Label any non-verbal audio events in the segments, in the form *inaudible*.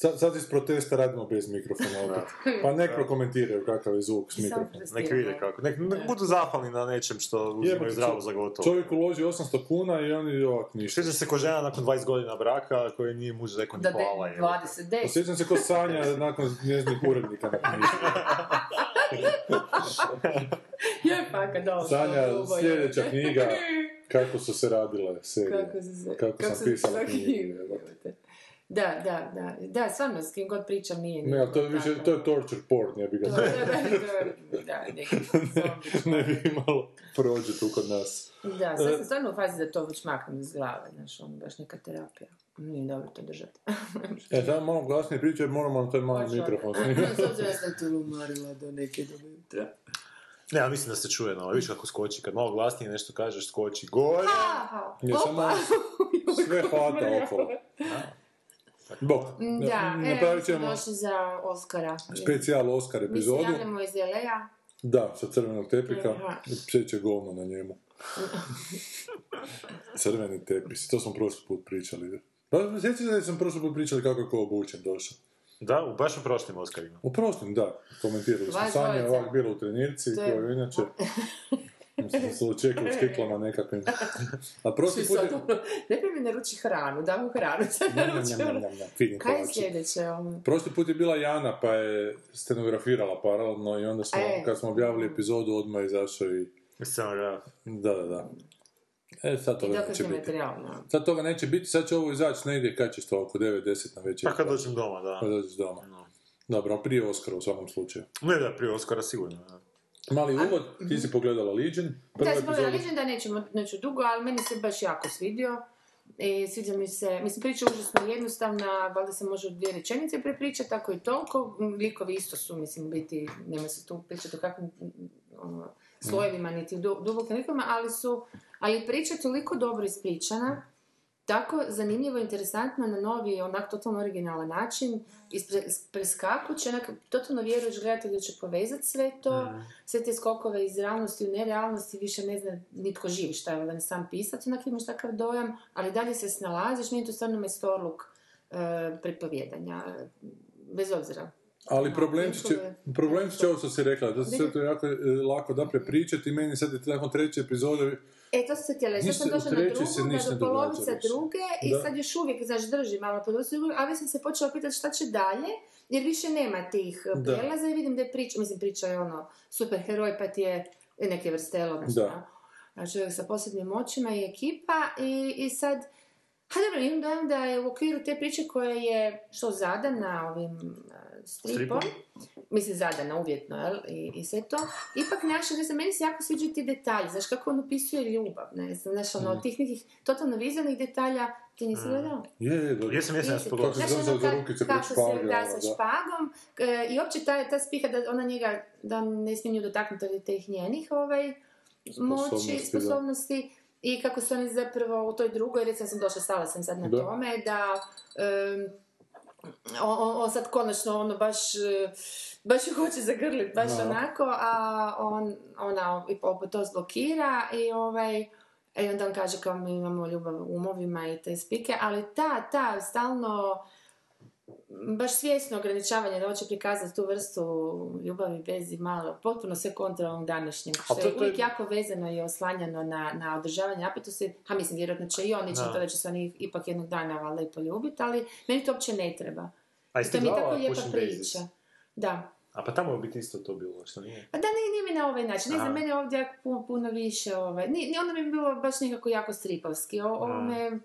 sad, sad iz protesta radimo bez mikrofona opet. Pa nek prokomentiraju kakav je zvuk s mikrofonom. Nek vide kako. Nek, nek budu zahvalni na nečem što uzimaju zdravo za gotovo. Čovjek uloži 800 kuna i oni ovak ništa. Sjećam se ko žena nakon 20 godina braka koji nije muž rekao Da ni hvala. de, je. 20 Osjećam se ko Sanja *laughs* nakon njezinih urednika na. Je paka, dobro. Sanja, sljedeća knjiga, *laughs* kako su se radile serije. Kako se se... Kako sam pisala sa Da, da, da. Da, stvarno, s kim god pričam nije Ne, ali to je više, to je torture porn, ja bi ga *laughs* Da, da, da, da, neki *laughs* zombi. ne bi imalo prođe tu kod nas. Da, sad sam stvarno u fazi da to već maknem iz glave, znaš, ono, baš neka terapija. Nije dobro to držati. *laughs* E, samo malo glasnije pričaj, jer moramo na taj mali mikrofon snimati. S obzirom sam tu umarila do neke do jutra. Ne, ali mislim da se čuje, no, vidiš kako skoči, kad malo glasnije nešto kažeš, skoči gore. Je samo opa. sve hvata okolo. Bok, Da, napravit evo, smo ćemo došli za Oscara. specijal Oscar Mi se epizodu. javljamo iz LA-a. Da, sa crvenog tepika. Pseće govno na njemu. *laughs* Crveni tepis, to smo prošli put pričali. Pa, sjećate se da sam prošli put pričali kako je ko obučen došao. Da, u baš u prošlim Oscarima. U prošlim, da, komentirali smo. Sanja ovak bila u trenirci, To je- koja je inače... *laughs* Mislim *laughs* da se očekali s kiklama nekakvim. A prošli put je... ono, Najprije mi naruči hranu, dam mu hranu, *laughs* sad njam, naruči njam, ono. njam, njam, fini Kaj je sljedeće? ono? Prošli put je bila Jana, pa je stenografirala paralelno i onda smo, E. kad smo objavili epizodu, odmah izašao i... Scenograf. Da, da, da. E, sad I toga neće biti. materijal, no. Sad toga neće biti, sad će ovo izaći negdje, kad ćeš to, oko 9-10 na večer. Pa kad dođem doma, da. Kad dođeš doma. Dobro, prije Oscara u svakom slučaju. Ne, da, prije Oscara sigurno. Da. Mali uvod, ti si pogledala Legion, Da, sam pogledala, vidim da nećemo, neću dugo, ali meni se baš jako svidio. I sviđa mi se, mislim, priča je užasno jednostavna, valjda se može u dvije rečenice prepričati, tako i toliko. Likovi isto su, mislim, biti, nema se tu pričati o kakvim ono, slojevima, niti dubokim likovima, ali su, ali priča je toliko dobro ispričana, tako zanimljivo, interesantno, na novi, onak totalno originalan način, ispre, preskakuće, onak, totalno vjeruješ gledatelj da će povezati sve to, sve te skokove iz realnosti u nerealnosti, više ne zna nitko živi šta je, ne sam pisat, onak imaš takav dojam, ali dalje se snalaziš, nije to stvarno mestorluk e, prepovjedanja, bez obzira. Ali No, problemčić će, likove. problemčić je ovo što si rekla, da se sve to jako e, lako da prepričati meni sad je nakon treće epizode E, to se htjela, sad sam došla na drugu, da do polovice druge i Da. sad još uvijek, znaš, drži malo polovice druge, ali sam se počela pitati šta će dalje, jer više nema tih Da. prijelaza i vidim da je priča, mislim, priča je ono, super heroj, pa ti je neke vrste odnosno, Da. a čovjek sa posebnim očima i ekipa i, i sad, ha dobro, imam dojam da je u okviru te priče koja je što zadana ovim stripom, mislim zadana uvjetno, jel, i, i sve to, ipak naša, ne znam, meni se jako sviđaju ti detalji, znaš kako on opisuje ljubav, ne znam, znaš, ono, Mm. od tih nekih totalno vizualnih detalja, ti nisi gledala? Je, je, dobro. Jesam, jesam, ja Nisi. sam pogledao. Kako se ono, za rukice pred se špagom, da sa da. špagom e, i uopće ta, ta spiha da ona njega, da ne smije nju dotaknuti od tih njenih ovaj, moći, Sposobnosti, da. i kako su oni zapravo u toj drugoj, recimo sam došla, stala sam sad na Da. tome, da em, on, on, sad konačno ono baš, e, baš hoće zagrlit, baš Da. onako, a on, ona i to zblokira i ovaj, i onda on kaže kao mi imamo ljubav u umovima i te spike, ali ta, ta, stalno, baš svjesno ograničavanje da hoće prikazati tu vrstu ljubavi bez i malo, potpuno sve kontra ovom današnjem, što to- je to je- uvijek jako vezano i oslanjano na, na održavanje napetosti, a mislim, vjerojatno će i on ići Da. na to da će se oni ipak jednog dana valjda i poljubiti, ali meni to uopće ne treba. A jesi To mi je tako lijepa priča. Da. A pa tamo je biti isto to bilo, što nije? Pa da, nije, nije mi na ovaj način. Ne znam, mene ovdje puno, puno više, ovaj, ni, onda mi je bilo baš nekako jako stripovski. O, ovo me,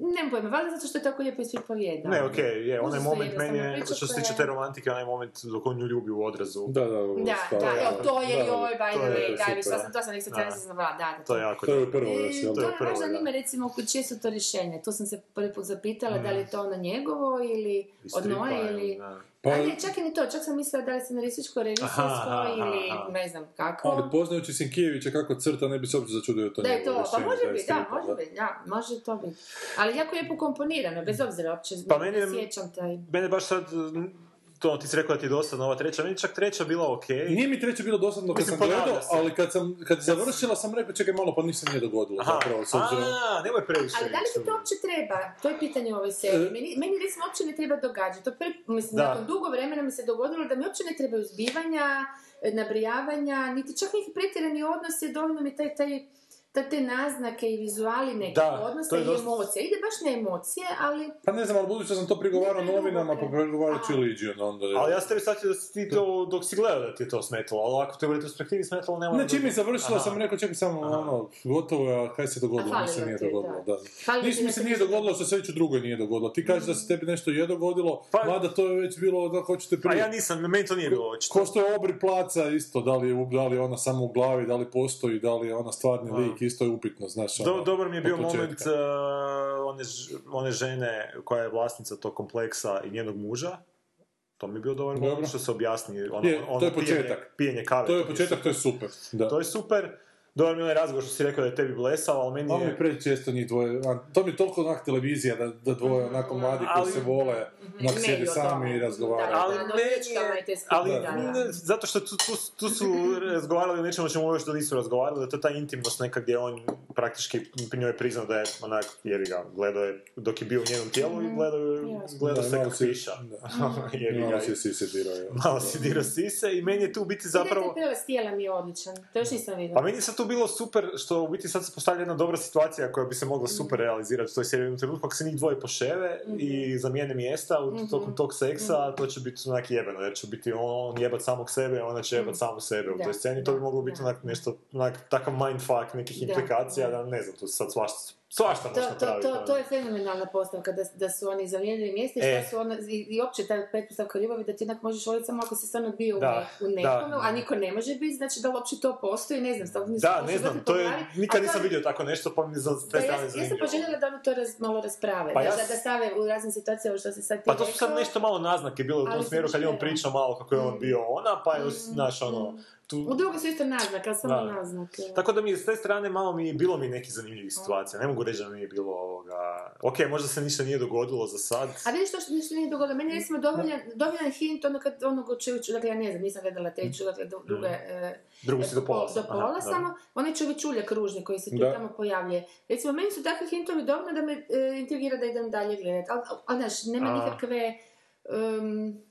nemam pojma, valjda zato što je tako lijepo ispripovijedano. Ne, okej, je, onaj moment meni je, što se tiče te romantike, onaj moment dok on nju ljubi u odrazu. Da, da, Da, da, evo, to je da, i ovaj, by to the way, da, super. mislila sam, to sam nekako Da. ja sam znala, da, da, To je jako To je prvo još, I jel? to To je prvo, da. zanima, recimo, čije su to rješenje. Tu sam se prvi put zapitala Mm. da li je to ono njegovo ili od Noe ili- da. Pa, A ne, čak i ni to, čak sam mislila da li scenarističko, režisijsko ili aha. ne znam kako. ali poznajući Sinkijevića kako crta, ne bi se uopće začudio da je to Da je to, pa može je biti, da, stripa, može biti, da, može to biti. Ali jako lijepo komponirano, bez obzira, uopće Pa ne meni je- sjećam taj... Mene baš sad, to ti si rekao da ti je dosadna ova treća, meni čak treća bila okej. Nije mi treće bilo dosadno kad sam gledao, se. ali kad sam kad završila sam rekao čekaj malo pa ništa nije dogodilo Aha, zapravo s obzirom. a, nemoj previše. Ali da li ti to uopće treba? To je pitanje u ovoj seriji. E. Meni, meni recimo uopće ne treba događati. To prvi, mislim, Da. nakon dugo vremena mi se dogodilo da mi uopće ne trebaju zbivanja, e, nabrijavanja, niti čak neki pretjerani odnosi, dovoljno mi taj, taj, ta- te naznake i vizuali nekih Da, odnosa to je i dosta- emocija. Ide baš na emocije, ali Pa ne znam, ali budući da sam to prigovarao novinama, pa ne. prigovarat ću A. Legion onda. je. Ali ja sam tebi shvatio da si ti to, dok si gledao da ti je to smetalo, ali ako te u retrospektivi smetalo, nema... Ne, čim je završila Aha. sam rekao, čekaj samo, ono, gotovo je, a kaj se dogodilo, A ništa falilo nije dogodilo, da. da. Mi da se se nije dogodilo što se već u drugoj nije dogodilo. Ti kažeš da se tebi nešto je dogodilo, Pa- mada to je već bilo da hoćete A prije. ja nisam, meni to nije bilo očito. Ko što je obri placa isto, da li, da li je ona samo u glavi, da li postoji, da li je ona stvarni lik, isto je upitno, znaš. Do, ono, dobar mi je bio moment uh, one, one žene koja je vlasnica tog kompleksa i njenog muža. To mi je bio dobar Dobro. moment što se objasni ono, Je, ono to je pijenje- početak. Pijenje kave. To je početak, to je super. super. Da. To je super. Dobar mi je onaj razgovor što si rekao da je tebi blesao, ali meni Malo mi je... je prečesto njih dvoje, to mi je toliko onak televizija da, da dvoje onako mladi koji Ali- se vole, onak Ne sjede i o sami i razgovaraju. Da, Ali meni je- Ali, zato što tu, tu, tu su razgovarali o nečemu o čemu još da nisu razgovarali, da je to ta intimnost neka gdje on praktički pri njoj priznao da je onak, jebi ga, gledao je dok je bio u njenom tijelu i gledao, je- gledao Da, se kako piša. da. *laughs* jebi ga. Malo si si se dirao. Malo si dirao sise i meni je tu biti Zapravo... zapravo... I taj tijela mi je odličan. To još nisam vidjela. Pa meni je sad tu bilo super što u biti sad se postavlja jedna dobra situacija koja bi se mogla super realizirati u toj seriji u trenutku, ako se njih dvoje poševe i zamijene mjesta u tokom tog seksa, to će biti onak jebeno, jer će biti on, jebat samog sebe, ona će jebat samu sebe u Da, toj sceni, to bi moglo biti onak nešto, onak takav mindfuck nekih Da, implikacija, da. da ne znam, se sad svašta, svašta To, to, napraviti. to, ono. to je fenomenalna postavka, da, da su oni zamijenili mjesta i E. su ona, i, i opće ta pretpostavka ljubavi da ti jednak možeš voljeti samo ako si stvarno bio u, Da, u nekome, da. a niko ne može biti, znači da li uopće to postoji, ne znam, Da, ne znam, to je, nikad to nisam vidio tako nešto, pa mi za te strane ja sam zanimljivo. poželjela da oni to raz, malo rasprave, Pa da, ja da, s- da stave u raznim situacijama što se sad ti Pa to su sad nešto malo naznake bilo u tom smjeru kad je on pričao malo kako je on Mm. bio ona, pa je, znaš, ono, mm. Tu, U drugu su isto naznake, ali samo Da. naznake. Tako da mi s te strane malo mi je bilo mi nekih zanimljivih situacija. Ne mogu reći da mi je bilo ovoga... Ok, možda se ništa nije dogodilo za sad. A vidiš to što ništa nije dogodilo. Meni je recimo dovoljan, dovoljan hint ono kad onog čovječu, dakle ja ne znam, nisam gledala treću, dakle do- druge, e, Drugu si do pola. do Aha, pola dobro. samo, onaj čovječuljak ružni koji se tu Da. tamo pojavljuje. Recimo, meni su takvi hintovi dovoljno da me e, intrigira da idem dalje gledati. Ali, znaš, nema nikakve... em,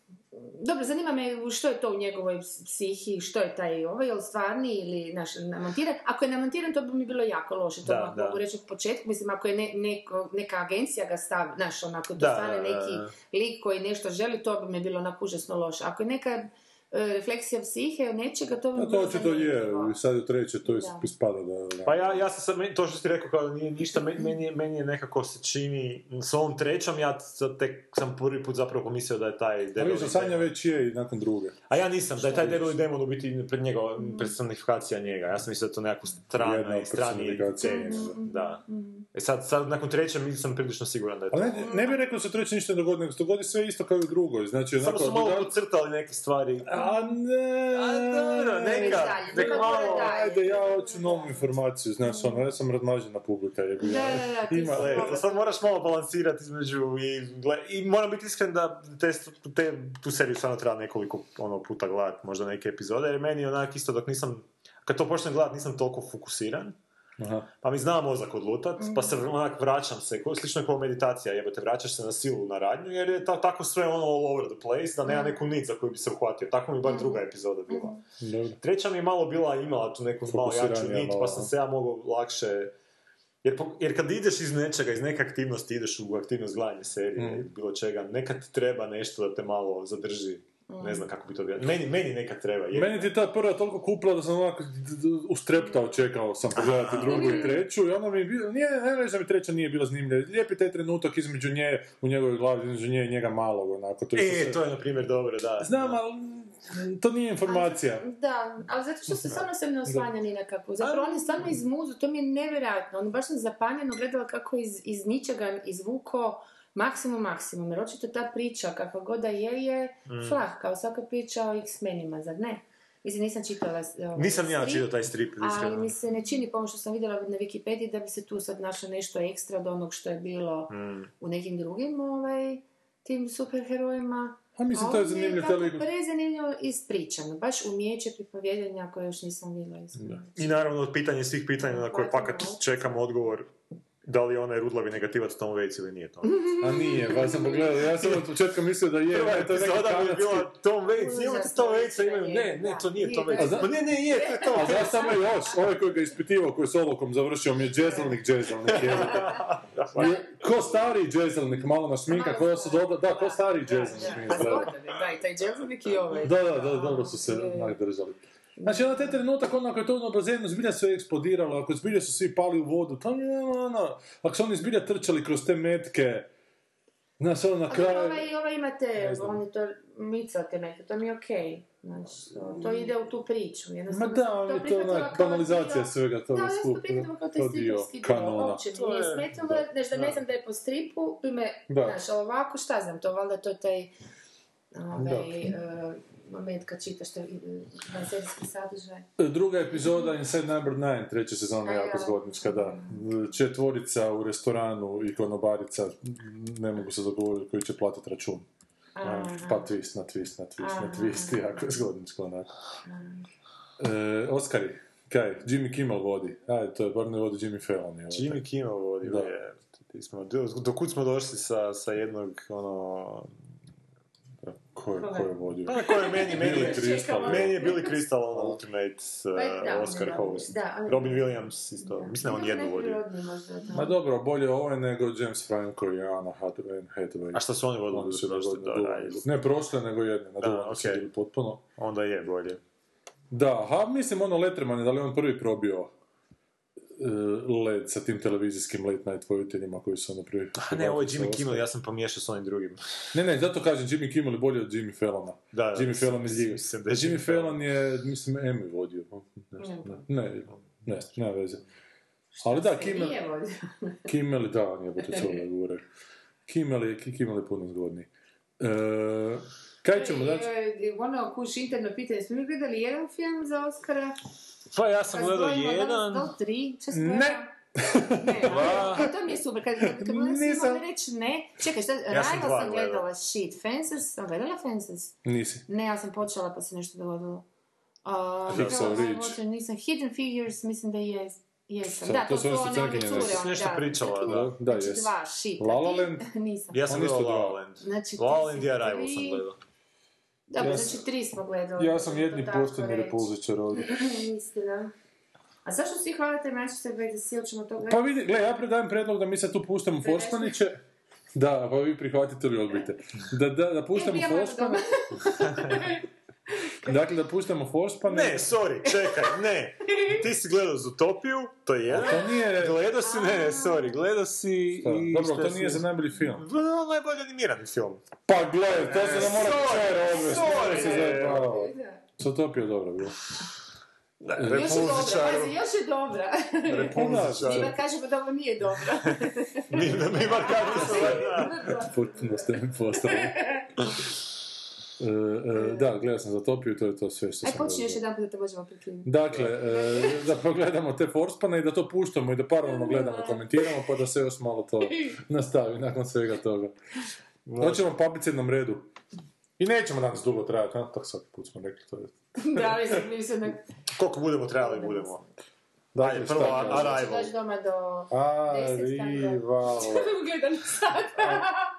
dobro, zanima me što je to u njegovoj ps- psihi, što je taj ovaj, je stvarni ili naš, namontiran. Ako je namontiran, to bi mi bilo jako loše, to Da, mogu reći od početka. Mislim, ako je ne, neko, neka agencija ga stavi, znaš, onako, to da, neki lik koji nešto želi, to bi mi bilo onako užasno loše. Ako je neka refleksija psihe nečega, to bi Pa mi to očito je, i sad je treće, to Da. ispada da... Pa ja, ja sam to što ti rekao, kao nije ništa, meni, meni, je, meni je nekako se čini, s ovom trećom, ja tek sam prvi put zapravo pomislio da je taj debeli da Sanja demon. već je i nakon druge. A ja nisam, da je taj debeli demon u biti pred njega, personifikacija njega. Ja sam mislio da je to nekako strana Jedna i strani. Da. E sad, sad nakon treće nisam prilično siguran da je to. Ali ne, ne bih rekao da se treće ništa dogodi, nego se dogodi sve isto kao i u drugoj. Znači, Samo su malo podcrtali neke stvari. A ne, A, dobro, neka, nek malo... Ajde, ja hoću novu informaciju, znaš, ono, ja sam razmažena publika, je Da, da, da, Ima, sad moraš malo balansirati između i, gle, i moram biti iskren da te, te, tu seriju stvarno treba nekoliko ono, puta gledati, možda neke epizode, jer meni onak isto dok nisam, kad to počnem gledati nisam toliko fokusiran, Aha. pa mi zna mozak odlutat, pa se Mhm. onak vraćam se, ko, slično je kao meditacija, jebote, vraćaš se na silu na radnju, jer je ta, tako sve ono all over the place, da nema neku nit za koju bi se uhvatio, tako mi bar druga epizoda bila. Dobro. Treća mi je malo bila, imala tu neku malo jaču nit, pa sam se ja mogao lakše... Jer, jer kad ideš iz nečega, iz neke aktivnosti, ideš u aktivnost gledanja serije Mm. ili bilo čega, nekad ti treba nešto da te malo zadrži. Ne znam kako bi to bilo. Meni, meni nekad treba. jer- Meni ti ta prva toliko kupila da sam onako ustreptao, čekao sam pogledati *laughs* drugu i treću i ono mi je bilo, nije, ne reći da mi treća nije bila zanimljiva, lijepi taj trenutak između nje, u njegovoj glavi, između nje i njega malog, onako, to je E, sve- to je na primjer dobro, da. Znam, ali to nije informacija. Da, ali zato što se stvarno se ne oslanja ni na kakvu. Zapravo oni stvarno izmuzu, to mi je nevjerojatno. Ono baš sam zapanjeno gledala kako iz, iz ničega izvuko maksimum, maksimum. Jer očito ta priča, kakva god da je, je flah, kao svaka priča o X-menima, zar ne? Mislim, nisam čitala ovaj, Nisam ni ja strip, čitao taj strip, Ali mi se ne čini, po ono što sam vidjela na Wikipediji, da bi se tu sad našlo nešto ekstra od onog što je bilo Mm. u nekim drugim ovaj, tim superherojima. A mislim, to je zanimljivo, tako prezanimljivo ispričano. Baš umijeće pripovjedanja koje još nisam vidjela. I naravno, pitanje svih pitanja na koje pakat čekam odgovor da li je onaj rudlavi negativac Tom Waits ili nije Tom Waits. A nije, pa sam pogledao, ja sam od početka mislio da je, Prva to je neki epizoda bi kanadski... bila Tom Waits, imate Tom Waits, a imaju, ne, ne, to nije Tom Waits. to Pa ne, ne, je, to je Tom A Waits. znaš samo još, ovaj koji ga ispitivao, koji je s olukom završio, mi je džezelnik, džezelnik, *laughs* je. Je- Ko stari džezelnik, malo na šminka, ko su doda, da, ko stari džezelnik. Pa da. zgodan je, da, i taj dželzovnik i ovaj. Da, da, da, dobro su se Je. Znači, ono taj trenutak, ono, ako je to na bazenu, zbilja sve eksplodiralo, ako zbilja su svi pali u vodu, to je ono, ako su oni zbilja trčali kroz te metke, znaš, ono, na Ali kraju... ovaj, ovaj imate, oni to micate neke, to mi je okej. Znači, to, to ide u tu priču. Ma da, sam ali je to prihvatila onak, banalizacija svega toga Da, ja sam to skupa, prihvatila kao taj to dio kanona. Uopće mi To nije je- smetalo, da, znači da ne da. znam da je po stripu, bi me, Da. znaš, ali ovako, šta znam, to valjda to je taj ovaj, e, moment kad čitaš te vanserijski sadržaj. Druga epizoda Inside Number 9, treća sezona, A, jako ja. zgodnička, da. Četvorica u restoranu i konobarica, ne mogu se dogovoriti koji će platiti račun. Aha. Pa twist na twist na twist na Aha. twist, *laughs* jako je zgodničko onako. E, Oskari, kaj, Jimmy Kimmel vodi. Ajde, to je, bar ne vodi Jimmy Fallon. je Jimmy Kimmel vodi, Da. je. Smo, do, do kud smo došli sa, sa jednog, ono... Ko je, ko je vodio? Pa ko je meni, meni, Billy Crystal. meni je Billy Crystal, ono, ultimate Pa uh, da, Oscar da, host. da, on- Robin Williams isto, mislim da on jednu vodio. Da. Ma dobro, bolje ovo je nego James Franco i Anna Hathaway. Hathaway. A šta su oni Oni vodili su prošle? Da, da. Ne prošle, nego jedne. Na Da, duvani su bili potpuno. Onda je bolje. Da, ha, mislim ono Letterman je, da li je on prvi probio led sa tim televizijskim late night voditeljima koji su ono prvi... A ne, ovo je Jimmy Kimmel, ja sam pomiješao s onim drugim. Ne, ne, zato kažem Jimmy Kimmel je bolji od Jimmy Fallona. Da, da, Jimmy Fallon je ljiv. mislim da je Jimmy Jimmy Fallon je, mislim, Emmy vodio. Ne, ne, ne, nema veze. Ali da, Kimmel, Nije vodio. *laughs* *laughs* Kimmel, da, on je bude čovjek gore. Kimmel je, Kimmel je puno zgodniji. E, kaj ćemo, znači? E, Ono, kuš interno pitanje, smo mi gledali jedan film za Oscara? Pa ja sam gledao zbrojimo jedan... danas do tri, si Ne. Ne, *laughs* a, to mi je super, kad, kad, Nisam. Reći ne. Čekaj, šta, Ja sam Rival dva sam gledala, shit, Fences, sam gledala Fences? Nisi. Ne, ja sam počela pa se nešto dogodilo. Uh, Hacksaw Ridge. Nisam, Hidden Figures, mislim da je Jesam, Sad, da, to to su one cure, neke. one, Nešto da, pričala, da. Da, Znači jes. dva, shit. La La ti- Land? Nisam. Ja sam gledao La. La Land. Znači, La La ti Land Arrival tri. sam gledao. Dobro, Ja znači tri smo gledali. Ja sam jedni pošteni repulzičar ovdje. *laughs* Istina. A zašto svi hvalite Manchester by the ćemo to Pa gledati? vidi, gle, ja predajem predlog da mi sad tu puštamo? Forspaniće. Da, pa vi prihvatite ili odbijte. *laughs* Da, da, da puštamo E, Forspane. *laughs* Dakle, da puštamo Forspane. Ne, sorry, čekaj, ne. Ti si gledao Zootopiju, to je jedan. To nije... Gledao si, ne, ne, sorry, gledao si Šta? i... Dobro, to si- nije za najbolji film. Vrlo najbolje animirani film. Pa gle, to se da mora sorry, čer odvesti. sorry. zajebavati. Zootopija je dobro bilo. Da, Još je dobra, pazi, još je dobra. repulzičar. Nima kaže da ovo nije dobra. *laughs* Mima, mima kako *laughs* se da. Potpuno ste mi postali. E, e, da, gledao sam Zootopiju, to je to sve što Aj, sam počni još jedan put da te možemo prekinuti. Dakle, e, da pogledamo te Forspane i da to puštamo i da paralelno gledamo i komentiramo, pa da se još malo to *laughs* nastavi nakon svega toga. Hoćemo papice jednom redu. I nećemo danas dugo trajati, a? tako svaki put smo rekli, to je... *laughs* Da, mislim, mi se ne... Koliko budemo trebali, budemo. Dakle, prvo? Arrival. Doći doma do... Arrival. Gledam sad.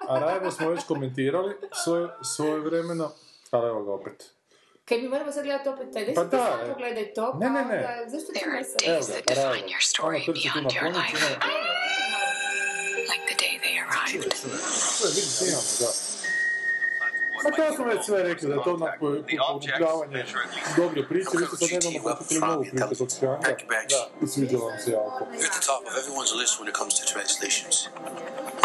Arrival smo već komentirali svoje, svoje vremeno, ali evo ga opet. Kaj mi moramo sad gledati opet taj, Pa pa da, sad e. pogledaj to, Ne, pa ne, ne. onda, zašto ti There are ne sad? Evo days ga, that define Arrival. your story Ono trči tu beyond na like the day they arrived. To je vidim, imamo, da. Pa to smo već sve rekli, da je to onako pokupljavanje dobre priče, vi ste sad nedavno počeli novu priču kod Škanka i sviđa vam se jako. You're at the top of everyone's list when it comes to translations.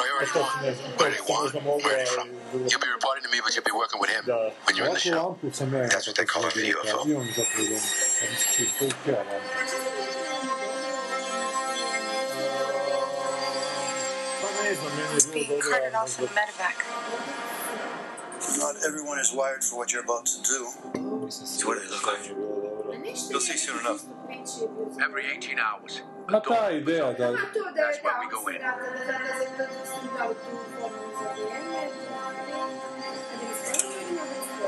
Priority one, priority one, priority from. You'll be reporting to me, but you'll be working with him when you're in the Ovakvu show. lampu sam ja That's what they call a video film. I on zapravo doma. Ja mislim, to je ja lampa. Pa ne Ne znam, meni je bilo being dobro, carted ali off in a možda medevac. Not everyone is wired for what you're about to do. nisam what do they look like? nije bilo dobro. You'll see soon enough. Every 18 hours. Ma ta ideja da... Aha, to da je, That's where we go in.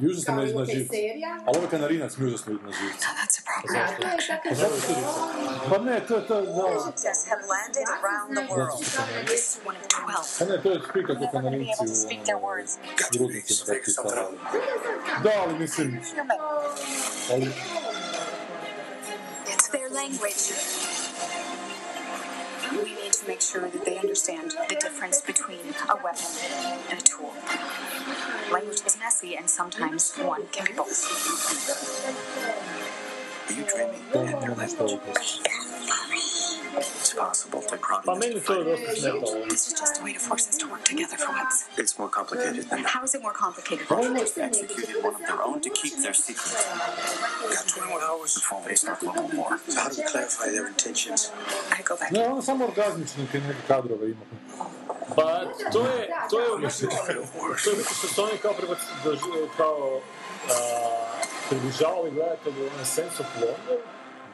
Užasno Kao me i na ok živce. serija. Ali ovaj kanarinac mi užasno ide na živce. So that's a problem. Da, to je takav Pa ne, to je, to je, da. Yes, have landed around the world. This is one of 12. Pa ne, to je spika kao Never going to be kanarinci able to speak their words. u grudnicima kako ti stavljali. Da, ali mislim, Human. ali It's their language. We need to make sure that they understand the difference between a weapon and a tool. Language is messy, and sometimes one can be both. Are you dreaming? to nema što upravo. It's possible. They're prodding Pa us meni to to fight. dosta smetalo. This is just a way to force us to work together for once. It's more complicated than that. How is it more complicated? They executed one of their own to keep their secret. Got 21 hours before they start global war. So how do we clarify their intentions? I go back. Ne, ono samo orgazmične neke kadrove ima. Pa to je, to je, mislim, to je mislim što su oni kao, prebac, dož- kao a, približavali gledatelju onaj sense of wonder,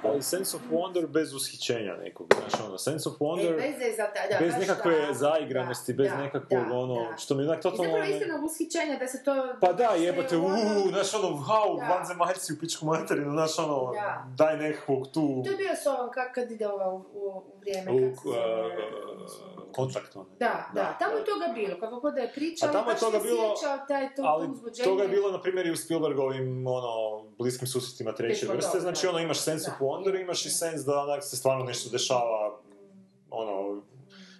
ali sense of wonder bez ushićenja nekog, znaš ono, sense of wonder, E, bez, da, bez nekakve da, zaigranosti, da, bez nekakvog da, ono, da. što mi je onak I totalno... zapravo ono- ushićenja da se to... Pa da, ono- uuu, znaš ono, Da. vanzemaljci u pičku materinu, znaš ono, Da. daj nekakvog tu... To je bio s ovom, kad ide ova u, u vrijeme, u, kako se uh, kontakt, ono. Da, da, tamo je toga bilo, kako god da je pričao, A tamo je baš toga bilo, sjećao taj to, ali uzbuđenje. toga je bilo, na primjer, i u Spielbergovim, ono, bliskim susretima treće vrste, znači, ono, imaš sense da. of wonder, imaš i sens da onak se stvarno nešto dešava, ono,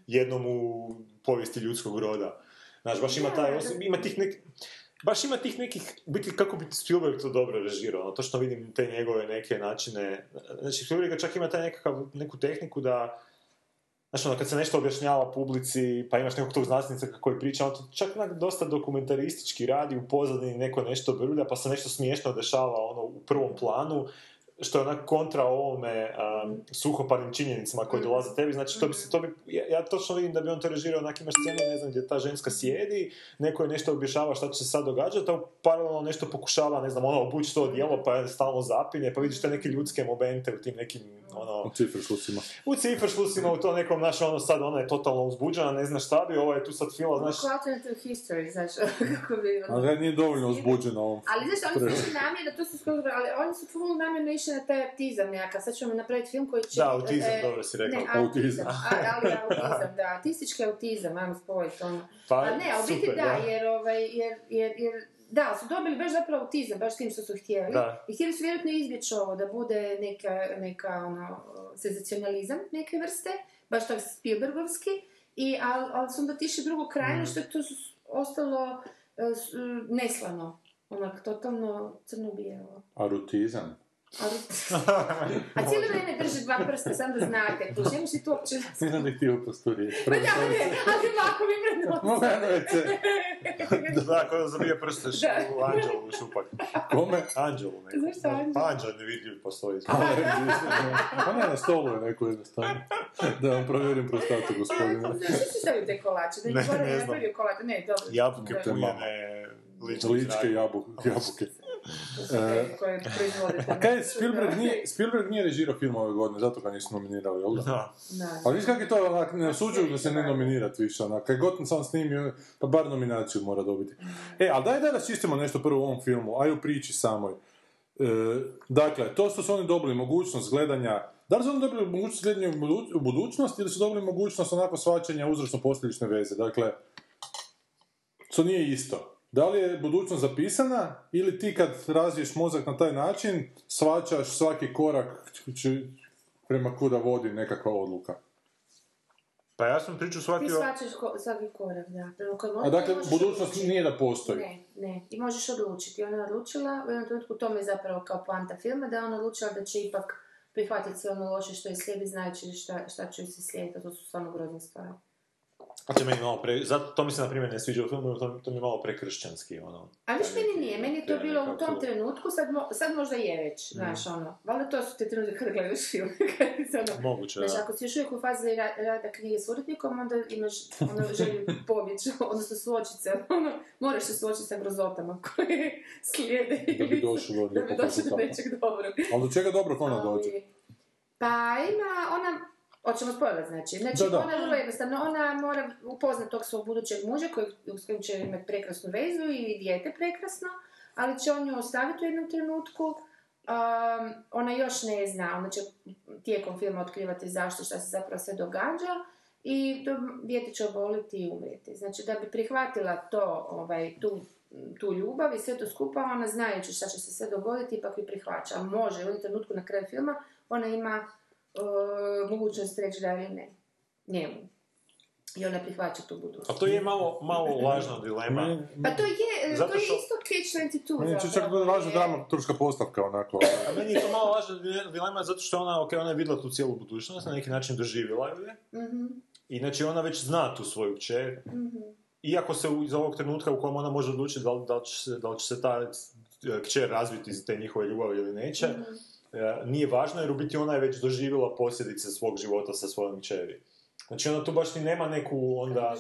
jednom u povijesti ljudskog roda. Znaš, baš ima taj, osim- ima tih nek... Baš ima tih nekih, biti kako bi Spielberg to dobro režirao, ono, to što vidim te njegove neke načine, znači Spielberg čak ima taj nekakav, neku tehniku da, Znaš, ono, kad se nešto objašnjava publici, pa imaš nekog tog znanstvenika koji priča, on to čak onak dosta dokumentaristički radi, u pozadini neko nešto brlja, pa se nešto smiješno dešava ono, u prvom planu, što je onak kontra ovome um, suhoparnim činjenicama koje dolaze tebi, znači to bi se, to bi, ja, ja točno vidim da bi on to režirao, onak imaš scenu, ne znam, gdje ta ženska sjedi, neko je nešto objašnjava šta će se sad događati, a paralelno nešto pokušava, ne znam, ono, obući to odijelo, pa je stalno zapinje, pa vidiš te neke ljudske momente u tim nekim, ono, U cifršlucima. u cifršlusima, u to nekom, znaš, ono sad, ona je totalno uzbuđena, ne zna šta bi, ovo je tu sad fila, znaš, alternative history, znaš, *laughs* kako bi... ono- Ali nije dovoljno uzbuđeno ovom. Ali znaš, oni su išli namjerno, to su skoro, ali oni su full namjerno išli na taj autizam nekakav. Sad ćemo napraviti film koji će... Da, autizam, e, dobro si rekao. Ne, Autizam. autizam. A, ali autizam, da, autistički autizam, ajmo spojiti ono. Pa, A ne, a u biti super, da, da. jer, ovaj, jer, jer, jer, da, su dobili baš zapravo autizam, baš s tim što su htjeli. Da. I htjeli su vjerojatno izbjeći ovo, da bude neka, neka ono, senzacionalizam neke vrste, baš tak Spielbergovski, i, ali al su onda tišli drugo krajno, što je to ostalo s- neslano. Onak, totalno crno-bijelo. Arutizam. Ali... *laughs* A cijelo vrijeme drži dva prsta, sam da znate. Tu čemu si tu uopće... *laughs* Nisam bih htio prosto riječ. Pa da, ne, ali ovako mi ja reći. *laughs* da, ko da zabije prste Da. u Anđelu u šupak. Kome? Anđelu, ne. Zašto Anđel? Pa Anđel nevidljiv postoji. Pa ne, na stolu je neko jednostavno. Da vam provjerim prostatu, gospodine. Znaš, što si stavio te kolače? Da Ne, ne, ne, ne ne znam. Ne, dobro. Jabuke Da. puljene, ličke, Ličke jabu, jabuke. Koje-. A kaj, Spielberg nije, Spielberg nije režirao film ove godine, zato ga nisu nominirali, jel da? Da. Da. Ali viš kako je to, onak, ne osuđuju da se ne nominirat više, onak, kaj god sam snimio, pa bar nominaciju mora dobiti. E, ali daj da raščistimo nešto prvo u ovom filmu, aj u priči samoj. E, dakle, to što su oni dobili mogućnost gledanja, da li su oni dobili mogućnost gledanja u budu- u budućnost ili su dobili mogućnost onako svačanja uzročno-posljedične veze? Dakle, to nije isto. Da li je budućnost zapisana ili ti kad razviješ mozak na taj način, svačaš svaki korak prema kuda vodi nekakva odluka. Pa ja sam priču Ti shvatio... shvaćaš ko, svaki korak, da. Prema kojem A dakle, budućnost odlučiti. nije da postoji. Ne, ne. I možeš odlučiti. Ona je odlučila, u jednom trenutku to je zapravo kao poanta filma, da je ona odlučila da će ipak prihvatiti sve ono loše što je slijedi, znajući šta, šta će se slijediti, to su stvarno grozne stvari. A to, meni malo pre... Zato, to mi se, na primjer, ne sviđa u filmu, to, to mi je malo prekršćanski, ono. Ali viš, meni nije, meni je to bilo u tom trenutku, sad, mo- sad možda je već, znaš, ono, valjda to su te trenutke kad gledaš film, *laughs* ono, Moguće, Znaš, da. ako si još uvijek u fazi ra- rada knjige s urednikom, onda imaš *laughs* ono, želju pobjeći, odnosno suočiti se, ono, moraš se suočiti sa grozotama koje *laughs* slijede. Da bi došlo do da bi došlo do nečeg dobrog. Ali do čega dobro ona dođe? Pa ima, ona, hoćemo spojlat znači, znači Da, da. ona je vrlo jednostavno, ona mora upoznat tog svog budućeg muža koji, s kojim će imati prekrasnu vezu i dijete prekrasno, ali će on nju ostaviti u jednom trenutku, um, ona još ne zna, ona će tijekom filma otkrivati zašto, šta se zapravo sve događa i to dijete će oboliti i umrijeti. Znači da bi prihvatila to, ovaj, tu, tu ljubav i sve to skupa, ona znajući šta će se sve dogoditi, ipak bi prihvaća. Može, u jednom trenutku na kraju filma, ona ima uh, mogućnost reći da ili ne. Njemu. I ona prihvaća tu budućnost. A to je malo, malo lažna dilema. Meni- Pa to je, Zato to je što- isto Catch-22 Meni je čak zapravo, važna je- dramaturška postavka, onako. A meni je to malo lažna dilema zato što ona, ok, ona je vidjela tu cijelu budućnost, na neki način doživjela ju je. Mhm, I znači ona već zna tu svoju kćer. mhm. Iako se iz ovog trenutka u kojem ona može odlučiti da li, da li će, se, da li će se ta e, kćer razviti iz te njihove ljubavi ili neće, Mhm. E, nije važno jer u biti ona je već doživjela posljedice svog života sa svojom kćeri. Znači ona tu baš ni nema neku onda...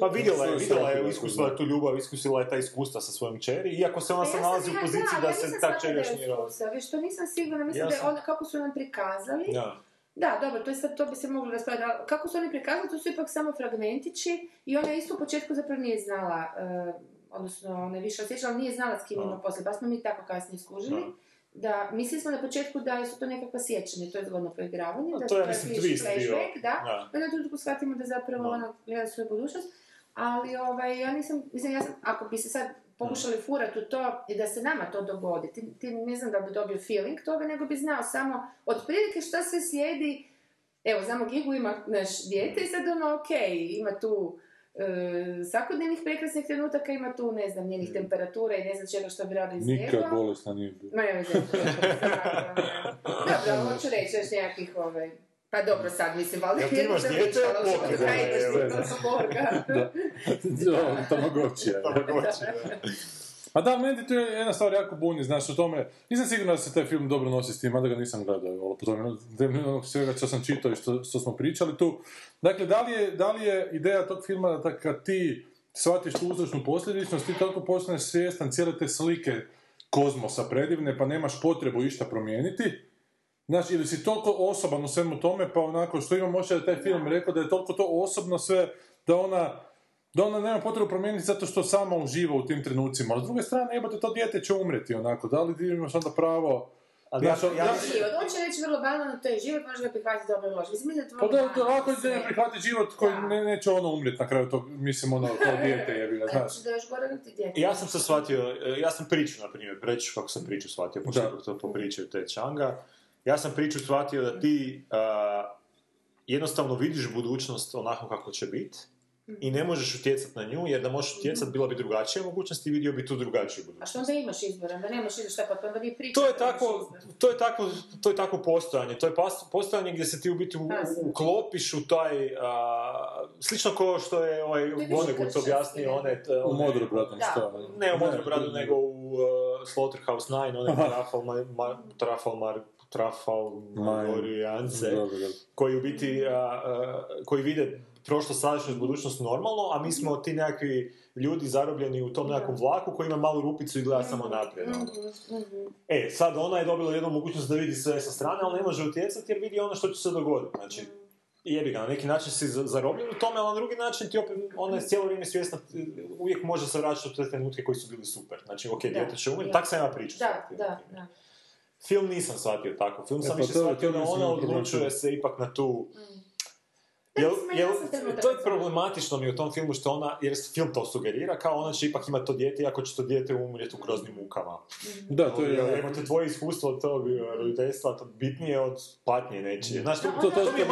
Pa vidjela je, vidjela je, iskusila je tu ljubav, iskusila je ta iskustva sa svojom kćeri, iako se ona Pa se nalazi u poziciji da, se ta kćer još nije Viš, to nisam sigurna, mislim Ja da je ona, kako su nam prikazali, Da. Da, dobro, to, je sad, to bi se moglo raspraviti. ali Kako su oni prikazali, to su ipak samo fragmentići i ona isto u početku zapravo nije znala, eh, odnosno ona je više osjećala, nije znala s kim ima poslije, pa smo mi tako kasnije skužili. Da. Da, mislili smo na početku da su to nekakva sjećanja, to je zgodno poigravanje, da to je, da mislim, twist bio. flashback, da. Da. U jednom trenutku shvatimo da zapravo Da. ona gleda svoju budućnost, ali ovaj, ja nisam, mislim, ja sam, ako bi se sad pokušali furati u to i da se nama to dogodi, ti, ti ne znam da bi dobio feeling toga, nego bi znao samo otprilike šta sve slijedi, evo, znamo Gigu ima naš dijete i sad ono, ok, ima tu e, svakodnevnih prekrasnih trenutaka, ima tu, ne znam, njenih temperatura i ne znam čega što bi radili s Nikad bolesna nije bila. Ma ja znam. *laughs* Dobro, hoću reći još nekakvih ovaj... Pa dobro sad, mislim, valjda Jel ti imaš što Pokret, da hajde, evo. što sam Borga. Da. *laughs* *laughs* Je. Tamagotchi, da. A da, meni tu je jedna stvar jako buni, znaš, o tome, nisam siguran da se taj film dobro nosi s tim, mada ga nisam gledao, ali po tome, onog svega što sam čitao i što, što smo pričali tu. Dakle, da li je, da li je ideja tog filma da kad ti shvatiš tu uzročnu posljedičnost, ti toliko postaneš svjestan cijele te slike kozmosa predivne, pa nemaš potrebu išta promijeniti, Znači, ili si toliko osoban u svemu tome, pa onako, što imam osjećaj da je taj film rekao da je toliko to osobno sve, da ona, da ona nema potrebu promijeniti zato što sama uživa u tim trenucima. Ali s druge strane, jebote, to dijete će umreti, onako. Da li ti imaš onda pravo... Ali ja, ja, da- Život, on će reći vrlo banalno, to je život, može ga prihvatiti dobro loše. Mislim, da je to Pa vrlo da, ako ti ne prihvati život koji ne, neće ono umrijeti na kraju tog, mislim, ono, kao dijete jebi ga, *laughs* znaš. Znači da je još gore niti djete. ja sam se shvatio, e, ja sam priču, na primjer, reći kako sam priču shvatio, pošto ipak to popričaju te Changa. Ja sam priču shvatio da ti a, jednostavno vidiš budućnost onako kako će biti i ne možeš utjecati na nju, jer da možeš utjecati bila bi drugačija mogućnost i vidio bi tu drugačiju A budućnost. što onda imaš izbora, da nemaš izbora šta pa onda nije priča. To je tako, to je tako, to je tako postojanje. To je postojanje gdje se ti u biti u- uklopiš u taj, a, slično kao što je ovaj Vonnegut objasnio ne? one, t- U one- modru, šta? ne u Modrobradu, nego u uh, Slaughterhouse 9, onaj *laughs* Trafalmar, ma, Trafalmar, Trafalmarijance, koji u biti, a, a, koji vide prošlo, sadašnjost, budućnost normalno, a mi smo ti nekakvi ljudi zarobljeni u tom nekakvom vlaku koji ima malu rupicu i gleda samo naprijed. ono. Mhm, mhm. E, sad ona je dobila jednu mogućnost da vidi sve sa strane, ali ne može utjecati jer vidi ono što će se dogoditi. Znači, i jebi ga, na neki način si za- zarobljen u tome, ali na drugi način ti opet, ona je cijelo vrijeme svjesna, uvijek može se vraćati u te trenutke koji su bili super. Znači, ok, dijete će umreti, da. tak sam ja priču Da, da, da. Film nisam shvatio tako, film E, sam pa više shvatio da ona odlučuje se ipak na tu... Mm. Jel, jel, to je problematično mi u tom filmu što ona, jer film to sugerira, kao ona će ipak imati to dijete, iako će to dijete umrijeti u groznim mukama. Da, to je... Jel, evo te tvoje iskustvo od tog uh, roditeljstva, to bitnije od patnje nečije. Znaš, to, to- to- to mi je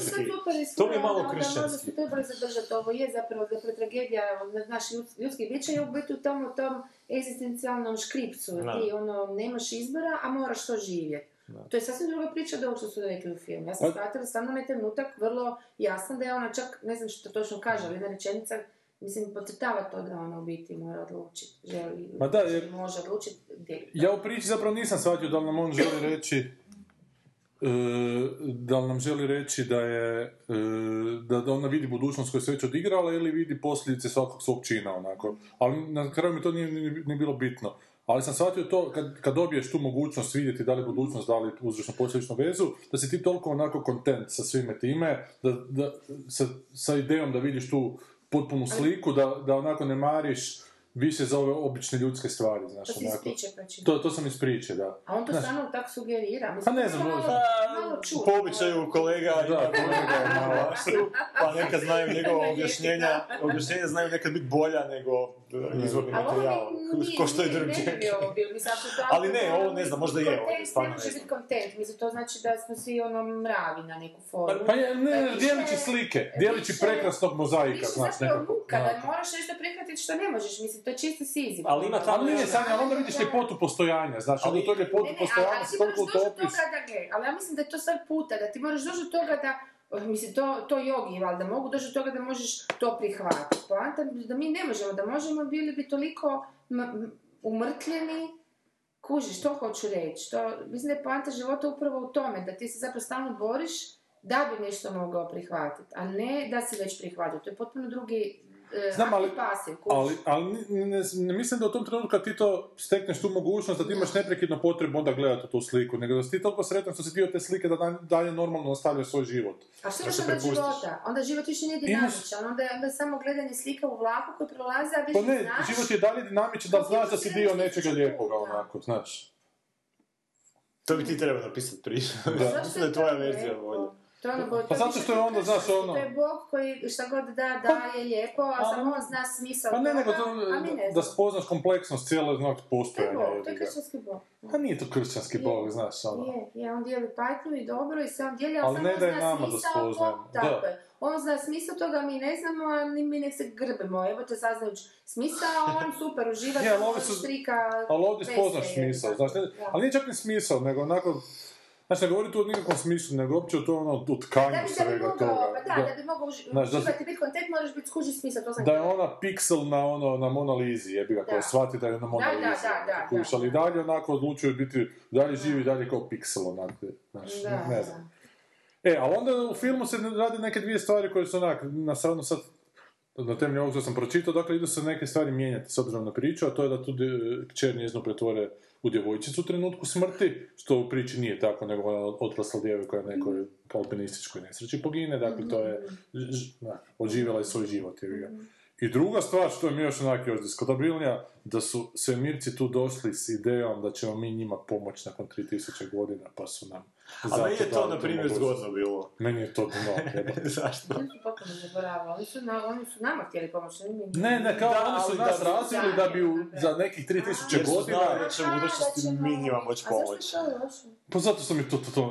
super je To mi je malo kršćanski. trebali zadržati ovo, je zapravo, zapravo tragedija naš ljud- ljudski bića je u biti u tom, tom egzistencijalnom škripcu. Ti ono, nemaš izbora, a moraš to živjeti. To je sasvim druga priča od ovog što su rekli u filmu. Ja sam Pa- shvatila stvarno onaj trenutak vrlo jasan da je ona čak, ne znam što točno kaže, ali jedna rečenica, mislim, podcrtava to da ona u biti mora odlučiti, želi, Ma da, jer- može odlučiti gdje. Ja u priči zapravo nisam shvatio da li nam on želi reći e, da li nam želi reći da je e, da, da ona vidi budućnost koju se već odigrala ili vidi posljedice svakog svog čina onako. Ali na kraju mi to nije, nije, nije bilo bitno. Ali sam shvatio to, kad, kad dobiješ tu mogućnost vidjeti da li budućnost, da li uzročno posljedičnu vezu, da si ti toliko onako kontent sa svime time, da, da, sa, sa idejom da vidiš tu potpunu sliku, da, da onako ne mariš više za ove obične ljudske stvari, znaš, To onako. znači. To, to sam iz priče, da. A on to Znaš, stvarno tako sugerira. Pa ne znam, malo, možda. malo čudno. Po običaju kolega ima Da, kolega je malo. pa nekad znaju njegova objašnjenja, *laughs* objašnjenja znaju nekad biti bolja nego izvorni Ali ovo materijal, nije- ko što je nije- drugdje. Ne ovo mislim, *laughs* Ali ne, ovo ne znam, možda je Kontent ovdje, stvarno ne ne može znam. biti kontent, mislim, to znači da smo svi ono mravi na neku formu. Pa je, ne, Da više- dijelići slike, dijelići više- prekrasnog mozaika, Više znaš, zapravo nekako. muka, da Da. moraš nešto prihvatiti što ne možeš, mislim, to je čisti sizif. Ali ima tamo Ali nije Sanja, ali onda vidiš ljepotu postojanja, onda ne, ali, postojanja ali se ti toliko moraš doći do utopiš. toga da, gle, ali ja mislim da je to stvar puta, da ti moraš doći do toga da, mislim, to, to jogi, valjda, mogu doći do toga da možeš to prihvatiti. Poanta je da mi ne možemo, da možemo, bili bi toliko m- umrtljeni, kužiš, to hoću reći. To, mislim da je poanta života upravo u tome, da ti se zapravo stalno boriš da bi nešto mogao prihvatiti, a ne da si već prihvatio. To je potpuno drugi Znam, ali- pasiv. Ali, ali ne, ne, ne mislim da u tom trenutku kad ti to stekneš tu mogućnost, da ti imaš neprekidno potrebu onda gledati tu sliku, nego da si ti toliko sretan što si dio te slike da dalje normalno nastavljaš svoj život. A što Da imaš onda prepustiš. života? Onda život više nije Imaš- dinamičan, onda je, onda je samo gledanje slika u vlaku koji prolaze, a više Pa ne, znaš... život je dalje dinamičan da znaš da si dio nečega lijepoga, onako, znaš. To bi ti trebao napisati priču. Zašto *laughs* Mislim da je tvoja verzija bolja. To je ono, bo- to Pa zato što je onda, znaš, ono- To je Bog koji šta god da, daje lijepo, a Ali- samo on zna smisao Pa ne, nego to, a mi ne da spoznaš kompleksnost cijele znak To je postojanja. Bog, to je kršćanski Bog. Pa nije to kršćanski Je. bog, znaš, ono. Je, je, on dijeli patnju i dobro i on dijeli, ali, Ali samo ne daje zna nama da spoznajemo. Tako Da. je. On zna smisao toga, mi ne znamo, a mi nek se grbimo. Evo te saznajuć smisao, a on *laughs* super uživa, Je, ali ovdje spoznaš je, smisao, znaš, da. ali nije čak ni smisao, nego onako, znaš, ne govori tu o nikakvom smislu, nego uopće o to ono, Da tkanju da svega mogao, toga. pa da, da, bi mogao da uživati si- i biti kontent, moraš biti skuži smisao, to sam Da je ona piksel na ono, na Mona Lizi, jebi ga, koja Da. shvati da je na Mona Da, da, Lizi. da, da, da, ali da. dalje onako odlučuju biti, dalje živi i dalje kao piksel, onako, znaš, Da, ne znam. E, ali onda u filmu se rade neke dvije stvari koje su onak, na stranu sad, na temelju ovog što sam pročitao, dakle idu se neke stvari mijenjati s obzirom na priču, a to je da tu kćer njezinu pretvore u djevojčicu u trenutku smrti, što u priči nije tako, nego ona odrasla djevojka koja je nekoj alpinističkoj nesreći pogine, dakle to je, ž- da, odživjela je svoj život, ga. I druga stvar, što je mi još onak još diskutabilnija, da su svemirci tu došli s idejom da ćemo mi njima pomoći nakon 3000 godina, pa su nam A meni je to, na primjer, zgodno bilo. Meni je to dno. *laughs* Zašto? Oni su potpuno zaboravili, oni su, na, oni su nama htjeli pomoći, Ne, ne, kao Da, oni su nas da razvili da bi u, za nekih 3000 Jer su godina... znali da će u budućnosti mi njima moći pomoći. A zašto je to loše? Pa zato sam mi to, to, to,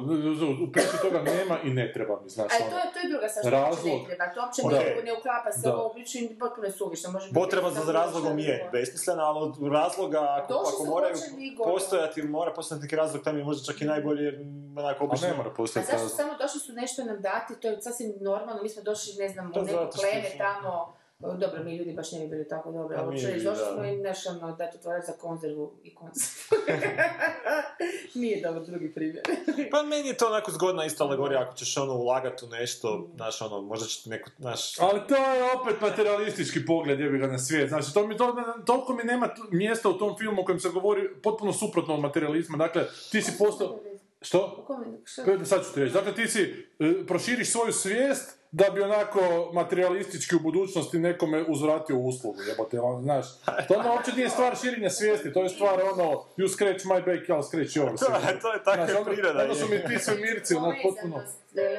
u priči toga nema i ne treba mi, znaš, Ali to ono. je, to je druga stvar što Razlog. ne treba, to uopće ne, ne uklapa se u ovu priču i potpuno je suvišno. Potreba za razlogom je besmislena, ali od razloga, ako, ako moraju postojati, mora postojati neki razlog, tam je možda čak i najbolje, jer onako A obično... ne mora A postojati zašto razlog. samo došli su nešto nam dati, to je sasvim normalno, mi smo došli, ne znam, Pa u neko pleme tamo, dobro, mi ljudi baš ne bi bili tako dobro, Pa ali došli da. smo im naš ono, dati otvarač za konzervu i konzervu. *laughs* Nije dobar drugi primjer. *laughs* Pa meni je to onako zgodna isto alegorija ako ćeš ono ulagati u nešto, znaš ono, možda će ti neko, znaš... Ali to je opet materialistički pogled jebi ga na svijet. Znači, to mi, to, toliko mi nema mjesta u tom filmu u kojem se govori potpuno suprotno od materializma. Dakle, ti si postao... Što? Što? Sad ću ti reći. Dakle, ti si, e, proširiš svoju svijest da bi onako materialistički u budućnosti nekome uzvratio uslugu, jebote, on, znaš. To onda uopće nije stvar širenja svijesti, to je stvar ono, you scratch my back, I'll scratch yours. To je- to je takva onda- priroda, Onda su mi ti svemirci, onak, potpuno...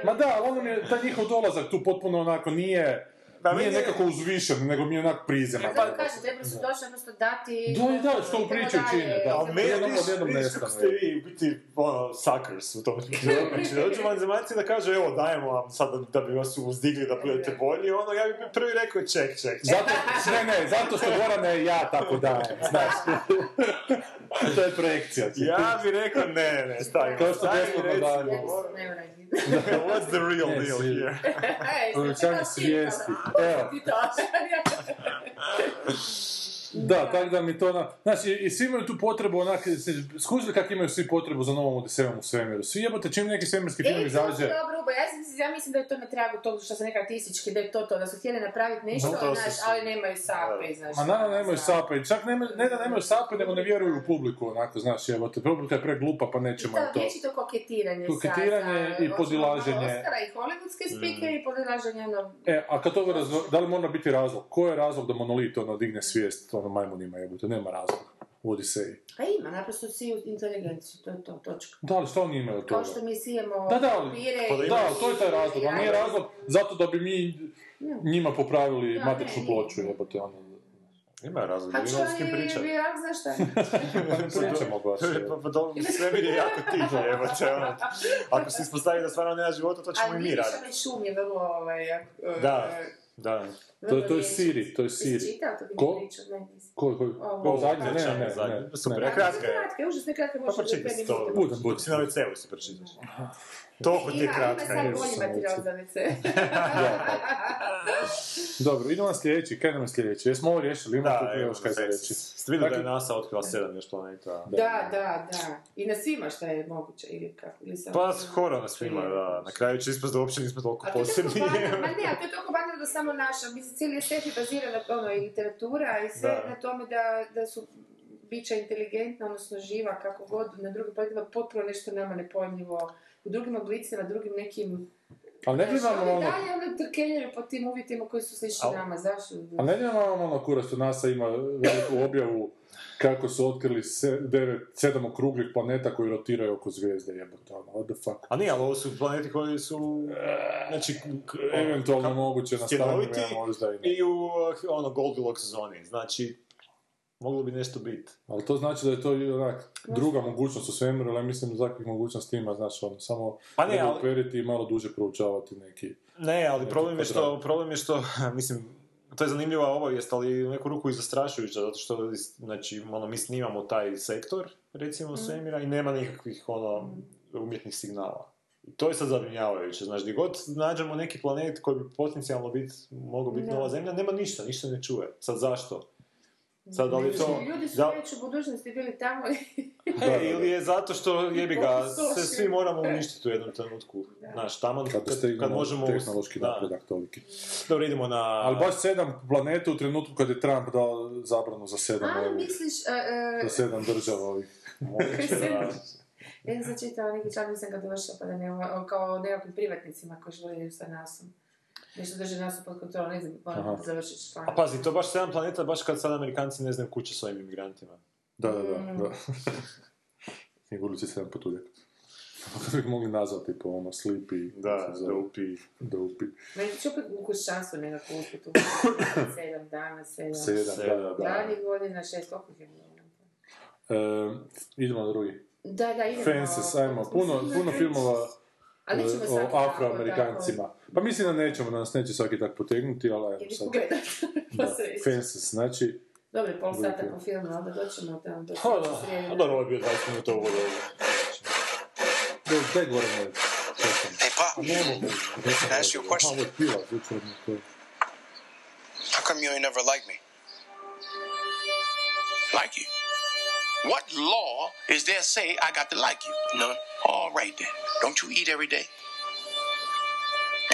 Ma da, ono mi je, taj njihov dolazak tu potpuno onako nije, Pa nije je- nekako uzvišen, nego mi je onak prizeman. A zato kažem, su došli jednostavno dati... Da, da, što u idemo čine, da. Ali meni Jednom odjednom nestane. ste vi u biti ono, suckers u tom *laughs* znači dođu vanzemaljci da kažu evo dajemo vam sad da, da bi vas uzdigli da budete bolji, ono ja bih prvi rekao ček, ček, ček. Zato, ne, ne, zato što Gorane ja tako dajem, znaš. *laughs* To je projekcija. Ja bi rekao ne, ne, stavi. Kao što besplatno dajemo. Ne mora ih *laughs* What's the real Ne, deal svi- here? Povećanje svijesti. Evo, da, tako da mi to na... Znači, i svi imaju tu potrebu, onak, skužili kako imaju svi potrebu za novom Odiseom u svemiru. Svi jebote, čim neki svemirski film E, to izađe... je dobro, bo ja, sam, ja mislim da je to na tragu toga što sam rekla tisički, da je to to, da su htjeli napraviti nešto, No, to znaš, su- ali nemaju sape, znaš. Ma naravno nemaju znaš. sape, i čak nema, ne da nemaju sape, nego ne vjeruju u publiku, onako, znaš, jebote, publika je preglupa, pa nećemo To to. je vječito koketiranje Koketiranje i podilaženje. Oscara i hollywoodske spike i podilaženje ono... E, a kad toga da li mora biti razlog? Ko je razlog da monolit ono digne svijest ono majmunima jebote? Nema razloga u Odiseji. A ima, naprosto siju inteligenciju, to je to, točka. Da, ali šta oni imaju toga? Kao što mi sijemo Da, da, ali- papire Pa da i- Da, ali to je taj razlog, a nije razlog zato da bi mi njima popravili Da, matričnu ne, ploču, jebote, ono. Ima razlog, Pa ima što s kim pričati. je, znaš šta? Pričamo baš. *laughs* Pa, pa dobro, svemir je jako tiho, evo te, ono. Ako se ispostavi da stvarno nema života, to ćemo Ali i mi vidiš raditi. ovaj šum je vrlo, ovaj, Da. e, Da. To, je- to je Siri, to je Jesi Siri. čitao to bi Ko? nisam. Ko, ko, Ovo, o, zadnje, ne, ne, ne. Super, kratka je. Kratka je, užasno je kratka, Pa si to. Budem, budem. Si na WC-u si pročitaš. Toliko ti je kratka. ima sad je. bolji materijal za WC. *laughs* Dobro, idemo na sljedeći, kaj nam je sljedeći? Jesmo ovo riješili, ima tu još kaj za reći. Ste vidjeli da je Dakle- NASA otkrila sedam još planeta? Da, da, da. I na svima šta je moguće, ili kako. Pa skoro na svima, da. Na kraju će ispast da uopće nismo toliko je posebni. ma ne, a to je toliko banalno da samo naša, mislim, cijeli svijet je baziran na ono, i literatura i sve Da. na tome da, da su bića inteligentna, odnosno živa, kako god, na drugim planetima potpuno nešto nama nepojmljivo, u drugim oblicima, drugim nekim... Ali ne gledamo ono, dalje ono trkeljaju po tim uvjetima koji su slični nama, zašto? a ne gledamo ono kurac NASA ima veliku objavu kako su otkrili se, devet, sedam okruglih planeta koji rotiraju oko zvijezde, jebote, ono, what the fuck. A nije, ali ovo su planeti koji su... Znači, k- Eventualno ka- moguće na stanju, možda i ne. I u ono Goldilocks zoni. Znači, moglo bi nešto biti. Ali to znači da je to onak druga mogućnost u svemiru, ali mislim da takvih mogućnosti ima, znaš, ono, samo Pa ne, ali- i malo duže proučavati neki... Ne, ali Neki problem je što, problem je što, *laughs* mislim, to je zanimljiva obavijest, ali u neku ruku i zastrašujuća, zato što, znači, ono, mi snimamo taj sektor, recimo, svemira i nema nikakvih, ono, umjetnih signala. I to je sad zabrinjavajuće, znači, gdje god nađemo neki planet koji bi potencijalno biti, mogao biti nova zemlja, nema ništa, ništa ne čuje. Sad zašto? Sad, da li je to... Ljudi su da- već u budućnosti bili tamo i... *laughs* E, ili je zato što, jebi ga, se svi moramo uništiti u jednom trenutku. Znaš, taman Kad, kad, možemo... tehnološki da. napredak toliki. Dobro, idemo na... Ali baš sedam planeta u trenutku kad je Trump dao zabranu za sedam, A, ovih, misliš... e, za sedam država ovih. *laughs* Da. Ja sam čitala neki član, nisam ga dovršila, pa da ne, kao nekakvim privatnicima koji žele sa nasom. Nešto drže nasu pod kontrolom, ne znam, moram Aha. završiti član. A pazi, to baš sedam planeta, baš kad sad Amerikanci ne znaju kuće s ovim imigrantima. Da, da, da. Mm. da. *laughs* Knjigulici sedam potuljak. *laughs* Kako bi mogli nazvati po ono Sleepy, Da, se dopi. Dopi. Meni će opet u kućanstvu nekako uspjeti u *laughs* sedam dana, sedam. Sedam, da, da, da. Radnih godina, šest, koliko je bilo? E, idemo na drugi. Da, da, idemo. Fences, ajmo, puno, puno filmova Ali nećemo o svaki tako, afroamerikancima. Pa mislim da nećemo, da nas neće svaki tak potegnuti, ali ajmo Ili sad. pogledat. *laughs* Da, Pa. Fences, znači, Dobro, pol sata Bude. po filmu, onda doćemo tamo do Ha, da. srijede. A dobro, ovo je bio 20 minuta uvod. daj, daj gore me, čekam. Hey, Pop, Ne mogu. Can I ask you a question? Ovo je pila, zvuči od to. how come you ain't never liked me? Like you? What law is there say I got to like you? None. Right then. Don't you eat every day?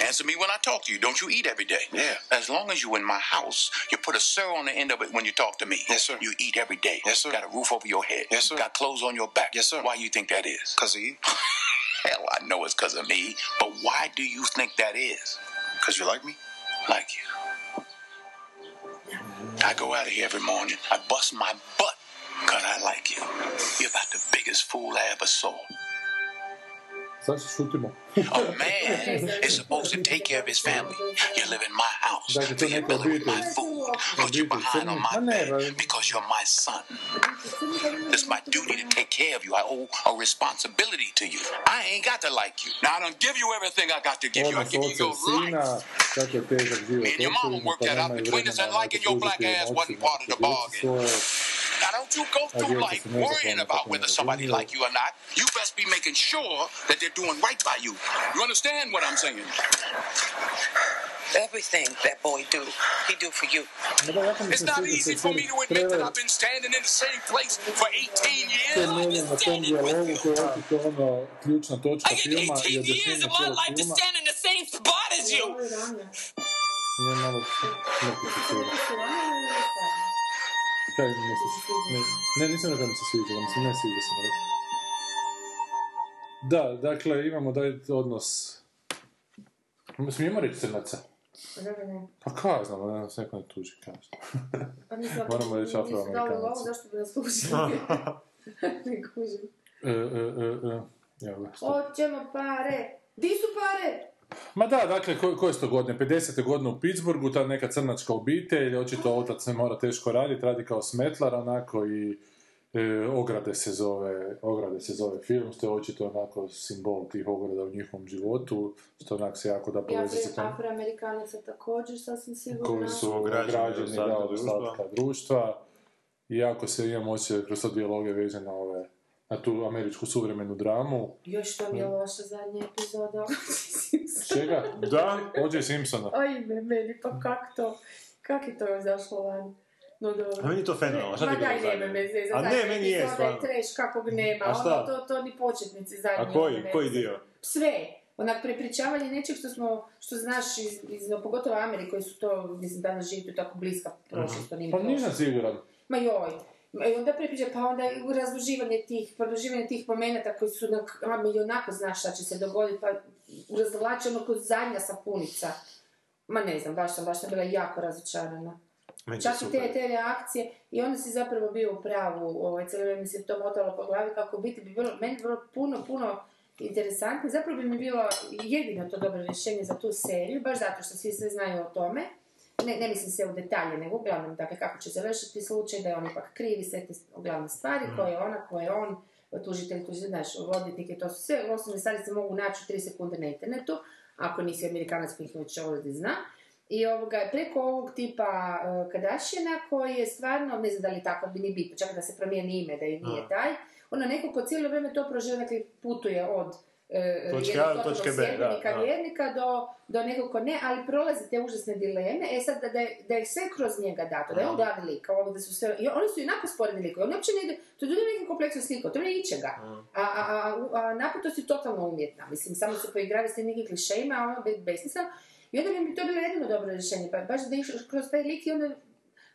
Answer me when I talk to you. Don't you eat every day? Yeah. As long as you in my house, you put a sir on the end of it when you talk to me. Yes, sir. You eat every day. Yes, sir. Got a roof over your head. Yes, sir. Got clothes on your back. Yes, sir. Why you think that is? Because of you. *laughs* Hell, I know it's because of me. But why do you think that is? Because you like me? Like you. I go out of here every morning. I bust my butt because I like you. You're about the biggest fool I ever saw. Sad se šutimo. A man is supposed to take care of his family. You live in my house. Fill your belly with my food. Put you behind on my bed because you're my son. It's my duty to take care of you. I owe a responsibility to you. I ain't got to like you. Now I don't give you everything I got to give you. I give you your life. kako je težak život Me and your mama worked that out between us, and liking your black ass wasn't part of the bargain. Svoje. Now, don't you go through life worrying about whether somebody razumiju. like you or not. You best be making sure that they're doing right by you. You understand what I'm saying? Everything that boy do, he do for you. Ma da, jako mi It's not easy for me to admit that I've been standing in the same place for 18 years. temeljen na tom dijalogu koji je očito ono ključna točka I in filma 18 years of my life to stand in the same spot as you. Kaj mi se ne, ne, nisam rekao da mi se sviđa, da mi se ne sviđa sam rekao. Da, dakle, imamo taj odnos... Smijemo reći crnaca? Dobro, ne. Pa kaj znam, da nas neko ne tuži, kaj znam. Pa nisam- Moramo reći nisu dali lovu, zašto bi nas tužili? *laughs* Ne kužim. E, e, e, e, evo. Hoćemo pare! Di su pare? Ma da, dakle, ko, koje su to godine? 50. godine u Pittsburghu, ta neka crnačka obitelj, očito otac ne mora teško raditi, radi kao smetlar, onako i e, ograde se zove, ograde se zove film, što je očito onako simbol tih ograda u njihovom životu, što onak se jako da povezati sa Afri- tom Afroamerikanaca također, sasvim sigurno. koji su Ograđeni da, od društva. ostatka društva. I jako se imamo osjećaj kroz to dijaloge vezane na ove na tu američku suvremenu dramu. Još to mi je loša zadnja epizoda. *laughs* Čega? Da? O.J. Simpsona. Aj, me, meni, pa kak to, kak je to izašlo van? No dobro. A meni je to fenomenalno, šta ti bilo daj, zadnje? nema me zezat, A ne, meni je, stvarno. trash kakvog nema, A šta? ono, to, to ni početnici zadnji. A koji, ono, ne koji dio? Sve. Onak prepričavanje nečeg što smo, što znaš iz, iz pogotovo Amerike koji su to, mislim, danas živi tu tako bliska prošlost, to nije Pa nisam siguran. Ma joj. I onda prepriča, pa onda razduživanje tih, produživanje tih momenata koji su a, i onako znaš šta će se dogoditi, pa razvlače ono kroz zadnja sapunica. Ma ne znam, baš sam, baš sam bila jako razočarana. Je Čak i te, te reakcije, i onda si zapravo bio u pravu, ovaj, cijelo vrijeme mi se to motalo po glavi, kako biti bi bilo, meni bi bilo puno, puno interesantno, zapravo bi mi bilo jedino to dobro rješenje za tu seriju, baš zato što svi sve znaju o tome, ne, ne mislim se u detalje, nego uglavnom, dakle, kako će završiti slučaj, da je on ipak krivi, sve te uglavne stvari, ko je ona, ko je on, tužitelj, tužitelj, znaš, odvjetnike, to su sve, osnovne stvari se mogu naći u 3 sekunde na internetu, ako nisi amerikanac koji ih već ovdje zna. I ovoga, preko ovog tipa uh, Kardashiana koji je stvarno, ne znam da li je tako bi ni bitno, čak da se promijeni ime, da i nije taj, ono neko ko cijelo vrijeme to proživio, dakle putuje od Točke jednog A točke B, da, da. vjernika do, do nekog ko ne, ali prolazi te užasne dileme, e sad da, da, je, da je sve kroz njega dato, da je on glavni lik, ovo da su sve, i oni su inako sporedni likovi, oni uopće ne to je nekim kompleksnu sliku, to ne ičega. A, a, a, a napetost je totalno umjetna, mislim, samo se poigrava s tim nekim klišejima, ono be- besmisleno. I onda bi mi to bilo jedino dobro rješenje, pa baš da išlo kroz taj lik i onda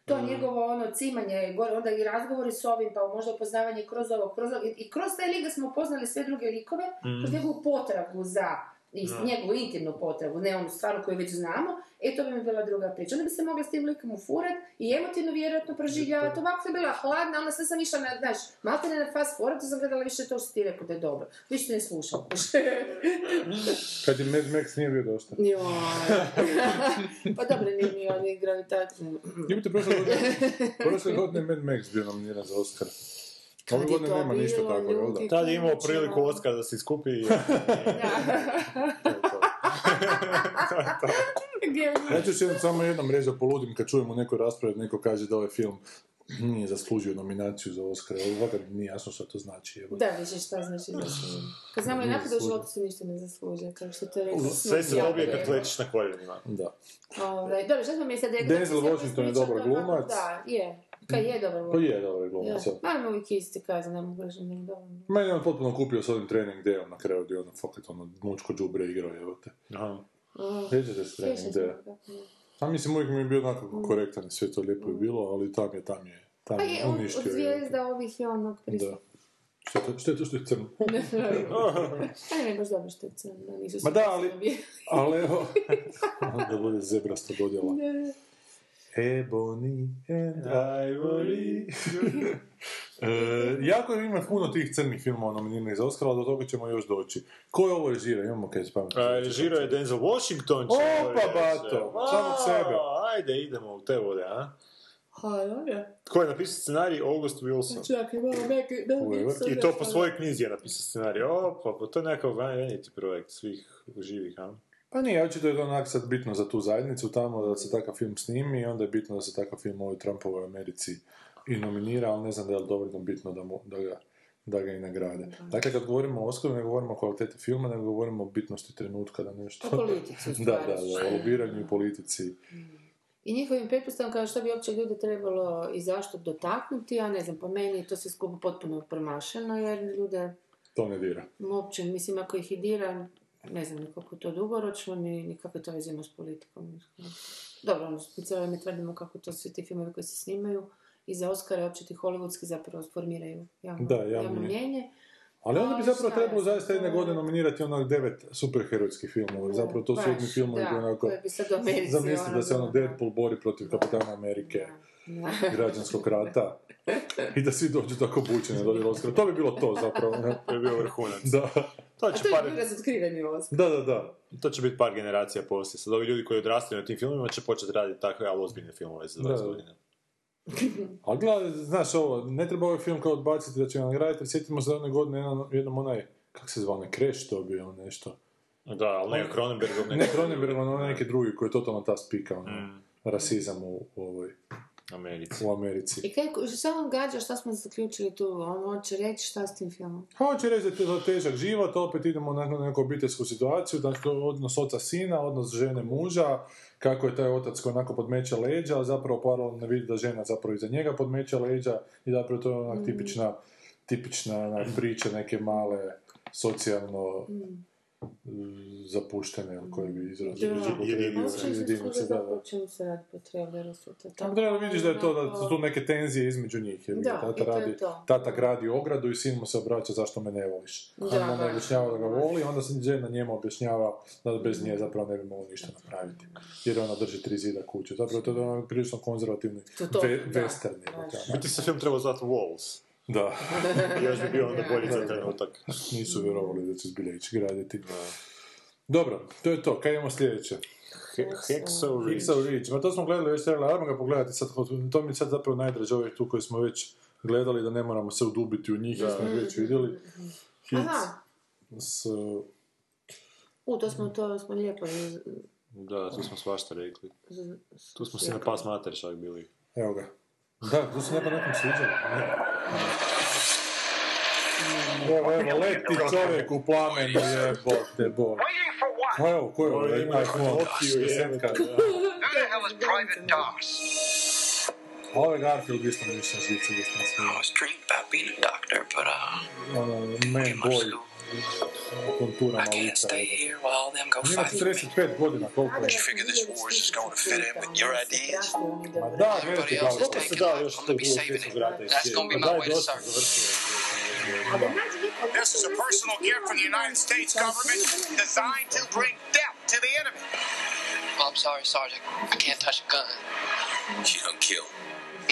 to njegovo ono cimanje, gore, onda i razgovori s ovim, pa možda upoznavanje kroz ovo, kroz ovo, i, i kroz taj lik smo upoznali sve druge likove, kroz njegovu potragu za i Da. njegovu intimnu potrebu, ne onu stvarnu koju već znamo, e to bi mi bila druga priča. Onda bi se mogla s tim likom ufurat i emotivno vjerojatno proživljavati. Ovako sam bila hladna, onda sve sam išla na, znaš, malte ne na fast forward, to sam gledala više to što ti rekao da je dobro. Više ne slušam. *laughs* Kad je Mad Max nije bio dosta. Joj. pa dobro, nije mi oni gravitaciju. Jebite, prošle godine, prošle godine je Mad Max bio nominiran za Oscar. Ove Kad je godine to nema ništa bilo, tako, jel da? Tad je imao priliku Oscar da se iskupi i... *laughs* *laughs* Ja ću se jednom, samo jednom reći da poludim kad čujem u nekoj raspravi da neko kaže da ovaj film nije zaslužio nominaciju za Oscar. Ovo valjda nije jasno što to znači. Evo. Da, više šta znači zaslužen. Kad znamo inako da u životu se ništa ne zasluže, kao što to je rekao. Sve se dobije kad lečiš na koljenima. Da. Ovaj, dobro, šta smo mi sad rekli? Denzel Washington je dobar glumac. Da, je. Kad je dobar Pa glumac. je dobar glumac. Ja. Ajmo uvijek isti kazan, ne mogu reći da nije dovoljno. Meni je on potpuno kupio s ovim trening dayom na kraju gdje ono fakat ono mučko džubre igrao, evo te. Aha. Sjećate se trening da. A mislim, uvijek mi je bio onako korektan i sve to lijepo je bilo, ali tam je, tam je, tam Pa je on od zvijezda ovih je onog Da. pristupa. Što je to, što je to što je crno? *laughs* Mi je baš dobro što je crno, da nisu Ma da, ali-. Ali evo, *laughs* da bude zebrasta dodjela. Ne. Ebony and Ivory. *laughs* e, jako ima puno tih crnih filmova nominiranih za Oscar, ali do toga ćemo još doći. Ko je ovo režira? Imamo kaj. A, Režirao je Denzel Washington. Opa, bato, A, samog sebe. Ajde, idemo u te vode, a? Ha, dobro. Tko je napisao scenarij? August Wilson. Čekaj, malo neki. I to po svojoj knjizi je napisao scenarij. Opa, pa to je nekakav vanjeti projekt svih živih, a? Pa nije, očito je onak sad bitno za tu zajednicu tamo da se takav film snimi i onda je bitno da se takav film ovoj Trumpovoj Americi i nominira, ali ne znam da je li dovoljno bitno da, mu, da, ga, da ga i nagrade. Dakle, kad govorimo o Oscaru, ne govorimo o kvaliteti filma, nego govorimo o bitnosti trenutka da nešto... O politici, *laughs* da, da, da, o lobiranju i politici. I njihovim pretpostavkama što bi uopće ljude trebalo i zašto dotaknuti, ja ne znam, po meni to sve skupo potpuno promašeno, jer ljude To ne dira. uopće, mislim, ako ih i dira, ne znam ni koliko je to dugoročno, ni, ni kako to veze ima s politikom. Dobro, ono, mi cijelo vrijeme tvrdimo kako to svi ti filmovi koji se snimaju i za Oscare, uopće ti hollywoodski zapravo formiraju javno, Da, javno javno mnjenje. Ali onda bi zapravo trebalo zaista jedne godine nominirati onak devet superherojskih filmova. Zapravo to su jedni filmovi da, koji onako... koje bi sad u Americi, Zamisli da se ono ono, Deadpool bori protiv kapitana Amerike, građanskog rata. I da svi dođu tako bučeni do Oscara. To bi bilo to zapravo. ne? To je bio vrhunac. Da. To A će to je par, bilo razotkrivanje Oscar. Da, da, da. to će biti par generacija poslije. Sad ovi ljudi koji odrastaju na tim filmima će početi raditi takve, ali ozbiljne filmove za 20 Da. godina. *laughs* Ali gledaj, znaš ovo, ne treba ovaj film kao odbaciti da će ga nagraditi, jer sjetimo se da one godine jednom, jednom onaj, kak se zvao, onaj Crash dobio on nešto. Da, ali ne Cronenbergov, Ne Cronenberg, ono neki drugi koji je totalno ta spika, ono, rasizam u, u ovoj, Americi. u Americi. I kako, šta vam gađa, šta smo zaključili tu? On hoće reći šta s tim filmom? Hoće reći da je to težak život, opet idemo na neku obiteljsku situaciju, dakle odnos oca sina, odnos žene muža, kako je taj otac koji onako podmeće leđa, ali zapravo paralelno vidi da žena zapravo iza njega podmeće leđa i zapravo to je onak tipična, tipična onak priča neke male socijalno mm, zapuštene, ili koji bi izraz upotrijebio, Hoće li se jedinice, da, da. čemu se radi po traileru sutra? Tamo treba vidiš da je to, da su tu neke tenzije između njih, jer Da, tata, i to je radi, to. tata gradi ogradu i sin mu se obraća zašto me ne voliš. Da, onda mu objašnjava da ga voli, onda se žena njemu objašnjava da bez nje zapravo ne bi mogao ništa napraviti. Jer ona drži tri zida kuće. Zapravo to je ono prilično konzervativni To- to, ve, da, western. je, da. Biti se film trebao zvati Walls. Da, *laughs* Još bi bio onda bolji za trenutak. nisu vjerovali da će zbilja ići graditi. Dobro, to je to. Kaj imamo sljedeće? Hexo Ridge. Pixel Ridge, ma to smo gledali već trailer, ajmo ga pogledati sad, to mi je sad zapravo najdraže ovih tu koji smo već gledali, da ne moramo se udubiti u njih, jer smo već vidjeli. Aha, S, u, to smo, to smo lijepo Da, tu smo svašta rekli. Tu smo si na pas mater čak bili. evo ga. Da, tu se neko nekom sviđalo. Evo, evo, leti čovjek u plamenu, jebote, je ovo, ko je ovo, ima iPhone, desetka. Who the hell is Private Doss? A Ovo je Garfield isto mi žice, isto na I sviđa. was dreaming about being a doctor, but uh, man boy, konturama I can't lica. stay here while all them go Ima fight for me. 45 godina, koliko je? You figure this war is just going to fit in with your ideas? Ma da, Everybody gledajte else is kako. Se taking da, life. još I'm to gonna be drugog saving svjetskog it. rata i That's gonna be my way to serve. This is a personal gift from the United States government designed to bring death to the enemy. Well, I'm sorry, Sergeant. I can't touch a gun. You don't kill.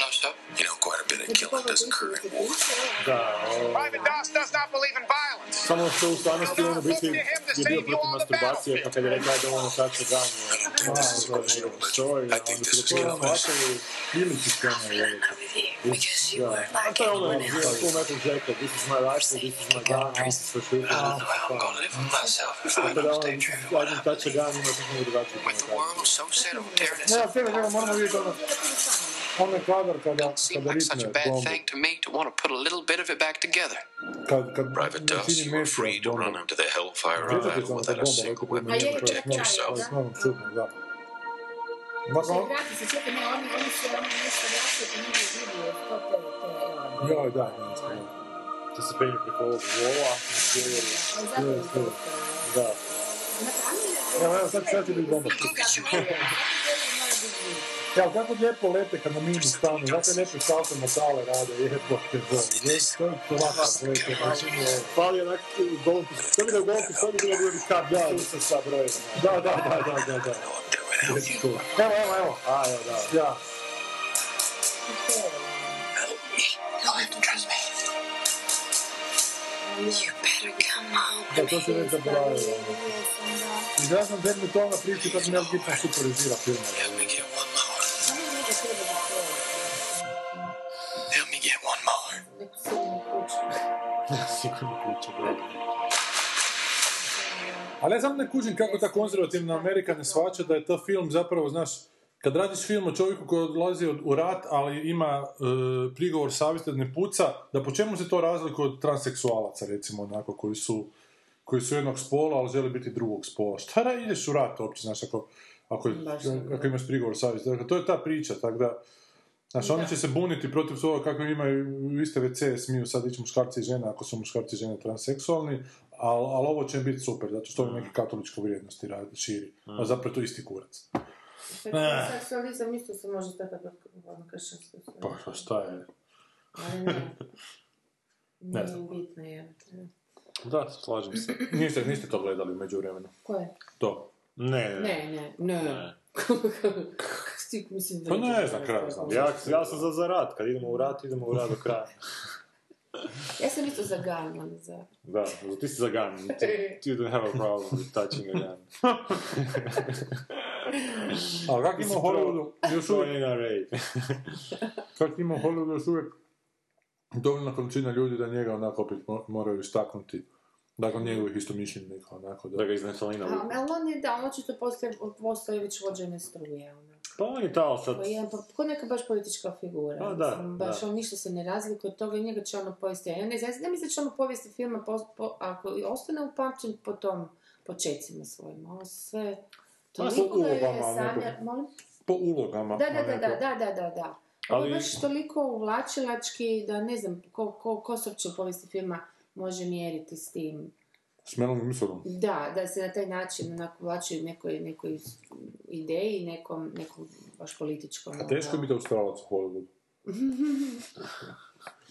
No, sir. You know, quite a bit of killing does occur in war. Da, o, Private Doss does not believe in violence. samo što u stvarnosti on u biti je bio protiv masturbacije, pa kad je rekao da ono tače gan, I don't think this is a question of religion. I think this is killing. Ili ti scena je ovo. Because you were A like to je ono, anyone else. Full Metal Jacket, this is my rifle, this is my gun, I'm for sure. I don't know how I'm gonna live with myself if I Tako da don't ono, stay true to what jedan I tače gan ima sasvim drugačiju With the konotaciju. world so set on tearing Ne, itself čekaj, čekaj, moramo vidjeti ono, onaj kadar kada, seem kada like such a ritne bad bombu. thing to me to want to put a little bit of it back together. Kad, kad Private Doss, čini you were Mesija free s to bombom. run into the hellfire of Sjećate se battle ono without kad a bomba single leti weapon prema to njemu, protect to je yourself. malo- malo čudno, da. Mak- on- Vrati se, čekaj, ne, oni, oni su oni nešto vratili po njegu vidio, to te, te, Joj, da, ne znam. Ti se penju preko ovog vola, na sjeveru. ali zato je to. Da. Evo, evo, sad sad će biti bomba. Ja, kako lijepo lete kad na minu stanu, zato je lijepo salto metale rade, jebote, bo. To je ovako lete, znači, Fali onak golom pištolj. To bi da u golom pištolju bilo bilo bi kap, da, sa sa brojevima. Da, da, da, da, da, da. Evo, evo, evo. A, evo, da. Ja. You'll have to trust me. You better come home. Da, to se već zaboravio. I ja sam Deadly Tona priču kad Mel Gibson supervizira film. Help me Ali ja sam ne kužim kako ta konzervativna Amerika ne shvaća da je to film zapravo, znaš, kad radiš film o čovjeku koji odlazi od- u rat, ali ima e, prigovor savjesti da ne puca, da po čemu se to razlikuje od transseksualaca, recimo, onako, koji su, koji su jednog spola, ali žele biti drugog spola. Šta da ideš u rat uopće, znaš, ako, ako, ako imaš prigovor savjesti. Dakle, to je ta priča, tako da, Znaš, oni će se buniti protiv toga kako imaju iste WC, smiju sad ići muškarci i žene ako su muškarci i žene transseksualni, ali al ovo će im biti super, zato što oni neke katoličke vrijednosti radi, širi. A zapravo to je isti kurac. Seksualizam isto se može tako ono kršćansko. Pa, pa šta je? Ali ne. *laughs* Ne Nije znam. bitno je. Da, slažem se. Niste, niste to gledali u međuvremenu. Ko je? To. Ne, ne, Ne, ne, ne. Ti, mislim, Pa ne znam, kraj znam. Ja, ja sam za, za rat, kad idemo u rat, idemo u rat do kraja. *laughs* Ja sam isto za gun, ali za... Da, ti si za gun. *laughs* Ti you don't have a problem with touching a gun. *laughs* Ali kak ima Hollywoodu još uvijek, kak ima Hollywoodu još uvijek dovoljna količina ljudi da njega onako opet mo- moraju istaknuti. Dakle, njegovih istomišljenika, onako da... Da ga iz naftalina A, vuku. ali on je, da, on očito postoje, postoje već vođene struje, ono. Pa on je tao sad... Pa je, pa, ko neka baš politička figura. Pa da, mislim, baš da. on ništa se ne razlikuje od toga i njega će ono povijesti. Ja ne znam, ne mislim da će ono povijesti filma, po, po- ako i ostane upamćen po tom počecima svojim. Ovo sve... Pa, po Toliko je ulogama sanja... Molim? Po ulogama. Da, da, a da, ne da, da, da, da, da. Ovo Ali- je baš toliko uvlačilački da ne znam ko, ko, ko se uopće povijesti filma može mjeriti s tim. S Gibsonom. Da, da se na taj način onako uvlači nekoj, nekoj ideji, nekom, nekom baš političkom. A teško je ono. biti australac u Hollywoodu. *laughs*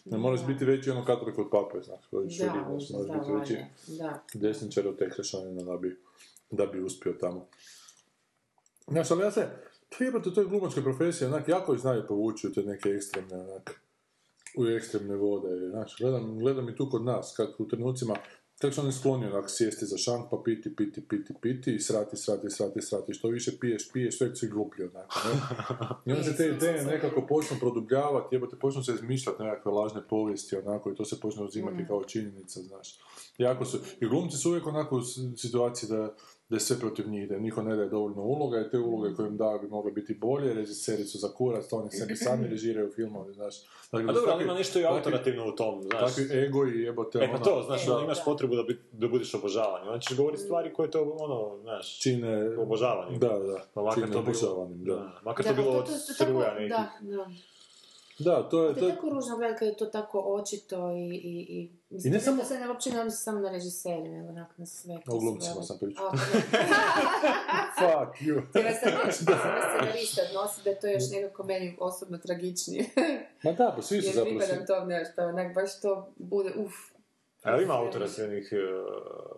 Ne moraš biti veći ono katolik od pape, znaš, koji će Da, moraš da, biti veći da. desničar od teksašanina da bi, da bi uspio tamo. Znaš, ali ja se, to jebate, to je glumačka profesija, onak, jako ih znaju povući u te neke ekstremne, onak, u ekstremne vode, znaš, gledam, gledam i tu kod nas, kako u trenucima, kako su oni skloni onak sjesti za šank, pa piti, piti, piti, piti, i srati, srati, srati, srati, što više piješ, piješ, sve si gluplji, onako, ne? I onda se te ideje nekako počnu produbljavati, jebote, počnu se izmišljati nekakve lažne povijesti, onako, i to se počne uzimati kao činjenica, znaš. Jako su, i glumci su uvijek onako u situaciji da, da je sve protiv njih, da im niko ne daje dovoljno uloga i te uloge koje im da bi mogle biti bolje, režiseri su za kurac, to oni sebi sami *laughs* režiraju filmove, znaš. Dakle, A da dobro, ali ima nešto i autorativno u tom, znaš. Takvi ego i jebote, E pa ono, to, znaš, E, ono, imaš da. potrebu da, bi, da budeš obožavan. Onda ćeš govoriti stvari koje to, ono, znaš, čine... obožavani. Da, da, Pa makar čine to bilo- obožavanim, da. Da, makar Da, to bilo od struja nekih. Da, da. Da, to je... To je je tako ružno gledati kad je to tako očito i... i, i I ne samo- se ne, uopće ne odnosi samo na režisere, nego na sve. O glumcima sam pričao. *laughs* Fuck you. Htjela sam reći da se na scenarista odnosi, da je to još nekako meni osobno tragičnije. Ma da, pa svi su Jer zapravo... pripadam tom nešto, onak baš to bude, uf. Ali ima autora srednjih...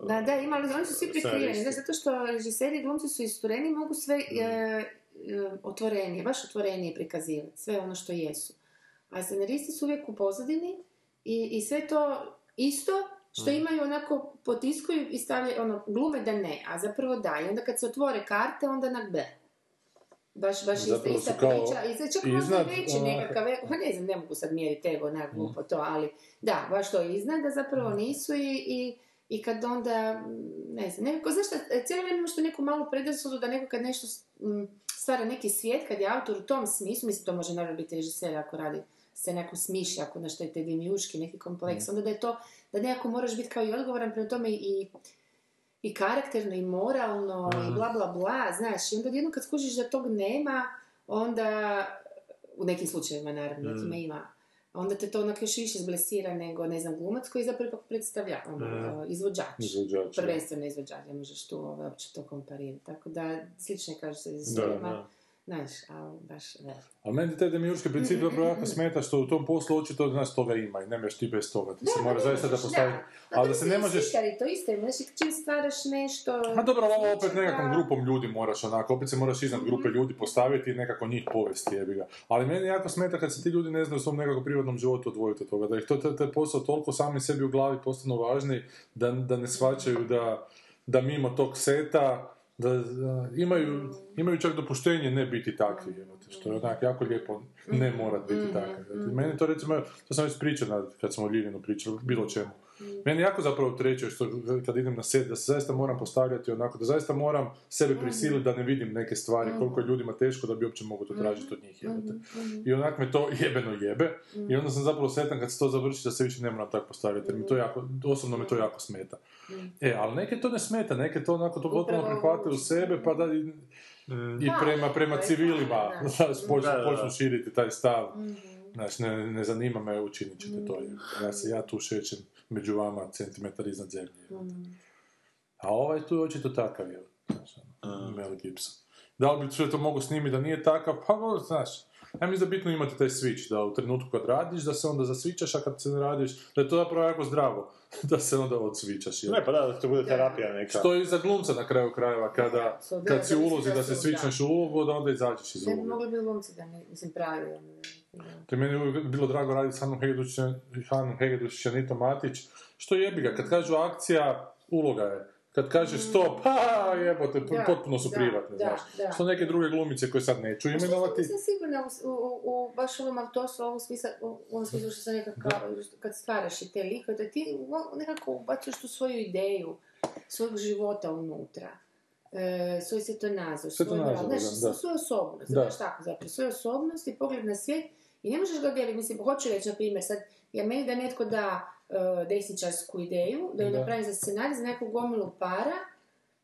Da, da, ima, ali oni su svi prikriveni, Scenaristi. znaš, zato što režiseri i glumci su istureni, mogu sve e, e, otvorenije, baš otvorenije prikazivati, sve ono što jesu. A scenaristi su uvijek u pozadini i, i sve to isto što imaju onako potiskuju i stavljaju, ono, glume da ne, a zapravo da. I onda kad se otvore karte, onda na B. Baš, baš ista, ista priča. I čak možda veći onako. nekakav, pa ne znam, ne mogu sad mjeriti ego, onak glupo to, ali da, baš to iznad, da zapravo nisu i, i, i kad onda, mm, ne znam, nekako, znaš šta, cijelo vrijeme imaš tu neku malu predrasudu da neko kad nešto mm, stvara neki svijet, kad je autor u tom smislu, mislim to može naravno biti režiser ako radi se neku smišlja, ako nešto je te dimjuški, neki kompleks, onda da je to, da nekako moraš biti kao i odgovoran prema tome i, i karakterno i moralno i bla bla bla, znaš, i onda jednom kad skužiš da tog nema, onda, u nekim slučajevima naravno, nekima ima, onda te to onako još više zblesira nego, ne znam, glumac koji zapravo ipak predstavlja, ono, izvođač. Izvođač, da. Prvenstveno izvođač, ne možeš tu ovaj, uopće to komparirati. Tako da, slično je kaže se iz Da, filma, da. Znaš, ali baš, ne. A meni taj demiurški princip zapravo jako smeta što u tom poslu očito znaš toga ima i nemaš ti bez toga. Ti se mora zaista da postavi... Ali da se ne možeš... Slikari, to isto je, znaš, čim stvaraš nešto... Ma dobro, ali ovo opet nekakvom grupom ljudi moraš onako, opet se moraš iznad grupe ljudi postaviti i nekako njih povesti, jebi ga. Ali meni jako smeta kad se ti ljudi ne znaju u svom nekakvom privatnom životu odvojiti od toga, da ih to, taj posao toliko sami sebi u glavi postanu važni, da, da ne shvaćaju da, da mimo tog seta, da, da imaju, imaju čak dopuštenje ne biti takvi, jebote, što je onak jako lijepo. ne morat biti takav. Meni to recimo, to sam već pričao kad smo o Ljiljanu pričali, bilo čemu. Meni jako zapravo treće što kad idem na set, da se zaista moram postavljati onako, da zaista moram sebe prisiliti da ne vidim neke stvari, koliko je ljudima teško da bi uopće mogu to tražiti od njih. jebote. I onak me to *laughs* jebeno jebe. I onda sam zapravo sretan kad se to završi da se više ne moram tako postavljati. Jer mi to jako, osobno me to jako smeta. E, ali neke to ne smeta, neke to onako to potpuno prihvate u sebe, pa da i, i Da, prema, prema civilima *laughs* počnu, širiti taj stav. Znaš, ne, ne zanima me, učinit ćete to. Ja, se, ja tu šećem među vama centimetar iznad zemlje. A ovaj tu je očito takav je. Znaš, ono, Mel Gibson. Da li bi sve to mogu snimiti da nije takav? Pa, znaš, *laughs* ja mislim da je bitno imati taj switch, da u trenutku kad radiš, da se onda zasvičaš, a kad se ne radiš, da je to zapravo jako zdravo, *laughs* da se onda odsvičaš. Ne, pa da, da to bude terapija neka. Što je i za glumca na kraju krajeva, kada, So, da, kad si ulozi da se svičneš u ulogu, da onda izađeš iz Ne bi mogli biti glumci da ne, mislim, pravi. To je meni uvijek bilo drago raditi s Hanom Hegedušić- Hanom Hegedušić i Anitom Matić. Što jebi ga, kad kažu akcija, uloga je. Kad kaže stop, ha, jebote, Da, potpuno su da, privatne, da, znaš. Što neke druge glumice koje sad neću A što sam imenovati. nisam sigurna u, u, u, baš ovom autorstvu, ovom smislu, u ovom smislu što sam nekako, kad stvaraš i te likove, da ti nekako ubacuješ tu svoju ideju, svojeg života unutra. E, svoj svjetonazor, svoj moral, znaš, svoju osobnost, Da. znaš tako zapravo, svoju osobnost i pogled na svijet i ne možeš ga dijeliti, mislim, hoću reći, na primjer, sad, ja meni da netko da e, desničarsku ideju, da ju napravim za scenarij, za neku gomilu para,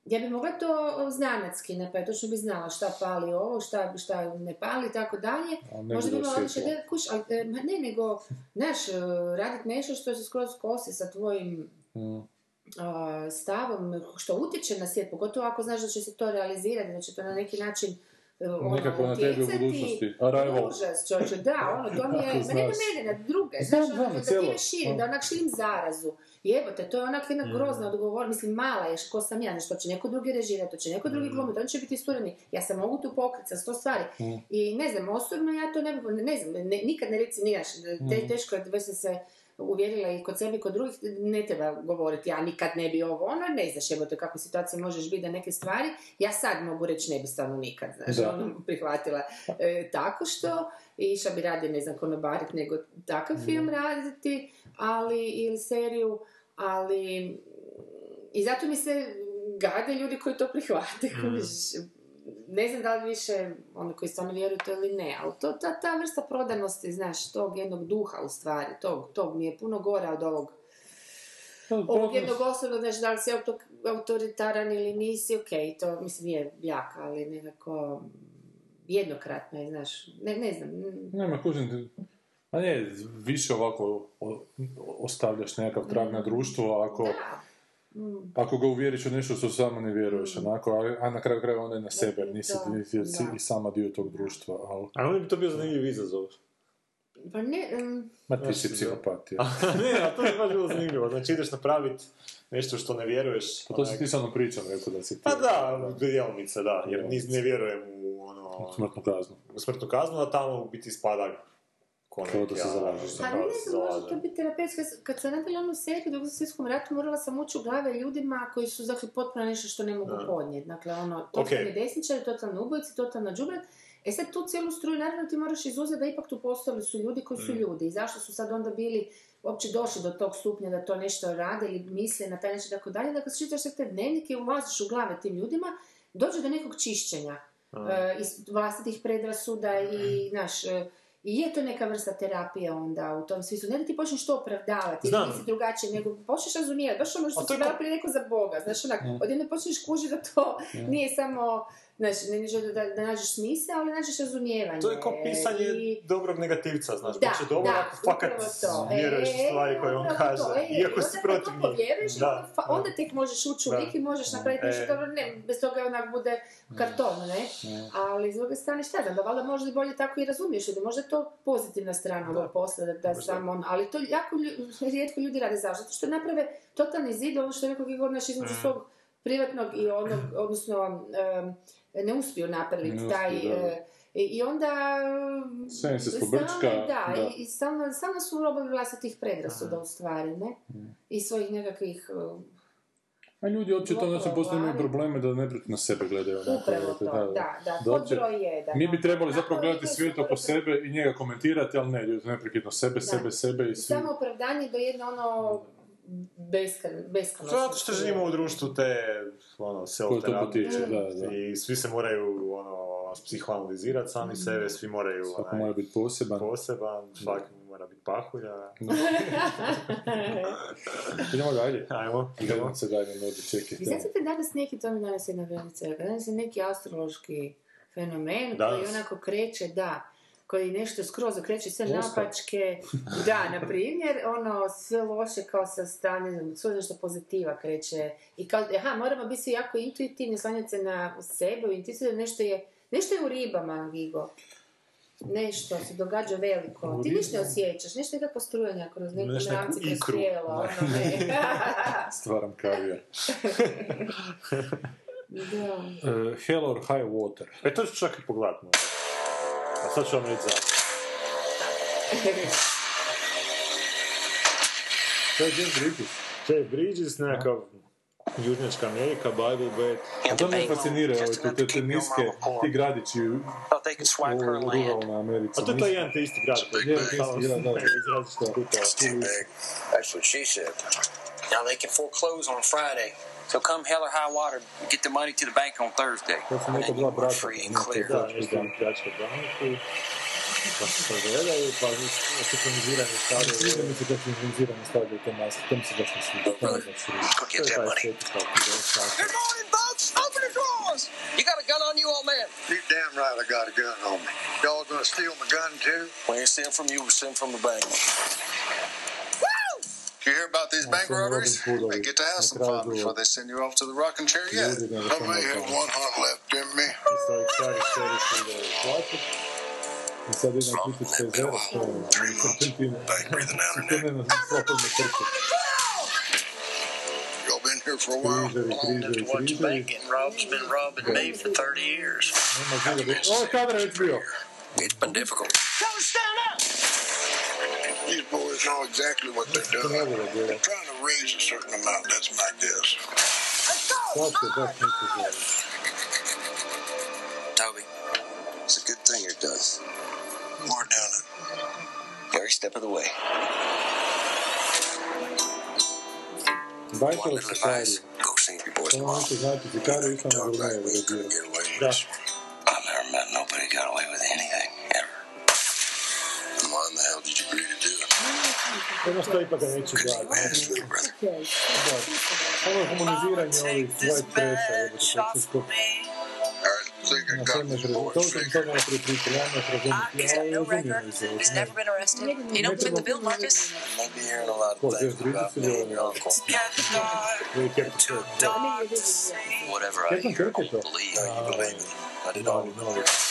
ja bi mogla to zanatski napraviti, točno bi znala šta pali ovo, šta, šta ne pali i tako dalje. Možda bi imala više da kuš, ali, e, ne, nego, znaš, e, raditi nešto što se skroz kosi sa tvojim Mm. a, stavom, što utječe na svijet, pogotovo ako znaš da će se to realizirati, da će to na neki način e, ono, Nekako na tebi u budućnosti. Arrival. Užas, da, ono, to mi je, ma ne na mene, na druge, znaš, znam, ono, da cijelo. time širim, da onak širim zarazu. Jebote, to je onak jedna grozna odgovor, mislim, mala je, ko sam ja, nešto će neko drugi režirati, to će neko drugi glumiti, on će biti istureni, ja sam mogu tu pokriti sa sto stvari. I ne znam, osobno ja to ne bi, ne znam, ne, nikad ne reci, nijaš, te, teško je, već se uvjerila i kod sebe i kod drugih, ne treba govoriti, ja nikad ne bi ovo, ono, ne znaš, evo te kakve situacije možeš biti da neke stvari, ja sad mogu reći ne bi stvarno nikad, znaš, Da. ono, prihvatila e, tako što, i išla bi radije, ne znam, konobarit, nego takav film raditi, ali, ili seriju, ali, i zato mi se gade ljudi koji to prihvate, kužiš. Ne znam da li više oni koji stvarno vjeruju to ili ne, ali to, ta, ta vrsta prodanosti, znaš, tog jednog duha u stvari, tog, tog mi je puno gore od ovog ovog jednog osobnog, znaš, da li si auto, autoritaran ili nisi, ok, to mislim nije jak, ali nekako jednokratno je, znaš, ne, ne znam, Nema, kužim ti. A ne, više ovako o- ostavljaš nekakav trag na društvo, ako, da, mm, ako ga uvjeriš u nešto što samo ne vjeruješ, onako, a, a na kraju krajeva onda je na sebe, nisi, Da, nisi si da. i sama dio tog društva, ali, A onda bi to bio zanimljiv izazov. pa ne, mm, ma ti si da. psihopat, je. ne, a to je baš bilo zanimljivo. Znači ideš napraviti nešto što ne vjeruješ. Pa to si ti sa mnom pričam, rekao da si ti. Pa da, djelomice, da, jer ne vjerujem u ono, Smrtnu kaznu. u smrtnu kaznu, a tamo u biti spada Kao da se a, zalažeš za Pa kao ne znam, može to biti terapeutski. Kad sam radila onu seriju u drugom svjetskom ratu, morala sam ući u glave ljudima koji su dakle, potpuno nešto što ne mogu podnijeti. Dakle, ono, totalni Ok. desničari, totalni ubojici, totalna džubrat. E sad tu cijelu struju, naravno ti moraš izuzeti da ipak tu postojali su ljudi koji Mm. su ljudi. I zašto su sad onda bili uopće došli do tog stupnja da to nešto rade ili misle na taj način i tako dalje. Dakle, čitaš te dnevnike i ulaziš u glave tim ljudima, dođe do nekog čišćenja e, iz vlastitih predrasuda i, znaš, e, i je to neka vrsta terapije onda u tom smislu. Ne da ti počneš to opravdavati, Znam. nisi drugačije, nego počneš razumijeti. Baš ono što si ko- prije neko za Boga. Znaš, onak, odjedno počneš kužiti da to nije samo, znaš, ne, ne, da, da nađeš smisao, ali nađeš razumijevanje. To je kao pisanje I- dobrog negativca, znaš, Da, bit će dobro da, ako fakat vjeruješ E, stvari koje on kaže, to. E, iako si protiv njih. povjeruješ, Da, onda, da. tek možeš ući u Da. lik i možeš napraviti nešto E. dobro, ne, bez toga onak bude karton, ne? Ali s druge strane šta znam, da valjda možda i bolje tako i razumiješ, da možda je to pozitivna strana ovog posla, da, da samo on, ali to jako lju- *laughs* rijetko ljudi rade zašto? Zato što naprave totalni zid, ono što je rekao Gigor, naš između Mm. svog privatnog i onog, odnosno em, ne uspiju napraviti Ne taj, da. e, i onda... Sve se stalno- spobrčka, Da, da. i, i stalno, stalno su robovi vlastitih predrasuda u stvari, ne? I svojih nekakvih uh, A ljudi uopće to znači poslije imaju probleme da neprijatno na sebe gledaju. onako, Upravo to, da, da, Da uopće- broj jedan. Mi bi trebali zapravo gledati svijet oko sebe i njega komentirati, ali ne, ljudi neprekidno sebe, sebe, sebe i I svi. samo opravdanje do jedne ono beskan, beskanosti. Zato što živimo u društvu te ono, Koje to potiče, da, da. i svi se moraju ono, psihoanalizirati sami sebe, svi moraju Svako onaj, mora biti poseban. poseban, svaki mora biti pahulja. *laughs* Idemo dalje. Ajmo, idemo. Se dalje, nudi, čekaj. Da danas neki, to mi danas jedna velica danas je neki astrološki fenomen koji onako kreće, da, koji nešto skroz okreće sve napačke, *laughs* da, na primjer, ono, sve loše kao sa stane, sve nešto pozitiva kreće i kao, aha, moramo biti svi jako intuitivni, slanjati se na sebe, u intuiciju, da nešto je, nešto je u ribama, Gigo. Nešto se događa veliko. Ti ništa ne osjećaš, nešto je kako strujanja kroz neku Nešto neku mramci, kroz ikru. tijelo, ono, ne. *laughs* *laughs* Stvaram kavijar. da. Uh, hell or high water. E, to ću čak i pogledat možda. A sad ću vam reći zašto. *laughs* To je James Bridges. Jeff Bridges, nekakav Južnjačka Amerika, Bible Bet. A to me fascinira, ove, te, te, te niske, ti gradići u, ruralnoj Americi. A to je to jedan te isti grad. Je, ti isti grad, da. That's what she said. Now they can foreclose on Friday. So come hell or high water, get the money to the bank on Thursday. To su And neka then dva you are brata. free and neka clear. Da, pljačka nešto banka. pljačka banku. Pa se to gledaju, pa sinhronizirani stavljaju. Sviđa mi se kako je organizirano stavljaju to nas, to mi se baš ne sviđa. To mi baš ne sviđa. Go To get je that ta money. estetika. ti da ostane. Good morning, folks. Open the drawers. You got a gun on you, old man? You damn right I got a gun on me. Y'all gonna steal my gun too? We ain't stealing from you, we stealing from the bank. You hear about these bank That's when robberies? Robin Hood They get to have some tried fun to- before they send you off to the rocking chair yet. Ljudi ne I may have one hunt left in me. I sa ovih starih serija ide u plaću. I sad idem kupiti se zero što je, ono, crtim, crtim na slobodno trče. Y'all been here for a while? Križevi, križevi, križevi. getting robbed has been robbing me for 30 years. Nema žive biti. Ovo je kadar već bio. It's been difficult. These boys know exactly what they're To doing. ne bude bilo. They're trying to raise a certain amount, that's my guess. Sad se baš nisu želi. Toby, it's a good thing you're done. More down it. Every step of the way. Dajte One li little se kari. advice, go see your boys To vam tomorrow. Got sve me this pre... boy's To sam figured. sad malo prije pričali, ja ne razumijete, ja razumijem iz ovog. He's never been arrested. You don't fit the bill, Marcus. Maybe hearing a lot Ko, of Jeff things Bridges about ili me and your ovaj, uncle. Ili Captain Kirk. Whatever I Captain hear, Kirk I je to? won't believe. No, you believe it. I did Novi, all. novi. Ili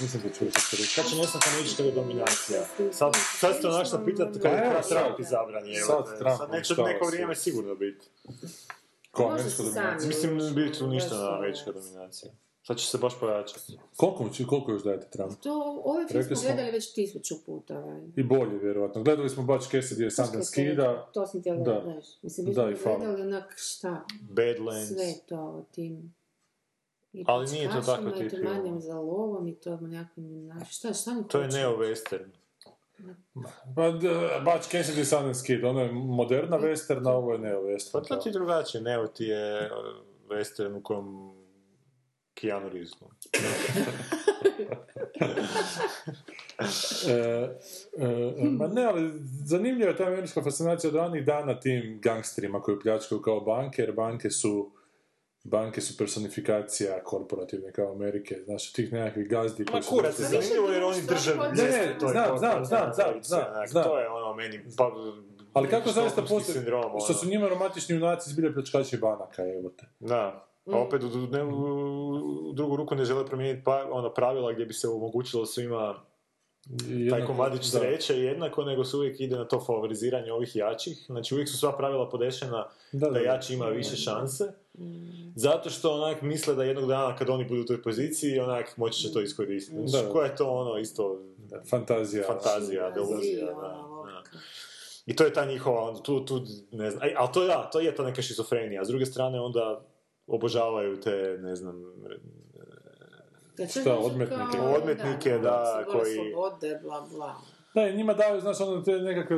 Nisam to čuo što ste rekli. Sad će nestanka američka dominacija. Sad, sad ste onak što pitate kad Pa je Trump sad. izabran. Sad jebote. Trump Sad neće neko vrijeme sigurno biti. Ko, američka dominacija? Mislim, bit će uništena američka dominacija. Sad će se baš pojačati. Koliko, mu će- koliko još dajete Trump? To, ovaj film smo gledali već tisuću puta. ovaj. I bolje, vjerovatno. Gledali smo Butch Cassidy i Sundance Kida. To sam htjela Da. da. znaš. Mislim, Da, smo i gledali onak šta, Badlands. sve to tim... I Ali nije to tako I tip trmanjem film. za lovom i to nekakvim... znaš, Šta, šta mi To je neo-western. Pa, Butch Cassidy Sundance Kid. Ono je moderna westerna, ovo je neo Pa western. to ti je drugačije. Neo ti je uh, western u kojem Keanu Reeves. glumi. *laughs* E, e, ma ne, ali zanimljiva je ta američka fascinacija od ranih dana tim gangsterima koji pljačkaju kao banke, jer banke su banke su personifikacija korporativne kao Amerike, znaš, tih nekakvih gazdi Ma koji su... kurac, je zanimljivo jer oni drže Ne, ne, znam, znam, znam, znam. To je ono meni... Pa, Ali kako zaista postoji, sindrom, što ono. su njima romantični junaci zbilje pljačkači banaka, evo te. Da. A opet u, ne, u drugu ruku ne žele promijeniti pa, ono, pravila gdje bi se omogućilo svima I taj jednako- komadić da. sreće jednako, nego se uvijek ide na to favoriziranje ovih jačih. Znači uvijek su sva pravila podešena Da, da, jači ima više šanse. Zato što onak misle da jednog dana kad oni budu u toj poziciji, onak moći će to iskoristiti. Da. Znači, koja je to ono isto Fantazija. fantazija, deluzija, da, da. I to je ta njihova, onda, tu, tu, ne znam, ali to je, da, to je ta neka šizofrenija. A s druge strane onda obožavaju te, ne znam, Da će Šta, odmetnike? kao- Odmetnike, da, sigurno koji- Slobode, bla, bla. Da, i njima daju, znaš, ono, te nekakve,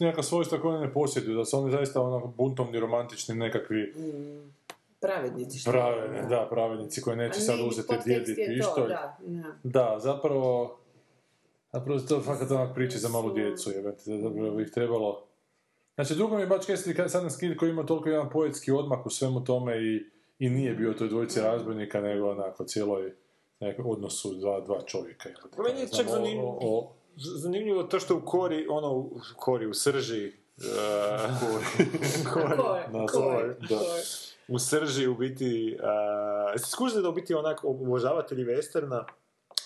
nekakva svojstva koje oni ne posjeduju, da su oni zaista ono buntovni, romantični, nekakvi Mm. Pravednici što pravedni, da, pravednici koji neće A sad ne, uzeti djedi je to, pištolj. Da, da. Da, zapravo, zapravo to je fakat onak priče za malu djecu, jebate, da zapravo bi ih trebalo... Znači, drugo mi je baš Cassidy Sundance Kid koji ima toliko jedan poetski odmak u svemu tome i, i nije bio toj dvojici razbojnika, nego onako cijeloj odnosu dva, dva čovjeka. jebote. Meni je Znam, čak o- zanimljivo, o- o- zanimljivo to što u kori, ono, u kori, u srži, uh, kori, *laughs* Kor, Na kor, svoj, da. u srži u biti, uh, skužili da u biti onako obožavatelji westerna,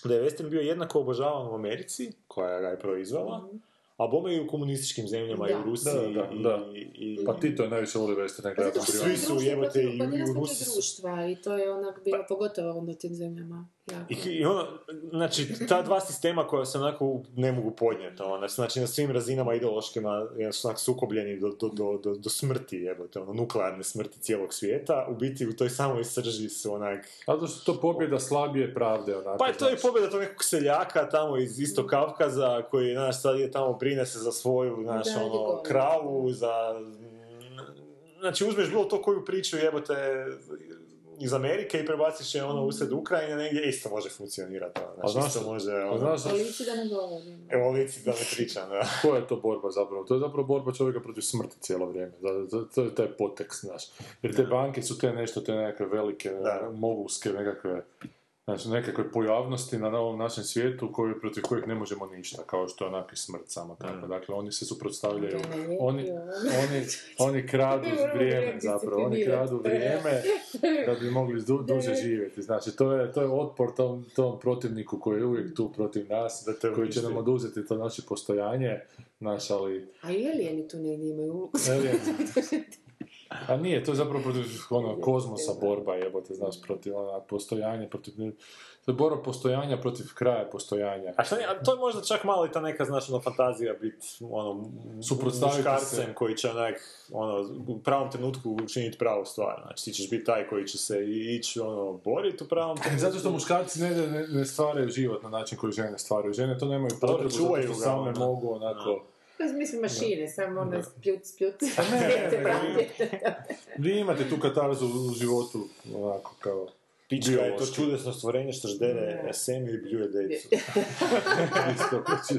da je western bio jednako obožavan u Americi, koja ga je proizvala, a bome i u komunističkim zemljama, i Da. u Rusiji, Da, da, da. i, i, Pa Tito je najviše voli westerne gledati. Zato što Svi je su, jebote, i- pa i nije u Rusiji su. društva i to je onak bilo pogotovo onda u tim zemljama. I, I ono, znači, ta dva sistema koja se onako ne mogu podnijeti, ono, znači na svim razinama ideološkima su onak sukobljeni do, do, do, do, do smrti, jebote, ono, nuklearne smrti cijelog svijeta, u biti u toj samoj srži su onak... Zato što je to pobjeda slabije pravde, onako. Pa je to i znaš. pobjeda tog nekog seljaka tamo iz isto Kavkaza, koji, znaš, sad je tamo, brine se za svoju, znaš, ono, kravu, za... Znači, uzmeš bilo to koju priču, jebote, iz Amerike i prebaciš je ono usred Ukrajine negdje, isto može funkcionirati. ono, A Znači, znaš, isto može... Ono, znaš O lici da ne govorim. Evo lici da ne pričam, da. *laughs* koja je to borba zapravo? To je zapravo borba čovjeka protiv smrti cijelo vrijeme. Da- da- To je taj potekst, znaš. Jer te banke su te nešto, te nekakve velike, Da. mogulske, nekakve, znači nekakve pojavnosti na ovom našem svijetu koji, protiv kojih ne možemo ništa, kao što je onak i smrt samo tako. Dakle, oni se suprotstavljaju, oni, oni, oni kradu vrijeme zapravo, oni kradu vrijeme da bi mogli du, duže živjeti. Znači, to je, to je otpor tom, tom protivniku koji je uvijek tu protiv nas, Da te koji će nam oduzeti to naše postojanje, naš, ali... A i elijeni tu negdje imaju ulogu. *laughs* A nije, to je zapravo protiv ono, kozmosa borba, jebote, znaš, protiv ona, postojanja, protiv... To je borba postojanja protiv kraja postojanja. A šta nije, a to je možda čak malo i ta neka, znaš, ono, fantazija biti, ono, muškarcem koji će onak, ono, u pravom trenutku učiniti pravu stvar. Znači, ti ćeš biti taj koji će se ići, ono, boriti u pravom trenutku. *laughs* Zato što muškarci ne, ne, ne stvaraju život na način koji žene stvaraju. Žene to nemaju potrebu, zato što same ono. mogu onako... Mislim mašine, samo ono spljut, spljut. ne, ne, Te ne, pravi. Vi imate tu katarzu u životu, onako kao... Pička je to čudesno stvorenje što ždere semi i bljuje decu. *laughs* Isto, znači,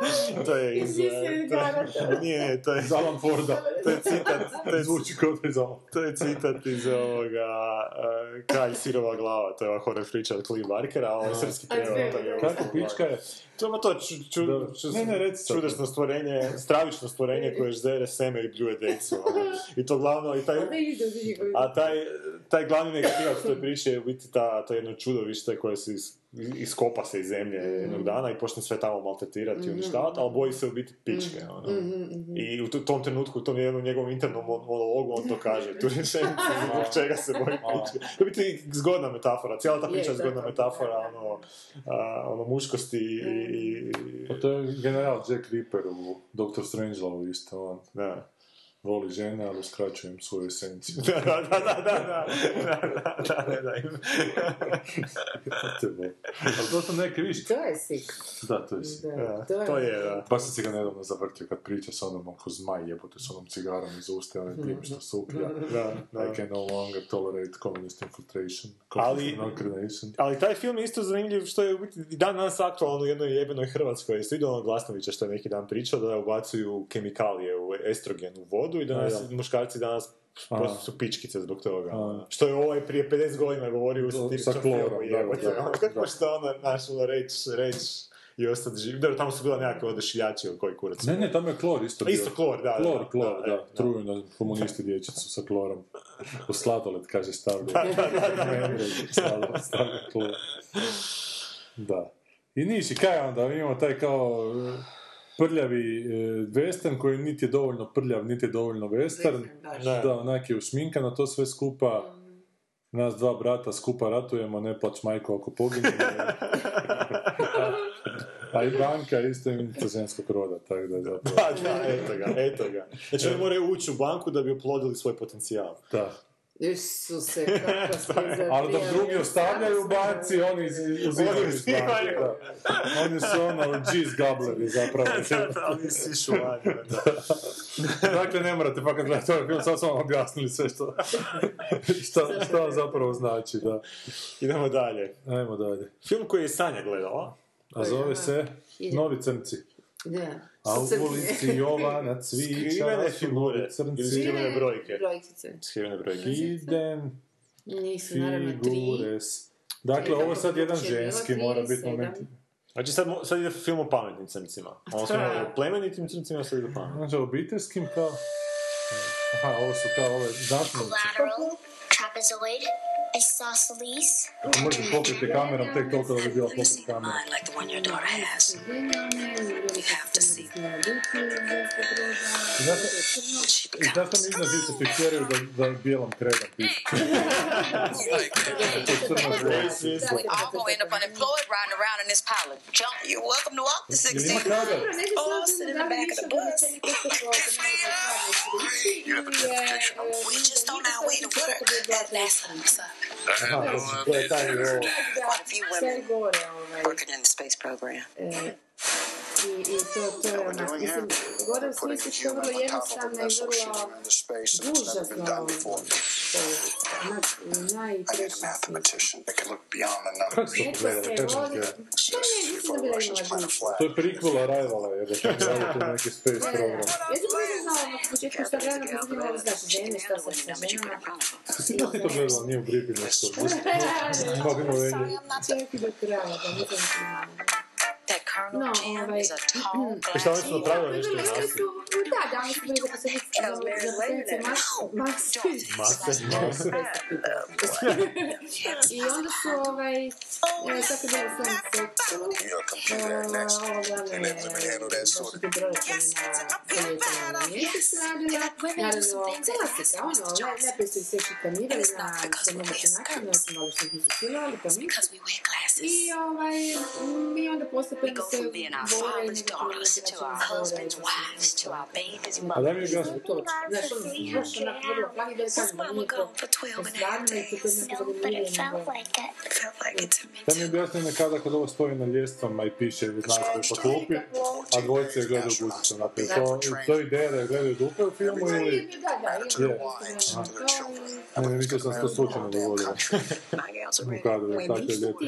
*laughs* to je iz... To-. Nije, nije, to je... Iz Alan Forda. To je citat, to je, Zvuči kao da je iz Alan to je citat iz ovoga uh, Kralj sirova glava, to je ova horror priča od Clive Barkera, a ovaj srpski A prijevod. sve, to je Kako pička je? To ima to ču, ču, Dobro. ču, Ne, ne, reci čudesno stvorenje, stravično stvorenje koje ždere seme i bljuje decu. ono. I to glavno, i taj, a taj, taj glavni negativac toj priči je u biti ta, to jedno čudovište koje se is, iskopa se iz zemlje jednog dana i počne sve tamo maltretirati i uništavati, ali boji se u biti pičke. Ono. I u t- tom trenutku, u tom jednom njegovom internom mon- monologu on to *laughs* kaže, tu rečenicu *laughs* zbog čega se boji pičke. To u biti zgodna metafora, cijela ta Je, priča je zgodna metafora ono, a, ono muškosti i, i, Pa to je general Jack Ripper u Dr. Strangelove isto, on da. Voli žene, ali uskraćuje im svoju esenciju. da, da, da, da, da, da, da, da, da, da, bol. Ali to su neke, viš, To je sik. da, to je si. Da, da, to je, da. Baš sam se ga nedavno zavrtio kad priča s onom oko zmaj jebote s onom cigarom iz usta, onim tim što suplja. Da, da. I can no longer tolerate communist infiltration, Ali- communist. Ali taj film je isto zanimljiv što je i dan danas aktualno u jednoj jebenoj Hrvatskoj. Jeste vidio ono Glasnovića što je neki dan pričao da ubacuju kemikalije u estrogen u vodu i da A, nas, ja. muškarci danas prosto su pičkice zbog toga. A. Što je ovaj prije 50 godina govorio u sa klorom, filmu. da, da, da. Kako što ono, znaš, ono, reći, reći i ostati živ. Dobro, tamo su bila nekakve odešiljači ili koji kurac. Ne, ne, tamo je klor isto bio. Isto klor, da, da, Klor, da, klor, da, da. da. Truju na komunisti dječicu sa klorom. U sladoled, kaže, stavlja. Da, da, da, da. Stavlja- klor. Da. I niš, i kaj onda, imamo taj kao e, prljavi e, western koji niti je dovoljno prljav, niti je dovoljno western. Da. Da, onak je usminkan, to sve skupa, nas dva brata skupa ratujemo, ne plać majko ako pogine. *laughs* A i banka isto je nizozemskog roda, tako da zapravo... *laughs* Da, da, eto ga, eto ga. Znači oni moraju ući u banku da bi oplodili svoj potencijal. Da. Isuse, *laughs* kako ste Ali dok zapijali. drugi ostavljaju u banci, oni iz- uzimaju iz da. Oni su ono jizz gableri zapravo. *laughs* Da, da, oni sišu van, da. *laughs* Dakle, ne morate fakat gledati ovaj film, sad smo vam objasnili sve što, šta, šta on zapravo znači, da. Idemo dalje. Ajmo dalje. Film koji je Sanja gledala. A zove se. Novi crnci. Da. A u ulici Jovana Cvića Skrivene figure. crnci. Ili skrivene brojke. Brojkice. Skrivene brojke. Hidden Nisu naravno tri. figures. Dakle, ovo je sad jedan ženski, mora biti moment. Znači sad, mo- sad ide film o pametnim crncima. Ovo smo imali o plemenitim crncima, sad ide o pametnim. Znači, obiteljskim kao... Aha, ovo su kao ove znanstvenice. Collateral, trapezoid, isosceles. Možeš pokriti kamerom tek toliko da bi bila pokrit kamera. Like the one your daughter has. You have to see. I zato, i zato mi iznazi se fiksiraju da, da bijelom kredom pišu. We all gonna end up unemployed riding around in this pile of junk. You're welcome to walk the 16. Oh, I'll sit in the back of the bus. you have identification. We just on our way to work. That last one was up. Aha, to je taj nivo. Quite a few Sve women gore, ovaj. working in the space program. E, I, i to, to je ono, mislim, gore u smislu što vrlo jednostavno i vrlo to je prequel Arrivala, jer da sam tu neki space program. Ja sam prvo znala na početku šta gledam, pa sam imala znaš žene, šta sam sa ženama. Ti da ti to gledala, nije u gripi *laughs* nešto. Mnogo novenje. Čekaj do kraja, da nisam Colonel *clears throat* No, Jim ovaj, is a tall I šta oni su napravili nešto Vrlo nasilje? su, da, da, oni su bili zaposlenici zaposlenici mas- masi. Mase. I onda su, ovaj, e, sad kad je sam seksu, ovo glavno je baš u tim proračunima poljećena na mjesec radila. Naravno, klasika, ono, ne- najprije su ih sve šikanirali na sve moguće načine, ja sam malo što ih izasilovali, pa mi. I, ovaj, mm, i onda postepeno se bore i nekako na neki način izbore. A daj mi objasni. To, znaš, ono, baš onako vrlo plani da je kažem, da nije to stvarno i to je neko zanimljivije nego... Da mi objasni nekada kad ovo stoji na ljestvama i piše znanstveno po klupi, a dvojice je gledaju guzicu naprijed. To, to je ideja da je gledaju dupe u filmu ili... Da, da, Je. Aha. Ne, ne, mislio sam se to slučajno dogodilo. U kadru, tako je lijepo.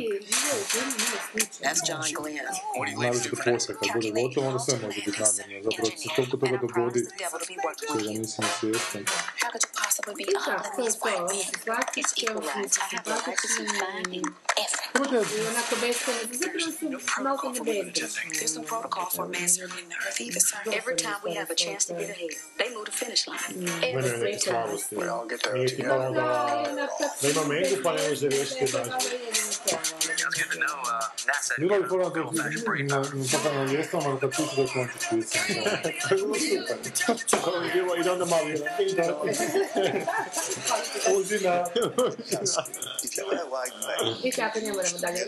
That's John Glenn. Naročito poslije, kad bude gotovo, onda sve može biti namjerno. Zapravo se toliko toga dogodi, čega nisam svjestan. How could you possibly be all Da, in to je these to, white oni men? su slatkičke, oni su simpatični Bude, i onako beskonačni, zapravo su malo ne bezgrešni. There's no protocol for a man circling the earth either, sir. Every time we have a chance to get ahead, they move the finish line. Mene je neke slabosti. Nije ti kao da, da ima znači. bilo bi fora to na, na, toga na ljestvama, da kad piše da je končić pisan. To je bilo super. To bi bilo i onda malo Užina. I tako ne moramo dalje.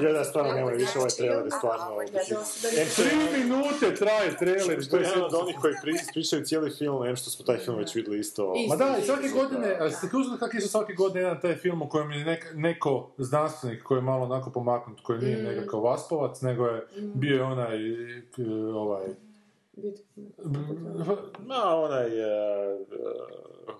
Ja da stvarno nemoj više ovaj trailer, je stvarno... Tri minute traje trailer. To je jedan od onih koji pri, *laughs* pričaju cijeli film, em što smo taj film već vidjeli isto. Ma da, i svake godine, a ste kužili kako je isto svake godine jedan taj film u kojem je nek, neko znanstvenik koji je malo onako pomaknut, koji nije Mm. nekakav vaspovac, nego je bio je onaj, k- ovaj, Ma, onaj uh,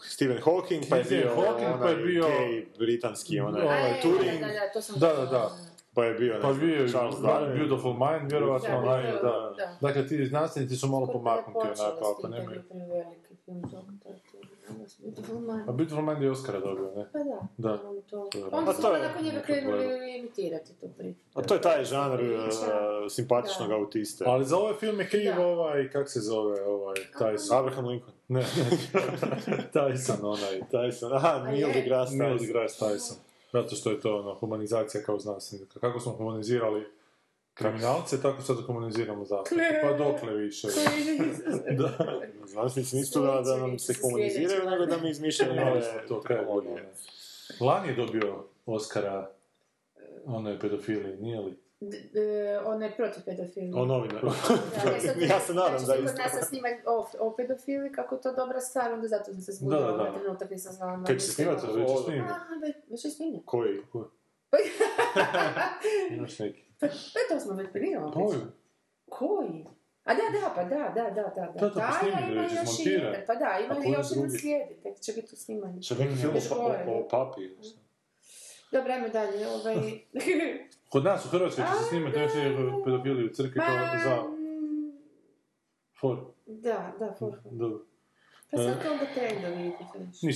Stephen Hawking, pa je bio Hawking, pa je onaj bio- gay britanski, onaj Ovaj, Turing, Da, da, to sam da, da, da. pa je bio, Pa ne znam, bio Charles da, Darwin. Beautiful Mind, vjerovatno Da, onaj, da, da. da. Dakle, ti znanstvenici su malo pomaknuti onako, ako nemaju. Taj Beautiful Mind. A Beautiful Mind je Oscara dobio, ne? Pa da, Da. ono to. To je Onda A su to je- nakon njega krenuli imitirati tu priču. A to je taj žanr uh, simpatičnog Da. autiste. Ali za ovaj film je kriv Da. ovaj, kak se zove, ovaj, Tyson. Abraham Lincoln. Ne, *laughs* Tyson, onaj. Tyson, aha, Neil deGrasse Neil Tyson. deGrasse Tyson. Zato što je to ono, humanizacija kao znanstvenika. Kako smo humanizirali kriminalce, tako sad komuniziramo zapravo. Pa dokle više. da. Znanstvenici nisu tu da, da nam se komuniziraju, nego da mi izmišljaju nove to, kaj je bilo, ne. Lani je dobio Oscara onoj pedofili, nije li? D- d- on je protiv pedofilije. O novinar. Da, ne, sad- *laughs* ja se nadam da znači, isto. Kod nas snima o, o pedofili, kako to dobra stvar, onda zato sam se Da, zbudila da, da. ovaj trenutak, nisam znala. Kaj će se mislim. snimati? Već snimljen. Aha, već, već je snimljen. Koji? *laughs* Imaš neki. Pa, pa to smo već ovo Koji? Koji? A da, da, pa da, da, da, da. Da, to pa već Pa da, ima još jedan drugi? slijedi, tek će biti tu snimanje. Što neki film o, gore. o, papi. Dobro, ajmo dalje, ovaj... *laughs* Kod nas u Hrvatskoj će se snimati je pedofili u crkvi kao za... For. Da, da, for. Dobro. Pa sad to onda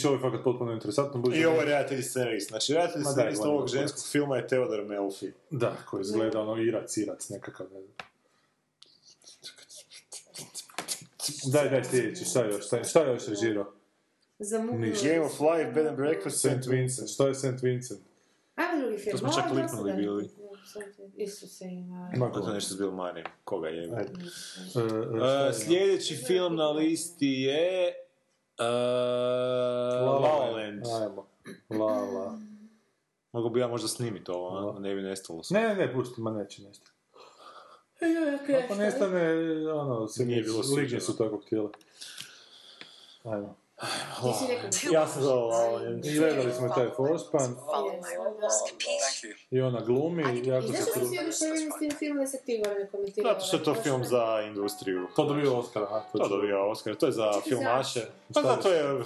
ovo je fakat potpuno interesantno. I ovo je redatelj scenarist. Znači, redatelj gledamo ovog ženskog filma je Theodor Melfi. Da, koji izgleda ono irac, irac nekakav, ne znam. Daj, daj sljedeći, šta još, šta je, šta je još režirao? Za. Game of Life, Bed and Breakfast, St. Vincent, šta je St. Vincent? Ajmo drugi film. To smo čak kliknuli bili. Isuse ima. Ma To je nešto s Bill Murray. Koga je? E, e, Uh, je? sljedeći film na listi je... Uh, La La Land. Ajmo. La La. Mogu bi ja možda snimiti ovo, a? ne bi nestalo sve. Ne, ne, pusti, ma neće nestati. Ja, Ako nestane, ono, se Nije bilo suđeno. su tako htjeli. Ajmo. Ja sam za La La Land. I gledali smo taj Forspan i ona glumi, jako I se zašto tru... si oduševljen s tim filmom da se ti gore ne komentirao? Zato što je to film za industriju. To dobio Oscar, aha. To dobija Oscar, to je za Čekaj, filmaše. zašto? Pa zato je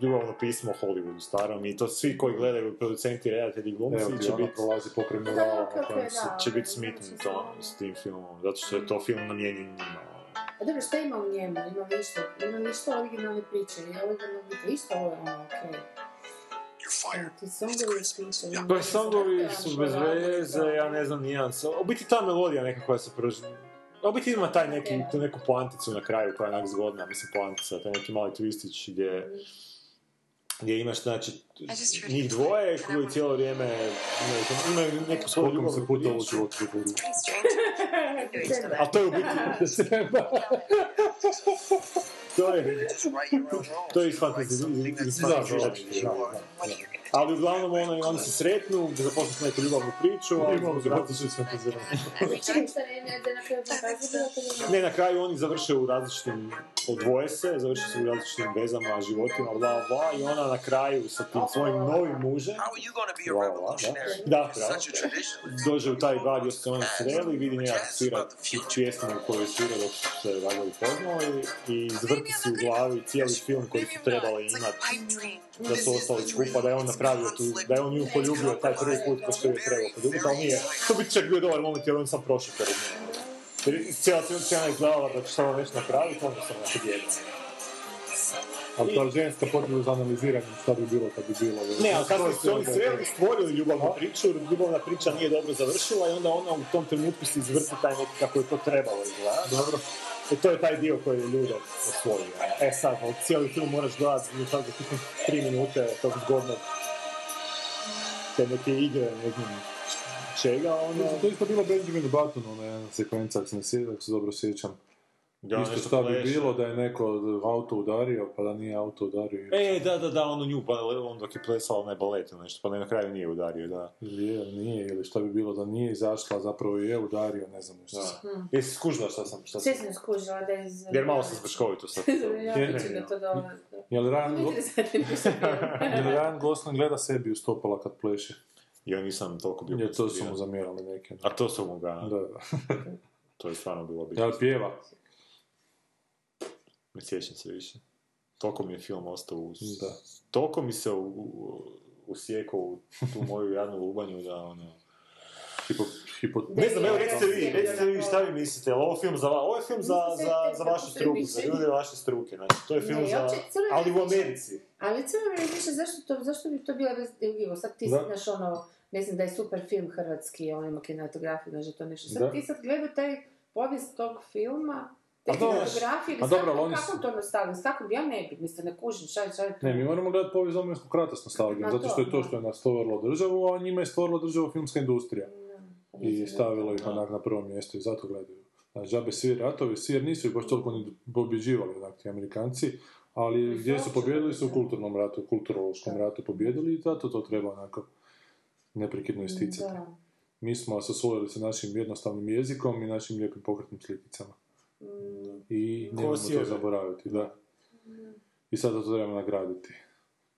ljubavno pismo Hollywoodu starom i to svi koji gledaju producenti, redatelji, Evo glumci će biti prolazi pokraj Da, murala na kojem će biti smitni to s tim filmom, zato što je to film namijenjen njima. A dobro, šta ima u njemu? Ima više, ima više originalne priče. I originalne priče, isto ovo je ono, okej. Songovi pričaju. Pa songovi su bez veze, ja ne znam nijedan. so- U biti ta melodija neka koja se proži... U biti ima taj neki, tu neku poanticu na kraju koja je onak zgodna, mislim poantica, taj neki mali twistić gdje gdje imaš, znači, njih dvoje koji cijelo vrijeme imaju, neku svoju Koliko mi se puta u životu. A to je u biti, *laughs* to je, to je. Ali uglavnom ono, oni se sretnu, započnu neku ljubavnu priču, a Imamo se potiče s fantazijom. Čekaj, šta ne, ne, da na kraju pokazuje, to Ne, na kraju oni završe u različitim, odvoje se, završe se u različitim vezama, životima, bla, bla, i ona na kraju sa tim svojim novim mužem, da, pravo, dođe u taj bar su se oni sreli, vidi njega svira čvjestinu koju svira dok su se valjda upoznali i zvrti se u glavi cijeli film koji su trebali imati da su ostali skupa, da je on napravio tu, da je on nju poljubio taj prvi put ko što je trebao poljubiti, ali nije. To bi čak bio dobar moment jer on sam prošao pored nje. Jer cijela scena izgledala da će samo nešto napraviti, onda sam djedan. Ali ta ženska potreba za analiziranjem šta bi bilo kad bi bilo. Ne, ali kad je su oni sve sreli, stvorili ljubavnu priču, jer ljubavna priča nije dobro završila i onda ona u tom trenutku se izvrti taj neki kako je to trebalo izgledati. Dobro. I to je taj dio koji je ljude osvojio. E sad, ali cijeli film moraš gledati i sad za tri minute tog zgodnog te neke igre, ne znam čega, ono... To je isto bilo Benjamin Button, ona jedna sekvenca, ako se, ne sjećam, ako se dobro sjećam. Da, isto šta bi bilo da je neko auto udario, pa da nije auto udario. E, da, da, da, ono nju, pa on dok je plesala onaj balet ili nešto, pa ne na kraju nije udario, da. Ili je, nije, ili šta bi bilo da nije izašla, zapravo je udario, ne znam nešto. Da. Jesi skužila šta sam, šta sam? Sve sam skužila da je iz... Jer malo sam zbrškovito sad. *laughs* Ja pričam da to dobro. Je li Ryan, Ne interesantno mi se *laughs* je li Ryan Gosling gleda sebi u stopala kad pleše? Ja nisam toliko bio Je, to su mu zamjerali neke. A to su mu ga, Da, da. to je stvarno bilo bitno. li pjeva? Ne sjećam se više. Toliko mi je film ostao u... Da. Toliko mi se u, u, usjekao u tu moju jadnu lubanju da ono... Hipo, hipo... Ne znam, evo recite vi, recite vi šta vi mislite, je li ovo film za ovo je film za, za, za vašu struku, za ljude vaše struke, znači, to je film Ne, za, ali u. Americi. Ali cijelo mi više, zašto, to, zašto bi to bila bez evo, sad ti znaš ono, ne znam da je super film hrvatski, on ima kinematografiju, da je to nešto. Sad Da. ti sad gledaj taj povijest tog filma, te A dobro, kinematografije, a s dobro, kakvom- ali oni su- kako to nastavili, s kakvom, ja ne bi, mislim, ne kužim, šta je, šta je to? Ne, mi moramo gledati povijest Domovinskog rata s nostalgijom, zato to, što je to što je nas stvorilo državu, a njima je stvorila državu filmska industrija. i stavilo ih onak na prvo mjesto i zato gledaju. Znači, džabe svi ratovi, svi, jer nisu ih baš toliko ni pobjeđivali onak ti Amerikanci, ali gdje su pobjedili su u kulturnom ratu, u kulturološkom ratu pobjedili i zato to treba onako neprekidno isticati. Mi smo asociirali sa našim jednostavnim jezikom i našim lijepim pokretnim slikicama. I Ko nemojmo to zaboraviti, da. I sada to trebamo nagraditi.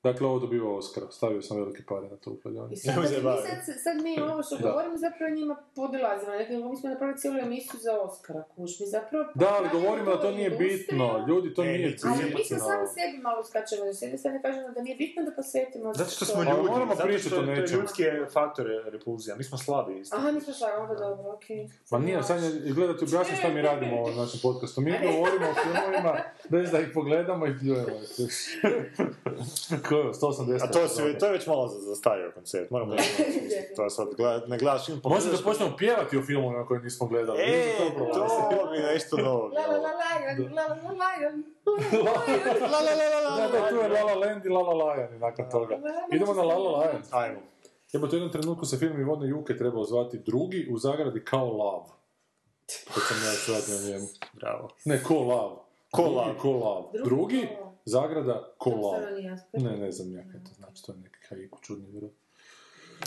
Dakle, ovo dobiva Oscar. Stavio sam velike pare na to u kladionici. I sad, Nemoj mi sad, sad mi *laughs* ovo što govorimo zapravo njima podilazimo. Dakle, mi smo napravili cijelu emisiju za Oscara, kuš. Mi zapravo... Da, ali govorimo da to nije bitno. Ljudi, to E, nije cilj. Ali mi smo sami sebi malo skačemo. Da s jedne strane kažemo da nije bitno da posvetimo... Zato što to. smo ljudi, moramo zato pričati što o to je nečemu. ljudski faktor repulzija, mi smo slabi isto. Aha, mi smo šla, onda dobro, okej. Ma nije, sad je, gledajte, objasnim šta mi radimo u našem podcastu. Mi govorimo o filmovima bez da ih pogledamo i pljujemo. *laughs* *laughs* Ko je, 180. A to, si, to je već malo za- zastario koncept, moramo da to sad gleda, ne gledaš film, Možda da počnemo pjevati o filmovima koje nismo gledali. E, to to bi nešto novo La la la lion, la la la lion. La, la, la, la, la, da, tu je La La Land i La La Lion nakon toga. Idemo na La La Lion. Ajmo. Jebo, u jednom trenutku se film Ivone Juke trebao zvati drugi u zagradi kao lav. Kad sam ja shvatio na njemu. Bravo. Ne, ko lav. Ko Drugi lav. Ko lav. Drugi. Zagrada ko To lav. stvarno nije jasno. Ne, ne znam ja kaj to znači, to je neki haiku čudni vjeroj.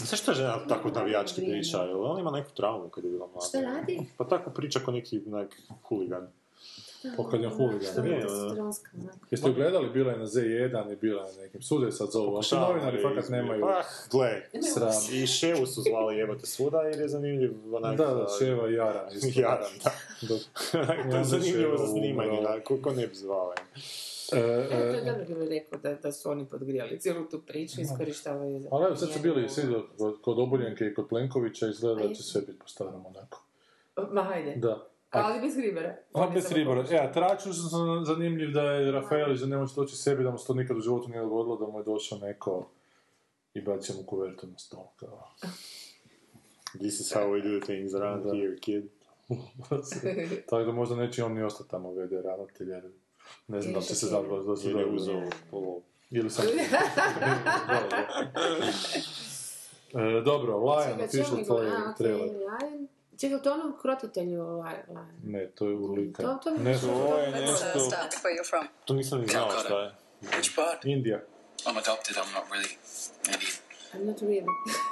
Zašto je žena tako navijački priča? Jel on ima neku traumu kad je bila mlada? Šta radi? Pa tako priča ko neki nek huligan. Pokad je huligan. Nije, Testosteronska, onako. Jeste ju gledali, bila je na Z1 i bila je na nekim, sude sad zovu, ali novinari fakat nemaju Pa, gle, sram. i Ševu su zvali jebote svuda jer je zanimljiv onak... Da, da, Ševa i Jaran. *laughs* isto. Jaran, da. Da. *laughs* to je zanimljivo za snimanje, da, ko, ko ne bi zvao. E, Evo, to je e, dobro bilo rekao da, da su oni podgrijali cijelu tu priču, iskorištavaju za... ali evo, sad su bili svi kod, Oboljenke i kod Plenkovića, izgleda da će sve biti po starom onako. Ma hajde. Da. Ali bez Hribera. A bez ribora. E, a traču sam zanimljiv da je Rafaelić da ne može doći sebi, da mu se to nikad u životu nije dogodilo, da mu je došao neko i bacio mu kuvertu na stol. Kao. This is how we do things around Da. here, kid. *laughs* Tako da možda neće on ni ostati tamo vede ravnatelj, jer ne znam da će se zapravo da se dobro- uzeo polo. Ili sam... *laughs* *laughs* E, dobro, Lion, Čekaj, official čemu trailer. Lion. Čekaj, to onom krotitelju Lion. Ne, to je ulika. To- to Ne, To je nešto... To nisam ni znao šta je. Which part? Indija. I'm adopted. I'm not really Indian. I'm not really.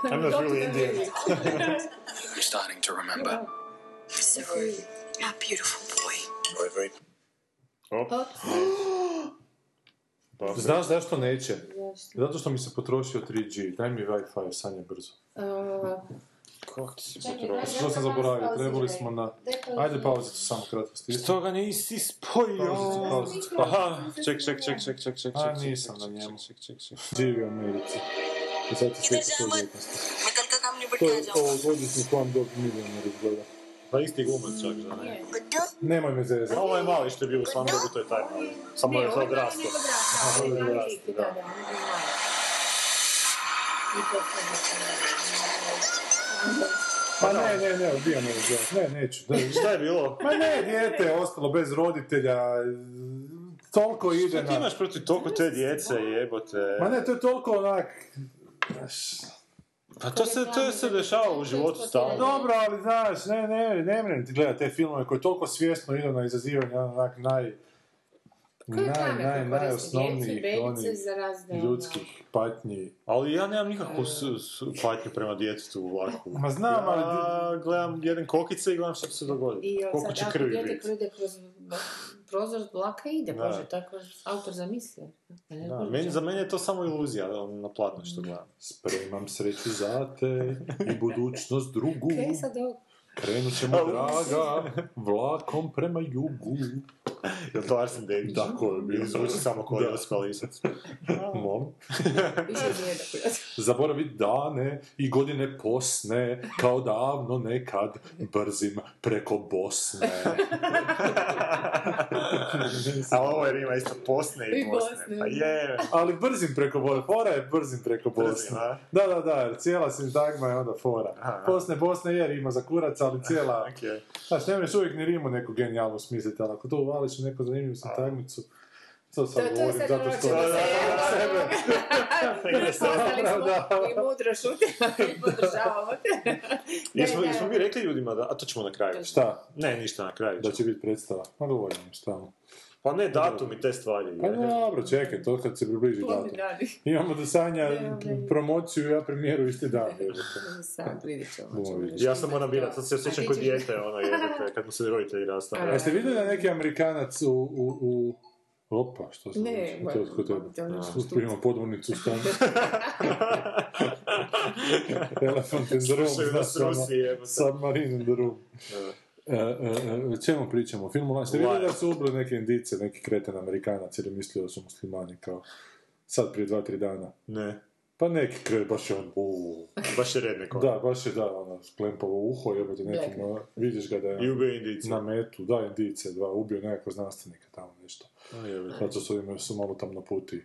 I'm not really Indian. I'm starting to remember. Sorry. A beautiful boy. Very, very Op. Pa, *gasps* Znaš zašto neće? Zašto? Zato što mi se potrošio 3G. Daj mi Wi-Fi, sanje brzo. Uh, Kako ti potroši? daj, Što sam zaboravio, trebali smo na... Ajde pauzicu samo kratko stisni. Što ga nisi spojio? Pauzicu, pauzicu. Aha, ček, ček, ček, ček, ček, ček, A, ček, nisam ček, na ček, njemu. ček, ček, ček. Živi u Americi. I sad ti sve to djetnosti. To je ovogodišnji One Dog Millionaire izgleda. Pa isti glumac čak, da ne? Nemoj me zezati. Ovo je mali što je bio u svom dobu, to je taj mali. Samo je to odrastao. Ovo je je odrastao, da, je. I to sad Pa ne, ne, ne, odbijam ovo gledat. Ne, neću. Ne, *laughs* Šta je bilo? Ma ne, dijete je ostalo bez roditelja. Toliko ide Šta ti na... imaš protiv toliko te djece, jebote? Ma ne, to je toliko onak... Pa to se, to se dešava u životu stalno. Dobro, ali znaš, ne, ne, ne mrem ti gledati te filmove koji toliko svjesno idu na izazivanje onak naj... Naj, naj, najosnovnijih onih razne, ljudskih patnji. Ali ja nemam nikakvu patnju prema djetetu u vlaku. Ma znam, ali- Ja gledam jedan kokice i gledam što se dogoditi. I Koliko će ako krvi biti. krode kroz prozor vlaka ide, Da. bože, tako autor zamislio. Da, meni, za mene je to samo iluzija, ono, na platno što gledam. *laughs* Spremam sreću za te i budućnost drugu. Kaj je sad ovo? Krenut ćemo, *laughs* draga, vlakom prema jugu. Je li to Arsen Dedić? Da, ko je bio? Ili zvuči samo kao Da. Josip Alisac? Mom. Zaboravit dane i godine posne, kao davno nekad, brzim preko Bosne. *laughs* A ovo je rima isto Posne i I Bosne. Pa je. Ali brzim preko Bosne, fora je brzim preko Bosne. Da, da, da, cijela sintagma je onda fora. Aha. Bosne, Bosne je rima za kurac, ali cijela... *laughs* Okej. Znaš, ne možeš uvijek ni rimu neku genijalnu smisliti, ali ako to uvališ u neku zanimljivu sintagmicu, To sad To- to je govorim sad zato ono što... se sebe. *laughs* Ostali smo i mudro šutimo i podržavamo te. Jesmo, mi rekli ljudima da... A to ćemo na kraju. Šta? Ne, ništa na kraju. Da će biti predstava. Ma dovoljno mi stalno. Pa ne, datum i te stvari. Pa dobro, čekaj, to kad se približi datum. *laughs* Imamo do Sanja promociju i ja premijeru isti dan. Sad vidit ćemo. Ja sam moram birat, sad se osjećam kod dijete, ono, jebate, kad mu se roditelji A jeste vidjeli da je neki Amerikanac u... u, u... Opa, što sam Ne, to kod tebe. imamo podvornicu u stanu. Elephant in the room, znaš, ono. Submarine in the room. E, e, e, o čemu pričamo? O filmu Ste vidjeli da su ubili neke indice, neki kreten Amerikanac jer je mislio da su muslimani kao sad prije dva, tri dana. Ne, Pa neki kret, baš je on, uuu. *laughs* baš je rednek on. Da, baš je da, ono, sklempavo uho, jebote nekim, Black. no, vidiš ga da je I ubio indici. na metu, da, indice, dva, ubio nekakvog znanstvenika tamo nešto. A, jebote. Zato su im su malo tam na puti.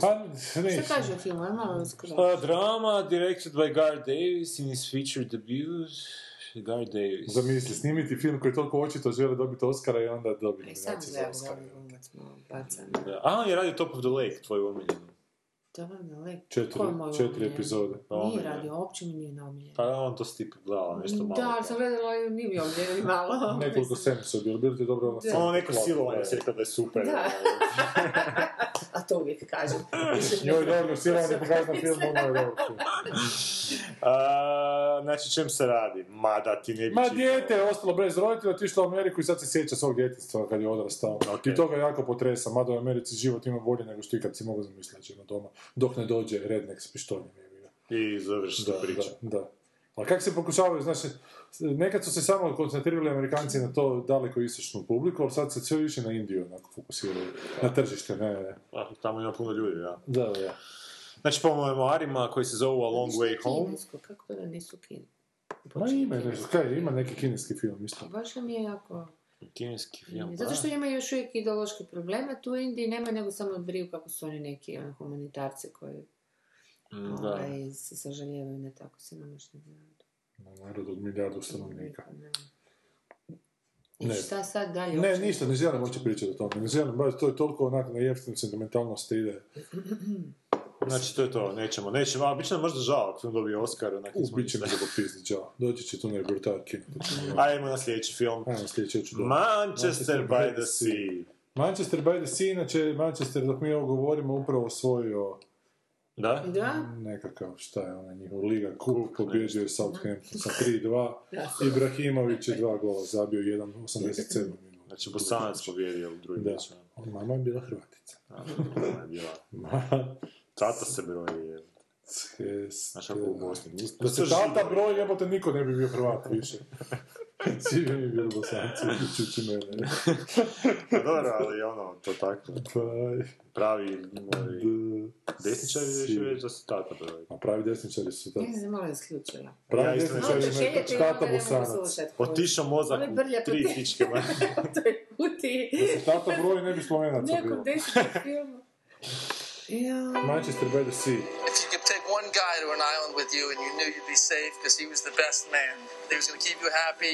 Pa, ne, Što kaže o filmu? Ajmo malo skoro. A, drama directed by Gar Davis in his feature debut. Gar Davis. Zamisli, snimiti film koji toliko očito žele dobiti Oscara i onda dobiti E, sam nominacije za gledam, Oscar. gledam, glumac malo bacan. Da. A, on je radio Top of the Lake, tvoj omiljeni. Četiri, Ko je moj četiri omiljen? epizode. Pa Nije omiljen. radio, uopće mi nije naomiljen. Pa on to ti gledala, nešto malo. Da, ali sam gledala i nije mi omiljen ni *laughs* malo. Nekoliko scena su bili ti dobro ono... Da. Ono neko silovanje si rekla da je super. Da. *laughs* A to uvijek kažem. Njoj dobro, silovanje pokazano film, ono je dobro. *laughs* A, znači, čem se radi? Ma da ti ne bi Ma dijete je ostalo bez roditelja, otišlo u Ameriku i sad se sjeća svog djetinstva kad je odrastao. Ok. I to ga jako potresa, mada u Americi život ima bolje nego što ikad si mogu zamisliti ono doma, dok ne dođe rednek s pištoljem. I završi Da, priču. da, da. Ali kako se pokušavaju, znači, nekad su se samo koncentrirali Amerikanci na to daleko istočnu publiku, ali sad se sve više na Indiju onako fokusiraju, na tržište, ne, ne. A, tamo ima puno ljudi, da. Da, da. Znači, po memoarima koji se zovu A Long Way Home. Kinesko, kako to da nisu kin? Ma ima nešto, kaj, ima neki kineski film isto. Baš mi je jako... Kineski film, Zato što ima još uvijek ideološke probleme, tu u Indiji nema nego samo brigu kako su oni neki ono, humanitarci koji Mm, Da. ovaj, se sažaljevaju na tako siromašni narod. Na narod od milijardu stanovnika. I Ne. šta sad dalje? Ne, ništa, ne želim uopće pričati o tome. Ne želim, baš to je toliko onako na jeftinu sentimentalnost ide. *clears throat* Znači, to je to, nećemo, nećemo, a bit će nam možda žao ako film dobije Oscar, onak U, nismo bit će mi popizdi, čao. Doći će tu brutal king. Ajmo na sljedeći film. Ajmo sljedeće ću Manchester by the Sea. Manchester by the Sea, inače Manchester dok mi ovo govorimo upravo osvojio Da? Da? nekakav, šta je ona njihov liga, kup, pobjeđio je Southampton sa *laughs* 3-2, Da. Ibrahimović je dva gola, zabio 1.87 minuta. Znači, Bosanac pobjedio u drugim Da. Mama je bila Hrvatica. A, ona je bila. *laughs* Tata se broji, je. Znaš kako u Bosni. Nis- Da se tata Židovi. broj, jebote, niko ne bi bio Hrvat više. *laughs* Svi bi mi bili bosanci, *laughs* uključujući mene. Pa dobro, ali ono, to tako. Pravi, ovi, desničari Si. još reći *laughs* da se tata broji. A pravi desničari su tako. Ja sam malo isključila. Pravi Ja desničari i tata ne bosanac. Otišao mozak u tri ma. To je puti. Da se tata broj, ne bi slovenaca Nekom bilo. desetom filmu. Ja. Manchester by the Sea. If you could take one guy to an island with you and you knew you'd be safe because he was the best man, he was going to keep you happy,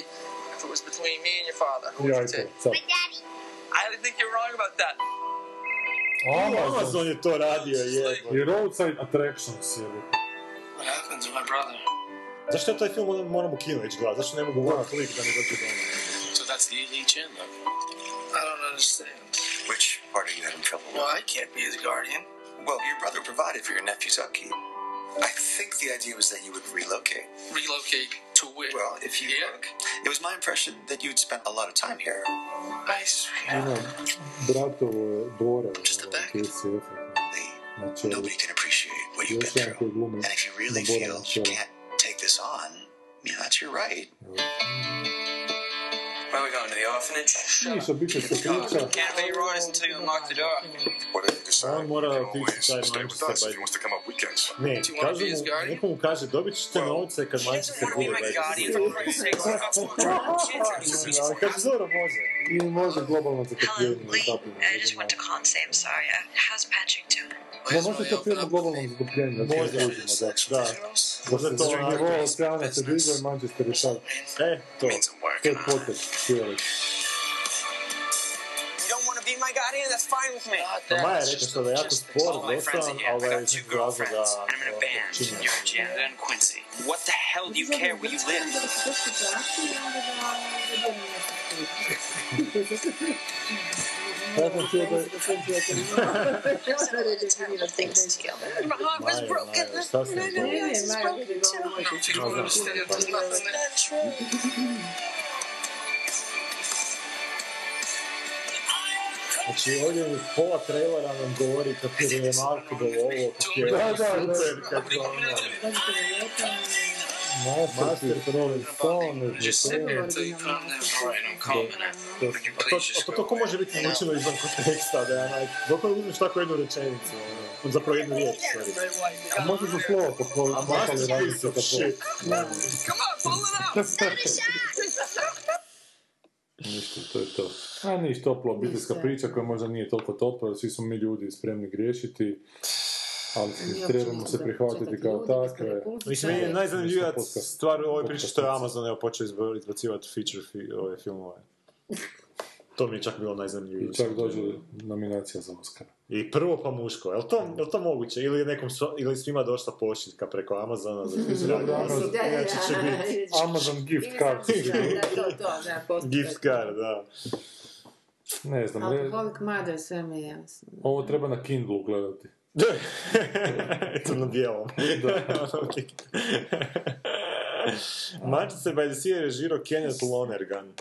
if it was between me and your father, who would Ja, you i to, take? sad. I think you're wrong about that. Amazon. Amazon je to radio, je. I Roadside Attractions je. What happens to my brother? Zašto ja taj film ono moram u kino ići gledati? Zašto ne mogu gledati klik da mi dođe doma? So that's the elite chin, though. I don't understand. Which part are you having trouble with? Well, I can't be his guardian. Well, your brother provided for your nephew's upkeep. I think the idea was that you would relocate. Relocate to where? Well, if you look, it was my impression that you'd spent a lot of time here. I swear. Ima bratovo je Bora, KCF. Na čelu. Nobody can appreciate what you've been through. And if you really feel you can't take this on, you know, that's your right. Priča. On mora otići taj Manchester us if by he wants to come up weekends. Ne, his mu, neko mu kaže, dobit ćete novce kad Manchester bude *laughs* kako zoro može? I može globalno zapravo. I just went to call and say I'm sorry. How's Paddington? Da, možda je to film o globalnom zatopljenju. da Možda, se uzimo, da. da. Možda Da to se onako- nivo oceana se digao i Manchester je sad. E, to. To je potep cijeli. You don't want to be my guardian? That's fine with me. Pa Maja je rekla što da je jako spor, dosta, ali da je iz nekog razloga čini. You're Janda and Quincy. What the hell do you care where you live? *laughs* Sam htio da... My heart was Maja, broken. Maja, šta sam to? My heart was broken too. Znači ovdje u pola trailera nam govori kako je remarkable ovo, kako je Da, da, da. super, kako je ono... Master A to, to ko može biti naučeno izvan konteksta, da je dok uzmeš tako jednu rečenicu, ono, zapravo jednu riječ, sorry. A možeš za slovo pokloniti. A masterpiece of shit. *laughs* Ništa, to je to. A niš toplo obiteljska priča koja možda nije toliko topla, svi smo mi ljudi spremni griješiti, ali trebamo se prihvatiti kao takve. Mislim, meni je najzanimljivija stvar u ovoj priči što je Amazon evo počeo izbacivati feature fi, ove filmove. To mi je čak bilo najzanimljivije. I čak dođe nominacija za Oscar. I prvo pa muško, je li to, je li to moguće? Ili nekom, ili svima došla pošiljka preko Amazona *laughs* za Amazon- Inače će biti *laughs* Amazon gift card. gift card, da. Ne znam, ne, Alcoholic Mother, sve mi je jasno. ovo treba na Kindlu gledati. Eto na bijelom. Manchester by the Sea je režirao Kenneth Lonergan.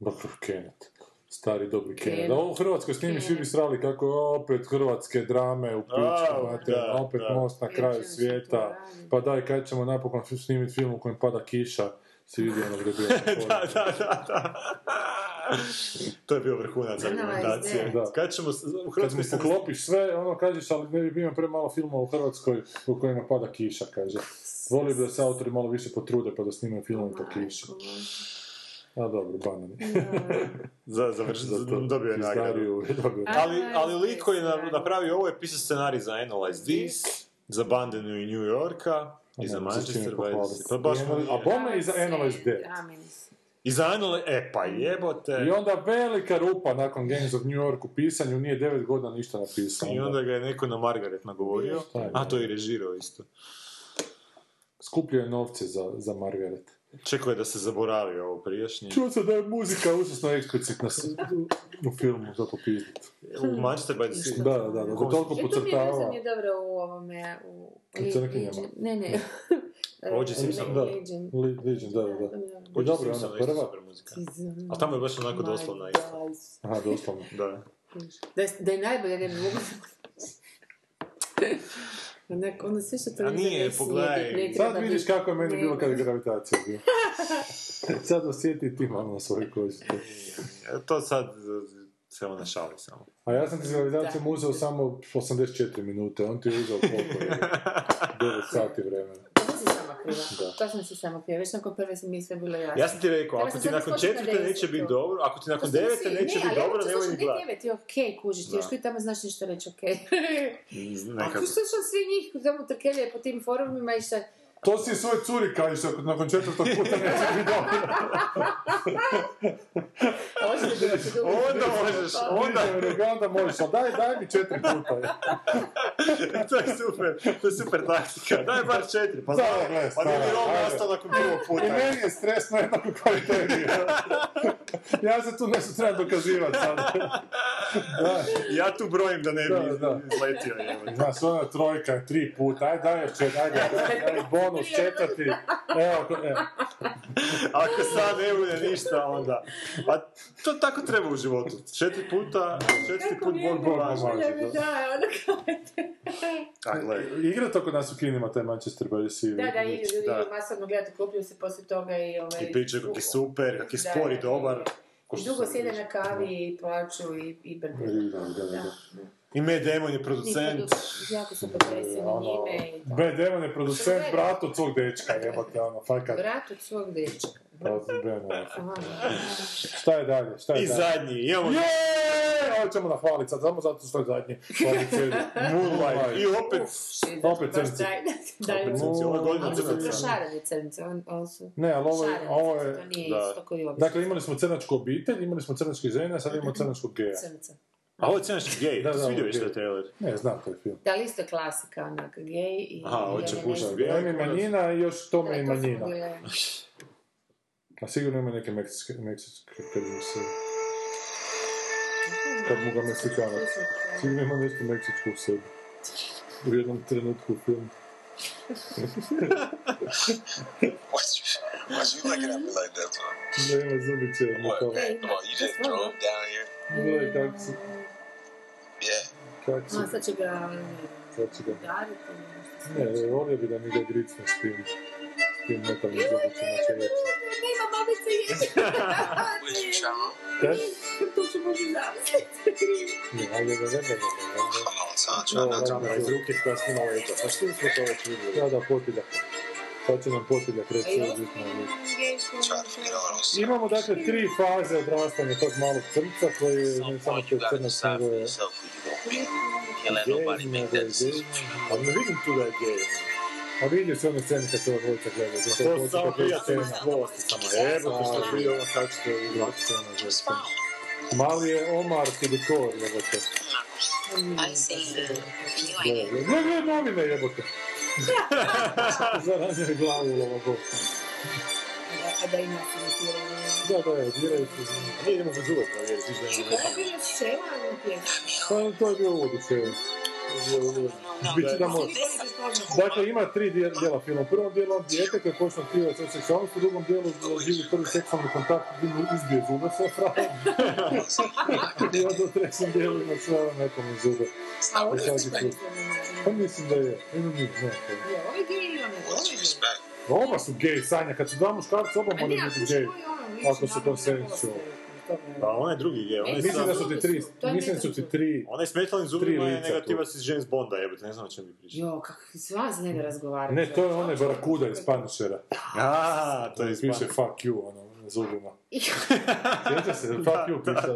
Dobro, Kenneth. Stari dobri Kenneth. Ovo u Hrvatskoj snimi, svi bi srali kako je opet hrvatske drame u pičku, da, opet da. most na kraju svijeta. Pa daj, kad ćemo napokon snimiti film u kojem pada kiša, si vidio ono gdje je *laughs* bilo. da, da, da, da. to je bio vrhunac argumentacije. Da. Kad ćemo, s- u Kad Hrvatskoj mi se... poklopiš sve, ono kažeš, ali ne bi imao premalo filmova u Hrvatskoj u kojima pada kiša, kaže. Volio bi da se autori malo više potrude pa da snimaju film po kiši. A dobro, banani. *laughs* Za, završ, Zato *laughs* dobio je nagradu. Ali, ali lik koji je na- napravio ovo je pisao scenarij za Analyze This, za Bandenu i New Yorka i za Manchester. Sea. Pa baš. A bome i za Analyze Dead. I za Analyze... E, pa jebote. I onda velika rupa nakon Gangs of New York u pisanju, nije devet godina ništa napisao. I onda ga je neko na Margaret nagovorio. A to je i režirao isto. Skupljio je novce za, za Margaret. Čekao je da se zaboravi ovo prijašnje. Čuo se da je muzika užasno eksplicitna u filmu, za popizdit. U Manchester by the Sea. Da, da, da, da toliko E, to mi je pocrtava. je dobro u ovome, u... U crnkinjama. Legion. Ne, ne. *laughs* O.J. *laughs* Simpson, da. Legion. Da, da, je Simpson ona je prva. A tamo je baš onako doslovna isto. Aha, doslovno. Da. Da je, da je najbolje, ne bi mogu... *laughs* Onak, ono sve što to A nije, pogledaj. Sad vidiš kako je meni bilo kad je gravitacija bila. *laughs* Sad osjeti ti malo na svojoj koži. E, To sad e, se ona šali samo. A ja sam ti s gravitacijom uzeo samo 84 minute, on ti je uzeo koliko je? *laughs* 9 sati vremena. Kriva. Da. To sam si sama kriva. Već nakon prve mi je sve bilo jasno. Ja sam ti rekao, ako ti samo nakon četvrte neće biti dobro, ako ti nakon sam devete neće ne, biti dobro, nemoj ni ne gledati. devet, je okej, kužiš ti, još koji tamo znaš nešto reći okej. A ti slušam svi njih tamo trkelje po tim forumima i šta... To si svoj curi kažeš ako nakon četvrtog puta neće biti dobro. *laughs* Ovo. Onda možeš, onda... Onda, onda možeš, ali daj, daj mi četiri puta. *laughs* to je super, to je super taktika. Daj bar četiri, pa Da, znam, gle, pa stara, on ajde. nastao nakon prvog I puta. meni je stresno jednako kao i tebi. ja se tu nešto trebam dokazivati sad. Da. Ja tu brojim da ne bi izletio. Znaš, ona trojka, tri puta, aj daj još četiri, ajde, daj, daj, bonus, četvrti, evo, evo. Ako sad ne bude ništa, onda... A to tako treba u životu. Četiri puta, četiri put Bog pomaže. Da, da, ono kao... A gle, Igra to kod nas u kinima, taj Manchester by the Sea. Da, da, idu ljudi masovno gledati, kupljuju se poslije toga i... Ovaj, i pričaju kako je super, kako je spor i dobar. Dugo sjede na kavi i plaću i, i brde. Da, da, da, da. I Matt Damon je producent. Jako su potreseni Ono, njime i tako. B. Demon je producent, brat od svog dečka, jebote, ono, fakat. Brat od svog dečka. Pa. Šta je dalje, šta je I dalje? zadnji, imamo Je! Ovo ćemo nahvaliti sad, samo zato što je zadnji. Moonlight. I opet, Opet Baš crnci. opet *laughs* crnci. Ove godine Oni su crnaca. prošareni crnci, on, su... Ne, ali ovo je, ovo crnci, je, To nije da. isto koji ovi. dakle imali smo crnačku obitelj, imali smo crnačke žene, sad imamo *clears throat* crnačkog geja. Crnca. A ovo je crnački gej, Da, da, je što trailer. Ne, znam taj film. Da li isto je klasika, onak, gej i... Aha, hoće pušati gej. I manjina i još tome i manjina. A sigurno ima neke meksičke, meksičke kad mu se... Kad mu ga Meksikana... Sigurno ima nešto meksičko u sebi. U jednom trenutku u filmu. What's, what's you looking at me like that for? Ima zubiće What? to. Come on, you just drove down here? Gledaj Yeah. Kako se... A, sad će ga... Sad će ga... Udariti, nešto. Ne, volio bi da mi ga gricne s tim... S tim metalnim zubićima čovječe. Nema babice? Kaj? To zamisliti. Ne, ajde, da, kamera iz ruke koja snima leđa. Pa što smo to već vidjeli? Da, da, potiljak. Sad će nam potiljak reći bitno. Imamo dakle tri faze odrastanja tog malog crnca koji je ne samo crnac decide for nego je be. Can't let nobody make that je decision. Ali ne vidim tu da je gej. A vidio se one scene kad se ova dvojica gledaju. Zato To hoću su samo prijatelji scena. sklosti, samo jebote što je bio ono kako što je Da, scena, scena. Mali je Omar Kuditor, jebote. I. You Gle, gle, novine, jebote. *laughs* *laughs* Zaranjuje glavu u lovo. A da ima simitiranje. Da, da, se. Nije idemo bez uvek provjeriti, neka... je bilo šema na pjesmu? Pa to je bio uvod u. Biće da može. Dakle, ima tri dijela, filma. U prvom dijelu on dijete koje počne otkrivati svoju seksualnost, u drugom dijelu živi prvi seksualni kontakt gdje mu izbije zube sa frajem. *laughs* I onda u trećem dijelu ima sve ove metane zube. A ovo je. Pa mislim da je. Ima mi, ne. je. Je, ovo je gej ili ono? Oba su gej, Sanja, kad su dva muškarca, oba moraju biti gej. Ako su konsensualni. Pa on je drugi je Mislim sam... da su ti tri, To mislim da su ti tri. Onaj s metalnim zubima je negativac iz James Bonda, jebote, ne znam o čem bi pričao. Jo, kako sva s njega razgovarati. Ne, to je onaj Barakuda iz Punishera. A, to je iz Piše fuck you, ono, na zubima. Sjeća se, *laughs* fuck you piše.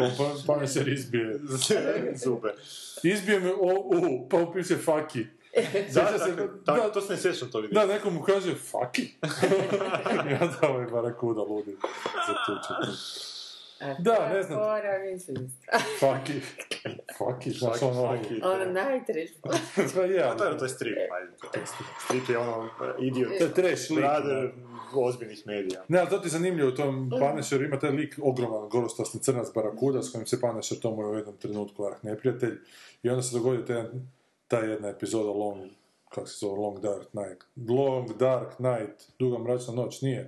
On pa- Punisher izbije. *laughs* Zube. Izbije me o, u, pa piše fuck you. *laughs* Da, Sjeća se, da, tako, to se ne sjećam to vidio. da, neko mu kaže fuck you. *laughs* *laughs* I onda ovaj Barakuda ludi za tuču. Da, ne znam. Fora, mislim. Fuck you, znaš ono... Fuck you. Ono najtreš. Pa je, A to je, to je strip, ajde. strip. Je ono idiot. To je trash lik. Brother ozbiljnih medija. Ne, ali to ti je zanimljivo, u tom Punisheru ima taj lik ogroman, gorostasni crnac Barakuda, s kojim se Punisher tomu je u jednom trenutku arh neprijatelj. I onda se dogodi taj, ta jedna epizoda Long, kako se zove, Long Dark Night. Long Dark Night, duga mračna noć, nije.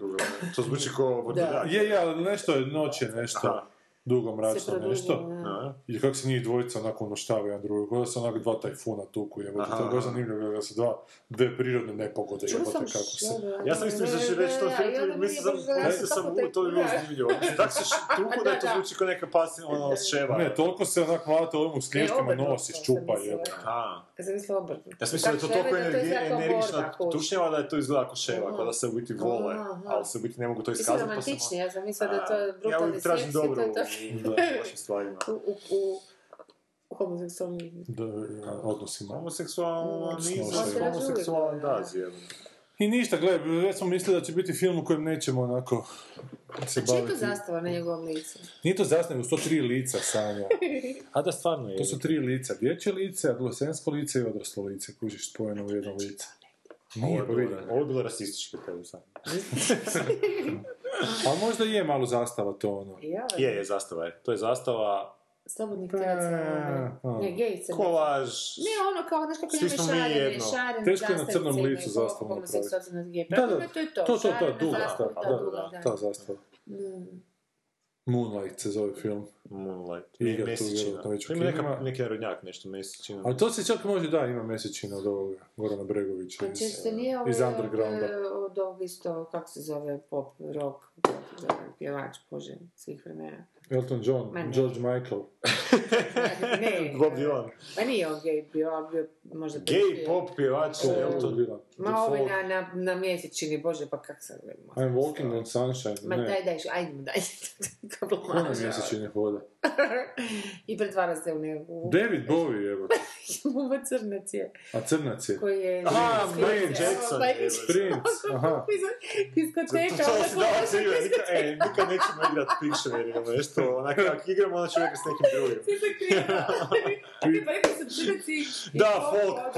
To zvuči vrtiljak. Je, je, ali nešto je, noć je nešto. Aha. Dugo mračno nešto. Da. I kako se njih dvojica onako unoštavaju jedan drugog, kao da se onako dva tajfuna tuku, Aha. to je baš zanimljivo, da se dva, dve prirodne nepogode, Čuo jebote, sam kako se... Ja sam mislio da će reći to film, mislim sam, mislio sam, u, to bi bilo zanimljivo. Tako se tuku *laughs* da je to zvuči kao neka pasivna, ono, ševa. Ne, toliko se onak mlate ovim u obrnuto nos jebote. Aha. Kad sam mislila obrnuto. Ja sam mislio da je to toliko energična tušnjava da je to izgleda kao ševa, kao da se u biti vole, ali se u biti ne mogu to Ti si iskazati. pa romantični, ja sam mislila da je to Ja brutalni uvijek tražim seks i dobro to je u to. da, lošim stvarima. U, u, u, u homoseksualnim Da, odnosima. Homoseksualizam, Odnosno, homoseksualan dazir. I ništa, gledaj, već smo mislili da će biti film u kojem nećemo onako se Čija je to baviti. zastava na njegovom licu? Nije to zastava, nego su to tri lica, Sanja. *laughs* A da stvarno je. To su tri lica, dječje lice, adolescensko lice i odraslo lice, kužiš spojeno u jedno lice. Ovo Nije, je pa bilo, vidi. ovo je bilo rasistički tebi sad. *laughs* A možda je malo zastava to ono. Ja, Je, je, zastava je. To je zastava, Slobodnih teraca. Pa, Ne, gej crnaca. kolaž, Ne, ono kao, znaš kako mi šarene, šarene Teško je na crnom licu kao zastavu gej. Da, da, to je to. to, to, to, duga da, da, da. ta zastava. Mm. Moonlight se zove film. Moonlight, Igra tu Mesičina. vjerojatno već u To ima neka, neki narodnjak, nešto Mesičina. Ali to se čak može, da, ima mjesečina od ovoga, Gorana Bregovića iz, često nije ovaj iz od, undergrounda. od ovog isto, kako se zove, pop, rock, pjevač, bože, svih vremena. Elton John, Ma ne. George Michael. Ne, Bob Dylan. Pa nije on gej bio, bio možda... Gay pop pjevač To Elton. Elton Dylan. Ma Default. na, na, na mjesečini, bože, pa kak sam... I'm walking on sunshine. Ma ne. daj, daj, ajdemo dalje. Ko na mjesečini hoda? I pretvara se u neku... David Bowie, evo. Ovo crnac je. A crnac je. Koji je... Aha, Michael Jackson, Prince, aha. Diskoteka. To ono je krive, došao nikad, e, nikad nećemo igrat Pictionary ili nešto, onak, ako igramo, onda ću igrati s nekim drugim. *laughs* Ti se kriva. Ok, pa rekao sam crnaci i... *laughs* Da, folk,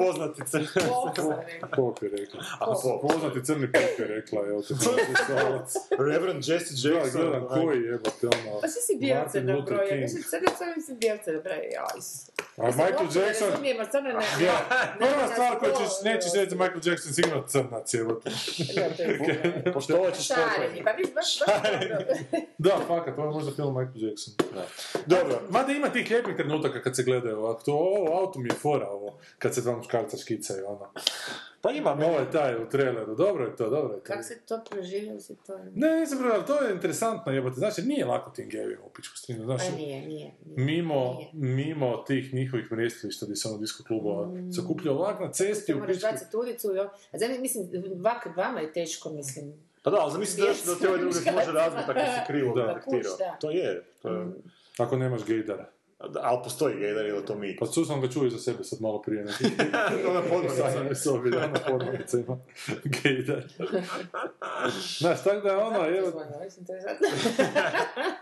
ono. rekla. Pop je rekla. A. Poznati crni pop je rekla, te slušalac. *laughs* Reverend Jesse Da, Jackson. gledam onak. koji jebote ono. Pa svi si bijelce Martin na Luther broje. King. Više crnac, ovi si bijelce na broje. Jaj, A Michael Jackson... Razumijem, ali stvarno ne... Ne- prva ne- stvar koju ne- ćeš, nećeš reći Michael Jackson, sigurno crnac jebote. Da, to je- Poštovat ćeš Šarenje, pa viš, baš. Da, fakat, ovo je možda film Michael Jackson. Dobro. Mada ima tih lijepih trenutaka kad se gledaju ovako, to ovo auto mi je fora ovo, kad se dva muškarca škicaju, ono. Pa ima, Ovo je taj u traileru, dobro je to, dobro je to. Kako se to proživio si to? Ne, nisam ali to je interesantno, jebote, znači nije lako tim gejevima u pičku strinu, znaš, Pa nije, nije. mimo, mimo tih njihovih mrijestilišta gdje se ono disko klubova Mm. se okupljaju ovako na cesti Ti u moraš pičku. baciti ulicu i ovo. A znam, mislim, vak, vama je teško, mislim. Pa da, ali zamisli da da te ovaj drugi može razbiti ako si krivo Da. kontaktirao. Da. To je, to je. Ako nemaš gejdara. Ali postoji ili to mi. Pa su sam ga čuo za sebe sad malo prije. Neki. *laughs* Ona podmornica. Sajanje sobi, da, na podmornica ima gejdar. Znaš, tako da je ono, evo, je.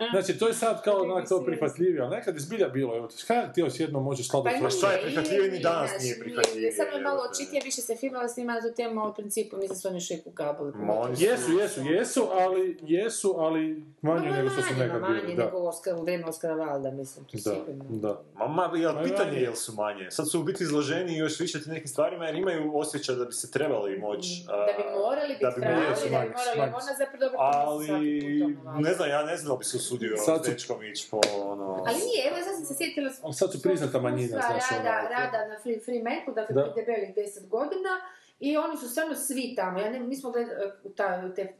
*laughs* Znači, to je sad kao onak to prihvatljivije, ali nekad je zbilja bilo, evo, kada ti još jednom možeš sladko Pa šta je prihvatljivije, ni danas nije prihvatljivije, Samo je malo očitije, više se filmala snima na tu temu, ali u principu mislim su oni još uvijek u kabeli. Ma, oni su- Jesu, jesu, jesu, ali, jesu, ali manje nego što su nekad bili, manje nego u vrijeme Oskara Valda, mislim, to Da. Ma, ma, jel, Ma, pitanje je jel su manje. Sad su u biti izloženi još više ti nekim stvarima jer imaju osjećaj da bi se trebali moći... Da bi morali biti da bi morali- da bi morali, ona zapravo dobro Ali, ono, ne znam, ja ne znam da bi se usudio Sad s su- dečkom ići po ono... Ali nije, evo sad sam se sjetila... Sad su priznata manjina, znaš, ono, Rada, ok. rada na Free, free Macu, dakle Da. da. debelih 10 godina. I oni su stvarno svi tamo. Ja ne, mi smo gledali ta, te,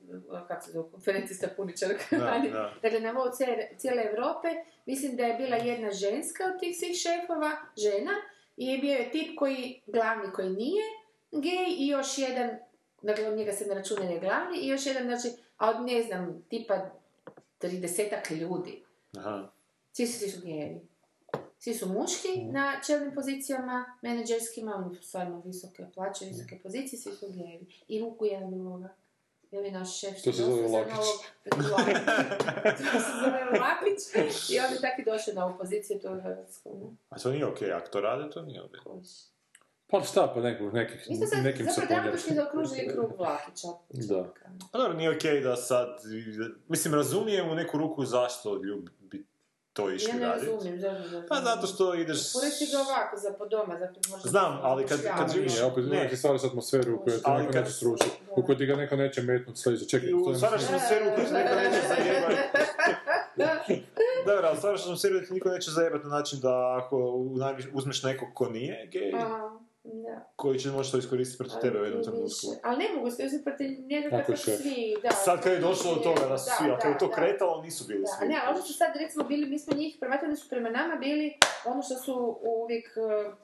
kako se zove, konferencije. *laughs* Dakle, na nivou cijele, Europe, mislim da je bila jedna ženska od tih svih šefova, žena, i bio je tip koji, glavni koji nije gej i još jedan, dakle od njega se ne računa je glavni, i još jedan, znači, a od ne znam, tipa 30 ljudi. Aha. Svi su, svi su gejevi. Svi su muški na čelnim pozicijama, menadžerskima, oni su stvarno visoke plaće, visoke pozicije, svi su gejevi. I vuku jedan drugoga. I on je naš šef. To se zove Lakić. Lakić. *laughs* to se zove Lakić. I on je tako i došao na ovu poziciju, to je Hrvatsko. ne? A to nije okej, ako to rade, to nije okej. Pa šta, pa nekog, nekih, Mi smo sad nekim se zapravo dramaturški zaokružili krug Vlakića. Da. Pa dobro, nije okej da sad... Mislim, razumijem u neku ruku zašto ljudi bi to išli Ja ne raditi. razumijem, zašto Pa zato što ideš... Poreci ga ovako, za po doma, zato možda... Znam, ali kad- kad živiš- Nije, opet Ne. ne. stvaraš atmosferu u kojoj ti Ali neko kad- neće srušiti, u kojoj ti ga neko neće metnut slijedeće. Čekaj, I to u je- stvaraš atmosferu u kojoj se niko neće zajebati. *laughs* Dobro, ali stvaraš atmosferu da ti niko neće zajebati na način da ako uzmeš nekog ko nije gej, da. koji će možda to iskoristiti protiv tebe u jednom Ali trenutku. Ali ne mogu se uzeti protiv njega Ako je kako šef. svi, da. Sad kad je došlo do toga da su svi, a kad je to da. kretalo, nisu bili Da, svi. a ne, ali ono što sad recimo bili, mi smo njih promatrali su prema nama bili ono što su uvijek uh,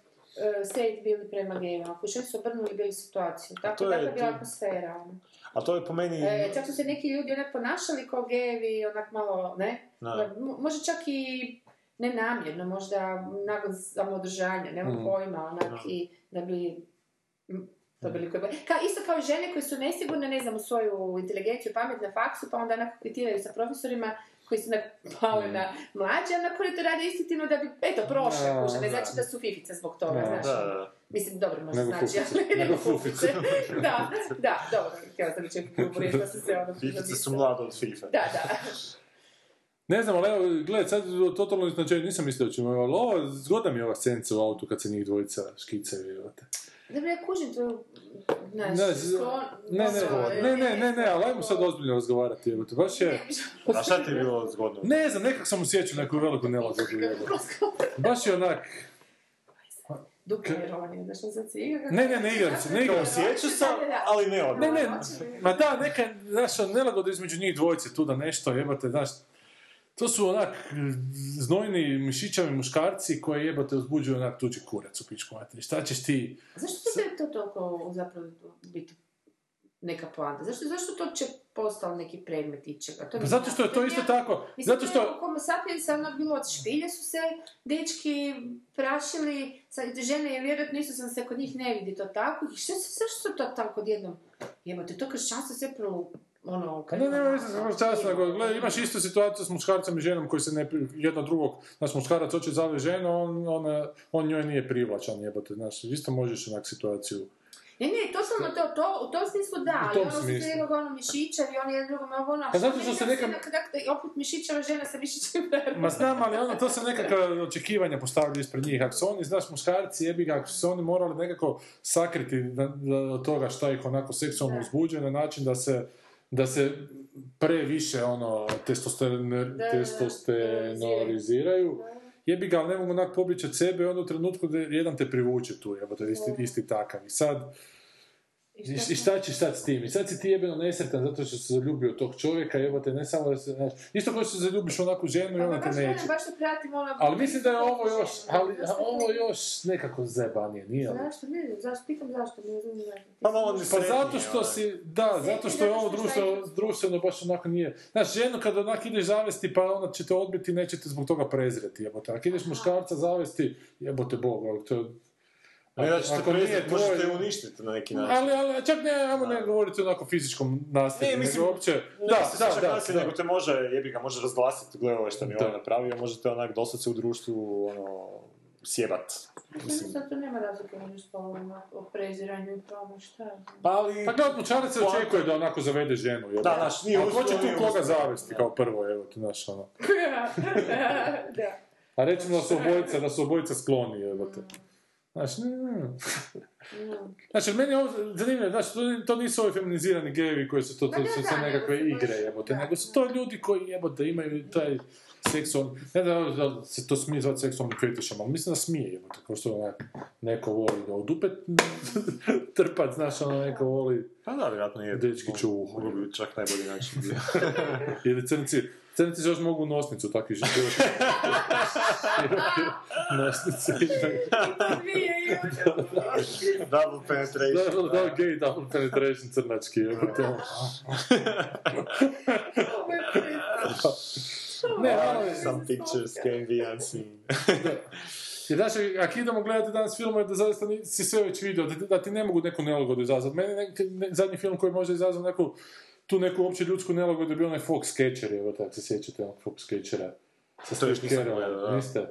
straight bili prema gejima. Kušali su obrnuli bili situaciju. Tako to da je- je bila atmosfera. Ono. A to je po meni... E, čak su se neki ljudi onak ponašali kao gejevi, onak malo, ne? Da. Možda čak i nenamjerno, možda nakon samoodržanja, nemam Mm. pojma, onak i da bi dobili koje... Ka, isto kao žene koje su nesigurne, ne znam, u svoju inteligenciju, pamet na faksu, pa onda onako sa profesorima koji su pali na mlađe, a na koji to rade istintivno da bi, eto, prošle, Da, kuže, ne znači da su fifice zbog toga, Da, znaš. Da, da. Mislim, dobro, možda Nego znači, fufice. ali Nego nego fufice. *laughs* da, da, dobro, htjela sam reći *laughs* da sam se ono... Fifice su mlade od FIFA. Da, da. *laughs* Ne znam, ali evo, gledaj, sad totalno znači, nisam mislio da ćemo, ali ovo, zgodna mi je ova scenca u autu kad se njih dvojica škicaju, evo te. Dobro, ja kužim znaš, Ne, sklon... ne, ne, ono, ne, ne, ne, ne, ali ajmo sad ozbiljno razgovarati, evo te, baš je... A šta ti je bilo zgodno? Ne znam, nekak sam osjećao neku veliku nelagodu, evo. Baš je onak... Duka ironija, znaš što sad si igra? Ne, ne, ne igram se, ne igram se. Osjećao sam, ali ne odmah. Ne, ne, ma da, neka, znaš, nelagoda između njih dvojice tu da nešto, jebate, znaš, To su onak znojni mišićavi muškarci koji jebote uzbuđuju onak tuđi kurac u pičku materiju. Šta ćeš ti? Zašto će tebi to toliko zapravo biti neka poanta? Zašto, zašto to uopće postao neki predmet ičega? To Pa zato što je to isto tako, Mislim, zato to što... je u Homo sapiens ono bilo od špilje su se dečki prašili, sa, žene vjerojatno isto sam se kod njih ne vidi to tako. I što zašto to tako odjednom? Jebote, to kršćanstvo sve pro, ono... Pa ne, nema veze sa muškarcem, nego gledaj, imaš istu situaciju s muškarcem i ženom koji se ne, pri- jedno drugog, znaš, muškarac hoće zaviti ženu, on, ona, on njoj nije privlačan, jebote, znaš, isto možeš onak situaciju. Ne, ne, totalno to, to, u tom smislu da, ali ono su smislu. sve ono mišićevi, oni jedan drugom ovo ono, a Pa zato što se neka- opet mišićeva žena sa mišićevim Ma znam, ali ono, to se nekakva očekivanja postavljaju ispred njih. Ako su oni, znaš, muškarci, jebi ga, ako su se oni morali nekako sakriti od toga šta ih onako seksualno uzbuđuje na način da se da se previše ono testosteron, testosteroriziraju, jebi ga, ali ne mogu onak pobjeći od sebe onda u trenutku da jedan te privuče tu, jebote, isti, isti takav. I sad, i, i šta ćeš sad s tim? I sad si ti jebeno nesretan zato što si zaljubio tog čovjeka, jebote, ne samo da se, znaš, isto kao što se zaljubiš u onakvu ženu i ona te neće. baš pratim ono... Ali mislim da je ovo još, ali a ovo još nekako zajebanije, nije li? Zašto, ne znam, zašto, pitam zašto, ne znam. Pa malo Pa zato što si, da, zato što je ovo društveno, društveno baš onako nije. Znaš, ženu kad onak ideš zavesti pa ona će te odbiti, neće te zbog toga prezreti, jebote. Ako ideš muškarca zavesti, jebote Bog, ali to je... A inače Ako te tvoj- možete uništiti na neki način. Ali, ali, čak ne, ajmo ne govoriti o onako fizičkom nasilju, Ne, mislim, nego uopće... Ne, Da, da, čak da, nasilje, da. nego te može, jebi ga, može razglasiti, gledaj ovo što mi je Da. on napravio, možete onak dosad se u društvu, ono, sjebat. Mislim, sad tu nema razlike među spolovima o preziranju i tome, šta je. Pa ali... Pa gledaj, muškarac se očekuje da onako zavede ženu, jebote. Da, znaš, nije A ko će tu koga zavesti kao prvo, evo ti, znaš, ono. *laughs* da. A recimo da su obojica, da su obojica skloni, jebote. Znaš, ne, ne. *laughs* Znači, meni je ovo zanimljivo, znači, to, to nisu ovi feminizirani gejevi koji su to, to, da, su da, sve nekakve igre, jebote, da. nego su to ljudi koji, jebote, imaju taj seksualni, ne znam da li se to smije zvati seksualnim fetišom, ali mislim da smije, jebote, kao što onak, neko voli da odupet *laughs* trpat, znaš, ono, neko voli Pa da, vjerojatno nije. dečki čuvu. Mogu bi čak najbolji način bio. *laughs* Ili crnci, crnci još mogu nosnicu takvi široki *laughs* nosnice. Double penetration. Da, da, gay double penetration crnački. Ne, ali... Some pictures can be unseen. Jer znaš, ako idemo gledati danas filmove da zaista si sve već vidio, da, da ti ne mogu neku nelagodu izazvati. Meni nek, ne, zadnji film koji može izazvati neku, tu neku uopće ljudsku nelagodu je bio onaj Fox Catcher, evo tako se sjećate onog Fox Catchera. Sa To još nisam gledao, da. niste?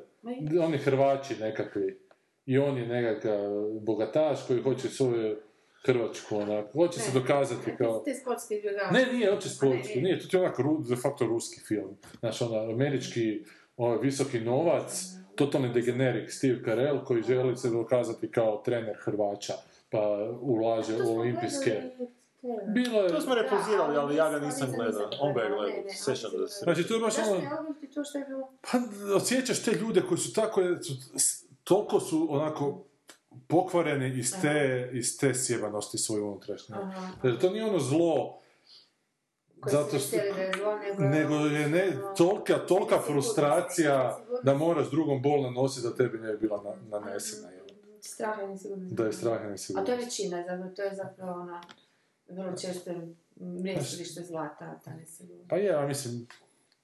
Oni Hrvači nekakvi. I on je nekakav bogataš koji hoće svoju Hrvačku, onako, hoće se dokazati kao... Te sportske izbjegavaš. Ne, nije uopće sportski, nije. nije, to je onak ru, de facto ruski film. Znaš, ono, američki ovaj, visoki novac, totalni degenerik Steve Carell koji želi se dokazati kao trener Hrvača, pa ulaže u olimpijske. Bilo je... To smo repozirali, ali ja ga nisam gledao. On ga je gledao, sjećam da se. Znači, to je baš ono... je je? Pa, osjećaš te ljude koji su tako, su, toliko su onako pokvareni iz te, iz te sjebanosti svoje unutrašnje. Jer to nije ono zlo, zato što... je nego... Je ne, tolika, tolika frustracija da moraš drugom bol nanositi da tebi ne bi bila na, nanesena. Strah je nesigurnost. Da je strah i A to je nesigurnost. većina, to je zapravo ona, vrlo često mrjestilište zlata, ta nesigurnost. Pa je, ja mislim,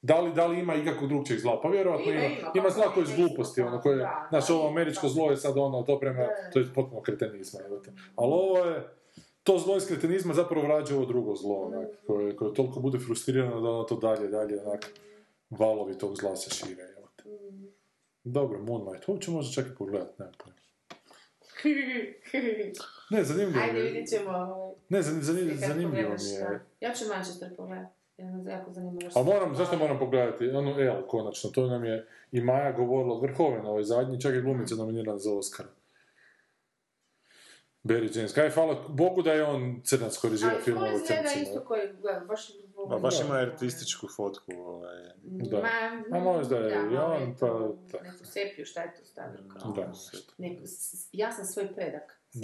da li, da li ima ikakvog drugčijeg zla? Pa vjerojatno Ima, ima. ima, Ima kako zla koje iz gluposti, ono koje, da, znaš, ovo američko zlo je sad ono, to prema, to je potpuno kretenizma, te. Ali ovo je, to zlo iz kretenizma zapravo vrađa ovo drugo zlo, onak, koje, koje toliko bude frustrirano da ono to dalje, dalje, onak, valovi tog zla se šire, evo te. Dobro, Moonlight, uopće možda čak i pogledat, nemam pojma. Ne, zanimljivo Ajde, vidit ćemo. ovaj, Ne, zanimljivo mi je. Ja ću Manchester pogledati. Jako. A moram, zašto moram pogledati? Ono, El, konačno, to nam je i Maja govorila od Vrhovena, ovaj zadnji, čak i glumica nominirana za Oscar. Barry James. Kaj, hvala Bogu da je on crnac koji režira film to ovo izgleda crncima. isto koji, gleda, baš... Pa baš ima artističku fotku, ovaj. Da. Ma, A možda je i on, je pa... to tak. Neku sepiju, šta je to stavio kao? Da. Neku, ja sam svoj predak. *laughs*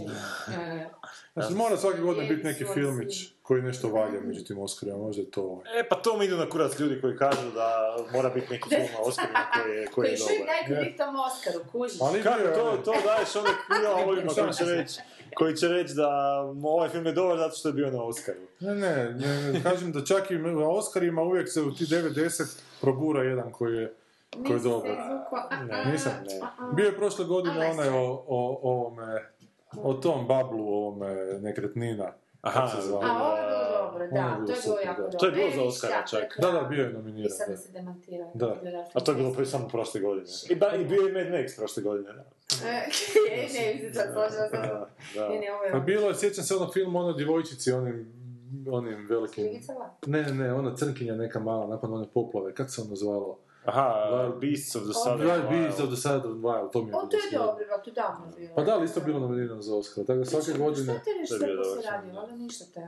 E, Znači, mora svake godine Je, biti neki filmić koji nešto valja među tim Oscarima, možda je to ovaj. E, pa to mi idu na kurac ljudi koji kažu da mora biti neki film na Oscarima koji je, koji Koji je dobar. dajte biti tom Oskaru, kužiš. Ali Kako bio je to, onaj- to daješ onak ja, ovima koji će *laughs* reći koji će reći da ovaj film je dobar zato što je bio na Oscaru. Ne, ne, ne, ne, kažem da čak i na Oscarima uvijek se u ti 90 progura jedan koji je, koji je dobar. a, Nisam, a. Bio je prošle godine onaj o, o, ovome, o tom bablu ovome nekretnina. Aha, se zvao? A ovo je bilo dobro, Ono je da, bilo to je bilo jako dobro. To je bilo za Oscara čak. Da, da, bio je I nominiran. sad Da. mi se demantirao. Da. A to je bilo prije samo prošle godine. I, ba, i bio je Mad Max prošle godine. Da. E, *laughs* ne, ne, mislim, sad složila sam. Da. Ne, ne, ovo je Pa bilo je, sjećam se onog filma, ono djevojčici, onim, onim velikim... Špigicala? Ne, ne, ona crnkinja neka mala, nakon one poplave, kako se ono zvalo? Aha, Beasts of the Southern Beast Wild. of the Southern Wild, to mi je O, to je dobro, ali to je davno bilo. Pa da, ali isto bilo nominirano za Oscar, tako da svake Što godine... te nešto To je bio tako dobar se film, radi, ali ništa te,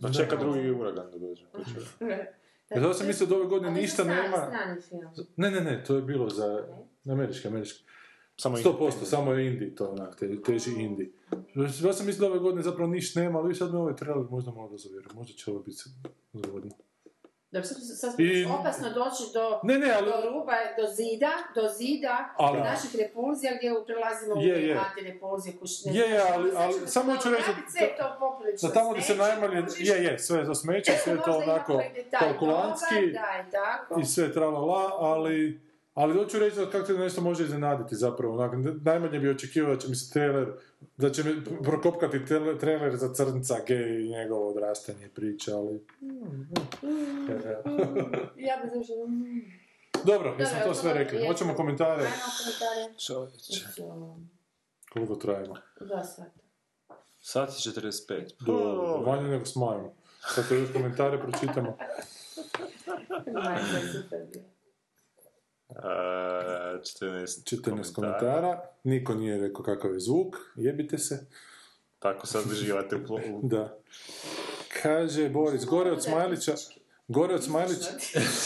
Da čeka drugi uragan da dođe. ko će- *laughs* Ja da sam mislio da ove godine ništa nema... Film. Ne, ne, ne, to je bilo za... Američki, američki. Samo 100%, samo je indie to onak, te, teži indie. Ja sam mislio da ove godine zapravo ništa nema, ali vi sad me ovaj trailer možda malo razuvjerujem, možda će ovo biti zgodno. Dobro, sad, sad I- opasno doći do, Ne, ne, ali- do ruba, do zida, do zida Ali- naših repulzija gdje prelazimo Je, u je. antirepulzije. kuš- ne Je, je, ali- sad ali samo se hoću reći vratiti, sve je to poprilično Da tamo gdje se najmanje, je, je, sve je za smeće, sve je to onako kalkulantski Da, i tako. i sve tralala, ali, ali hoću reći da kako te nešto može iznenaditi zapravo. Onak, najmanje bi očekivao da će mi se trailer, da će mi prokopkati trailer za crnca, gej i njegovo odrastanje priča, ali... *laughs* Ja bi zašto... Dobro, jesmo to sve rekli. Hoćemo komentare. Ajmo komentare. Čovječe. Koliko trajimo? Dva sata. Sat je 45. Do, manje nego s Majom. Sad još komentare pročitamo. *laughs* Super 14, 14 komentara. Niko nije rekao kakav je zvuk. Jebite se. Tako sad uživate u... plo- u- Da. Kaže Boris, gore od Smajlića... Gore od Smajlića...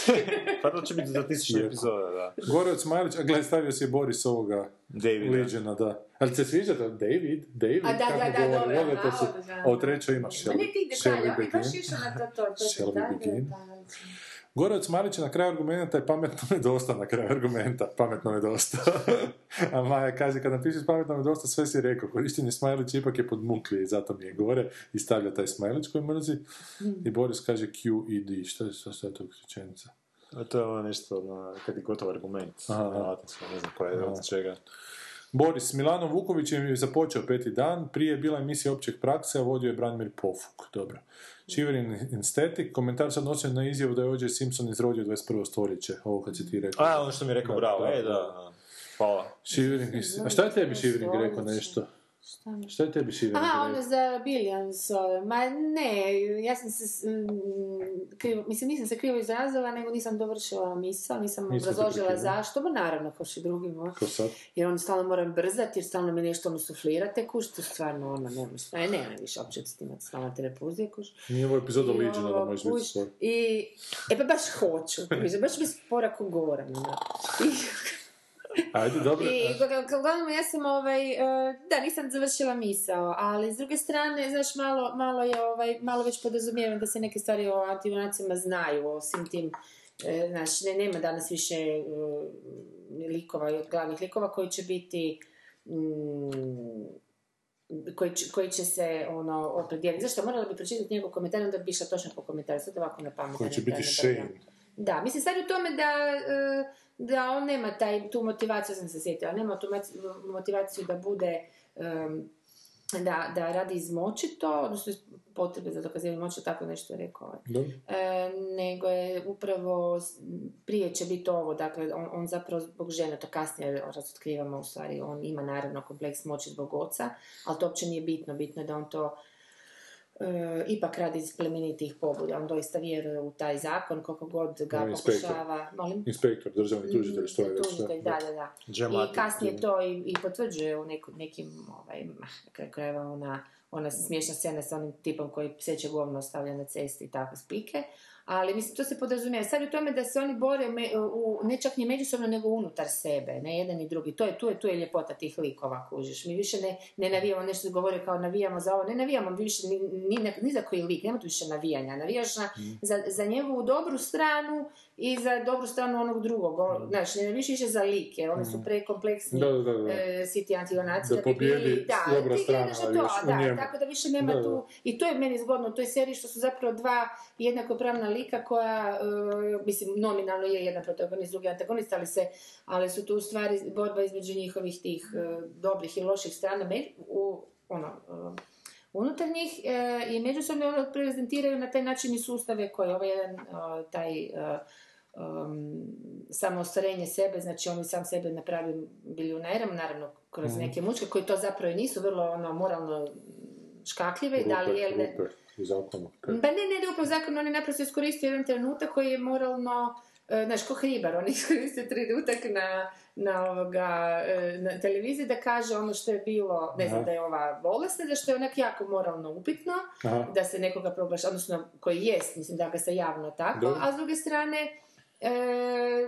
*laughs* Pa to će biti za tisuću epizoda, da. Gore od Smajlića... A gledaj, stavio si je Boris ovoga... Davida. Legiona, da. Ali se sviđa to? David? David? A da, da, kako da, govori? dobro, Vole to su... da. A u trećoj ima Ma Shelby, ne ti Shelby detalja, on je baš Begin. išao na to, to, to, Shall we begin? Od Smajlića na kraju argumenta je pametno *laughs* je dosta na kraju argumenta. Pametno je dosta. *laughs* A Maja kaže, kad napišeš pametno je dosta, sve si rekao. Korištenje Smajlića ipak je podmuklije i zato mi je gore. I stavlja taj Smajlić koji mrzi. I Boris kaže Q i D. Šta je, šta je to rečenica? A to je ono nešto, ono, kad je gotov argument. Aha. Ne znam koja je Aha. od čega. Boris, Milano Vuković je započeo peti dan, prije je bila emisija općeg prakse, a vodio je Branimir Pofuk. Dobro. Shiverin Aesthetic, komentar se odnosio na izjavu da je O.J. Simpson izrodio 21. stoljeće, ovo kad si ti rekao. A, ono što mi je rekao, Da, bravo, da, e, da, da. Hvala. Shivering. A šta je tebi Shivering rekao nešto? Šta je tebi Shivering Aha, ono za Billions, ma ne, ja sam se, krivo, mislim nisam se krivo izrazila, nego nisam dovršila misao, nisam Nisam obrazložila zašto, ma naravno, kao što drugima. Ko sad? Jer on stalno moram brzati, jer stalno mi nešto ono suflirate, kuš, to stvarno ono, nema, ne, nema više uopće s tim, stalno te repulzije, kuš. Nije ovo epizoda Legiona da možeš biti svoj. I, e pa baš hoću, baš mi spora ko govoram. ono. I, *laughs* Ajde, dobro. i uglavnom, ja sam, ovaj, e, da, nisam završila misao, ali s druge strane, znaš, malo, malo je, ovaj, malo već podrazumijevam da se neke stvari o antivonacima znaju, o svim tim, e, znaš, ne, nema danas više e, likova, glavnih likova koji će biti, mm, koji, će- koji će se ono opredijeliti. Zašto? Morala bi pročitati njegov komentar, onda bi išla točno po komentaru. Sad ovako na pamet. Koji će biti Shane. da, mislim sad u tome da, e, da on nema taj, tu motivaciju, sam se sjetila, nema tu motivaciju da bude, em, da, da radi izmočito, odnosno potrebe za dokazivanje moći, tako nešto je rekao. ovaj. E, nego je upravo, prije će biti ovo, dakle, on, on zapravo zbog žene, to kasnije razotkrivamo u stvari, on ima naravno kompleks moći zbog oca, ali to uopće nije bitno, bitno je da on to ipak radi iz plemenitih pobuda, on doista vjeruje u taj zakon, koliko god ga pokušava, molim? Inspektor, državni tužitelj, što je već. Tužitelj, da, da, da. Džemati. I kasnije to i, i potvrđuje u neku, nekim, ovaj, kraju krajeva ona ona smiješna scena sa onim tipom koji seče govno ostavlja na cesti i takve spike. Ali mislim, to se podrazumijeva. Sad u tome da se oni bore me, u, ne čak ni međusobno, nego unutar sebe, ne jedan i drugi. To je, tu je, tu je ljepota tih likova, kužiš. Mi više ne, ne navijamo, nešto govore kao navijamo za ovo, ne navijamo više ni, ni, ni za koji lik, nema tu više navijanja. Navijaš na, za, za njegovu dobru stranu i za dobru stranu onog drugog. O, Znaš, ne navijaš više za lik, jer oni su prekompleksni Da, da, da, e, svi ti antijunaci Da da, Da, dobra strana, to, još a u da, njemu. tako da više nema Da, da. tu... I to je meni zgodno u toj seriji što su zapravo dva jednakopravna lika koja, e, mislim, nominalno je jedan protagonist, drugi antagonist, ali se, ali su tu u stvari borba između njihovih tih e, dobrih i loših strana me- u, ono, e, unutar njih e, i međusobno prezentiraju na taj način i sustave koje ovaj jedan, e, taj e, um, samo ostvarenje sebe, znači on je sam sebe napravio bilijunerom, naravno kroz Mhm. neke mučke koji to zapravo i nisu vrlo ono moralno škakljive, da li je ne, Rupert u zakonu. pa ne, ne, ne upravo zakon, on je naprosto iskoristio jedan trenutak koji je moralno, e, znaš, ko hribar, on je *laughs* iskoristio trenutak na, na, ovoga, e, na televiziji da kaže ono što je bilo, ne znam, Aha. da je ova bolesna, da što je onak jako moralno upitno, Aha. da se nekoga proglaša, odnosno koji jest, mislim da ga se javno tako, Dobro. a s druge strane, e,